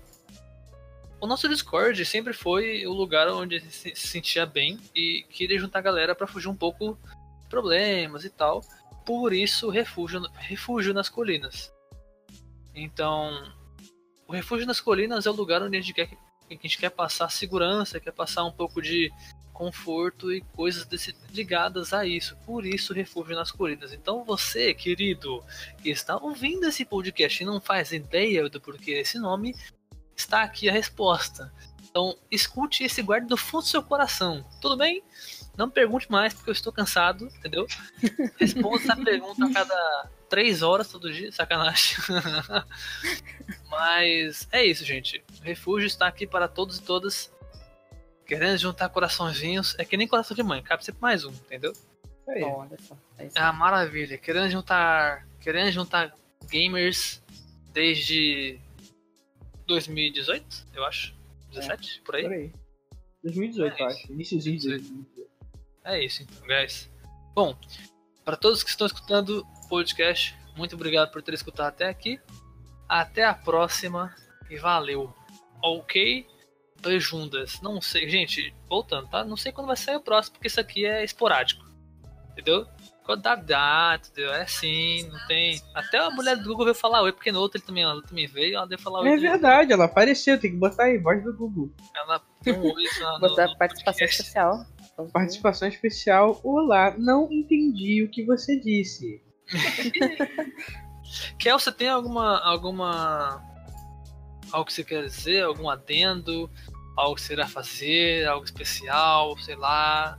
o nosso Discord sempre foi o lugar onde a gente se se sentia bem e queria juntar a galera para fugir um pouco de problemas e tal. Por isso, refúgio, refúgio nas colinas. Então, o refúgio nas colinas é o lugar onde a gente quer, que a gente quer passar segurança, quer passar um pouco de conforto e coisas desse- ligadas a isso. Por isso, refúgio nas colinas. Então, você, querido, que está ouvindo esse podcast e não faz ideia do porquê desse nome, está aqui a resposta. Então, escute esse guarde do fundo do seu coração. Tudo bem? Não pergunte mais, porque eu estou cansado, entendeu? Responda essa pergunta a cada três horas todo dia, sacanagem. Mas é isso, gente. O refúgio está aqui para todos e todas. Querendo juntar coraçõezinhos. É que nem coração de mãe, cabe sempre mais um, entendeu? Aí. Olha só. É isso. Ah, maravilha. Querendo juntar. Querendo juntar gamers desde 2018, eu acho. 17, por aí. Por aí. 2018, eu É acho. Iníciozinho de 2018. É isso então, guys. Bom, para todos que estão escutando o podcast, muito obrigado por ter escutado até aqui. Até a próxima e valeu. Ok? Beijundas. Não sei, gente, voltando, tá? Não sei quando vai sair o próximo, porque isso aqui é esporádico. Entendeu? Quando dá, dá, entendeu? É assim, não tem. Até a mulher do Google veio falar oi, porque no outro ele também, ela também veio, ela deu falar oi. É de- verdade, ela apareceu, tem que botar aí, voz do Google. Ela deu um oi na, Botar no participação podcast. especial. Participação especial. Olá, não entendi o que você disse. Kel, você tem alguma. alguma. algo que você quer dizer? Algum adendo? Algo que você irá fazer? Algo especial? Sei lá.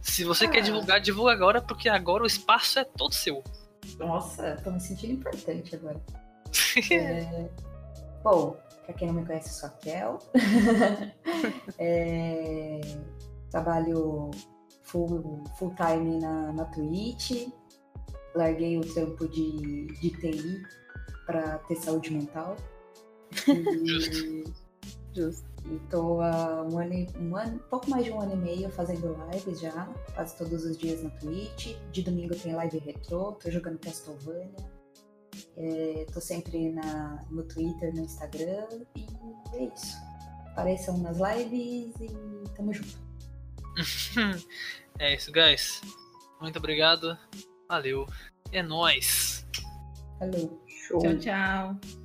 Se você quer Ah. divulgar, divulga agora, porque agora o espaço é todo seu. nossa, tô me sentindo importante agora. É, Bom, pra quem não me conhece, eu sou a Kel. É, Trabalho full, full time na, na Twitch. Larguei o trampo de, de TI pra ter saúde mental. E, Justo. E tô há um ano, um ano, pouco mais de um ano e meio fazendo lives já, quase todos os dias na Twitch. De domingo tem live retrô, tô jogando Castlevania. É, tô sempre na, no Twitter, no Instagram e é isso. Apareçam nas lives e tamo junto. é isso, guys. Muito obrigado. Valeu. É nóis. Falou! Show. Tchau, tchau.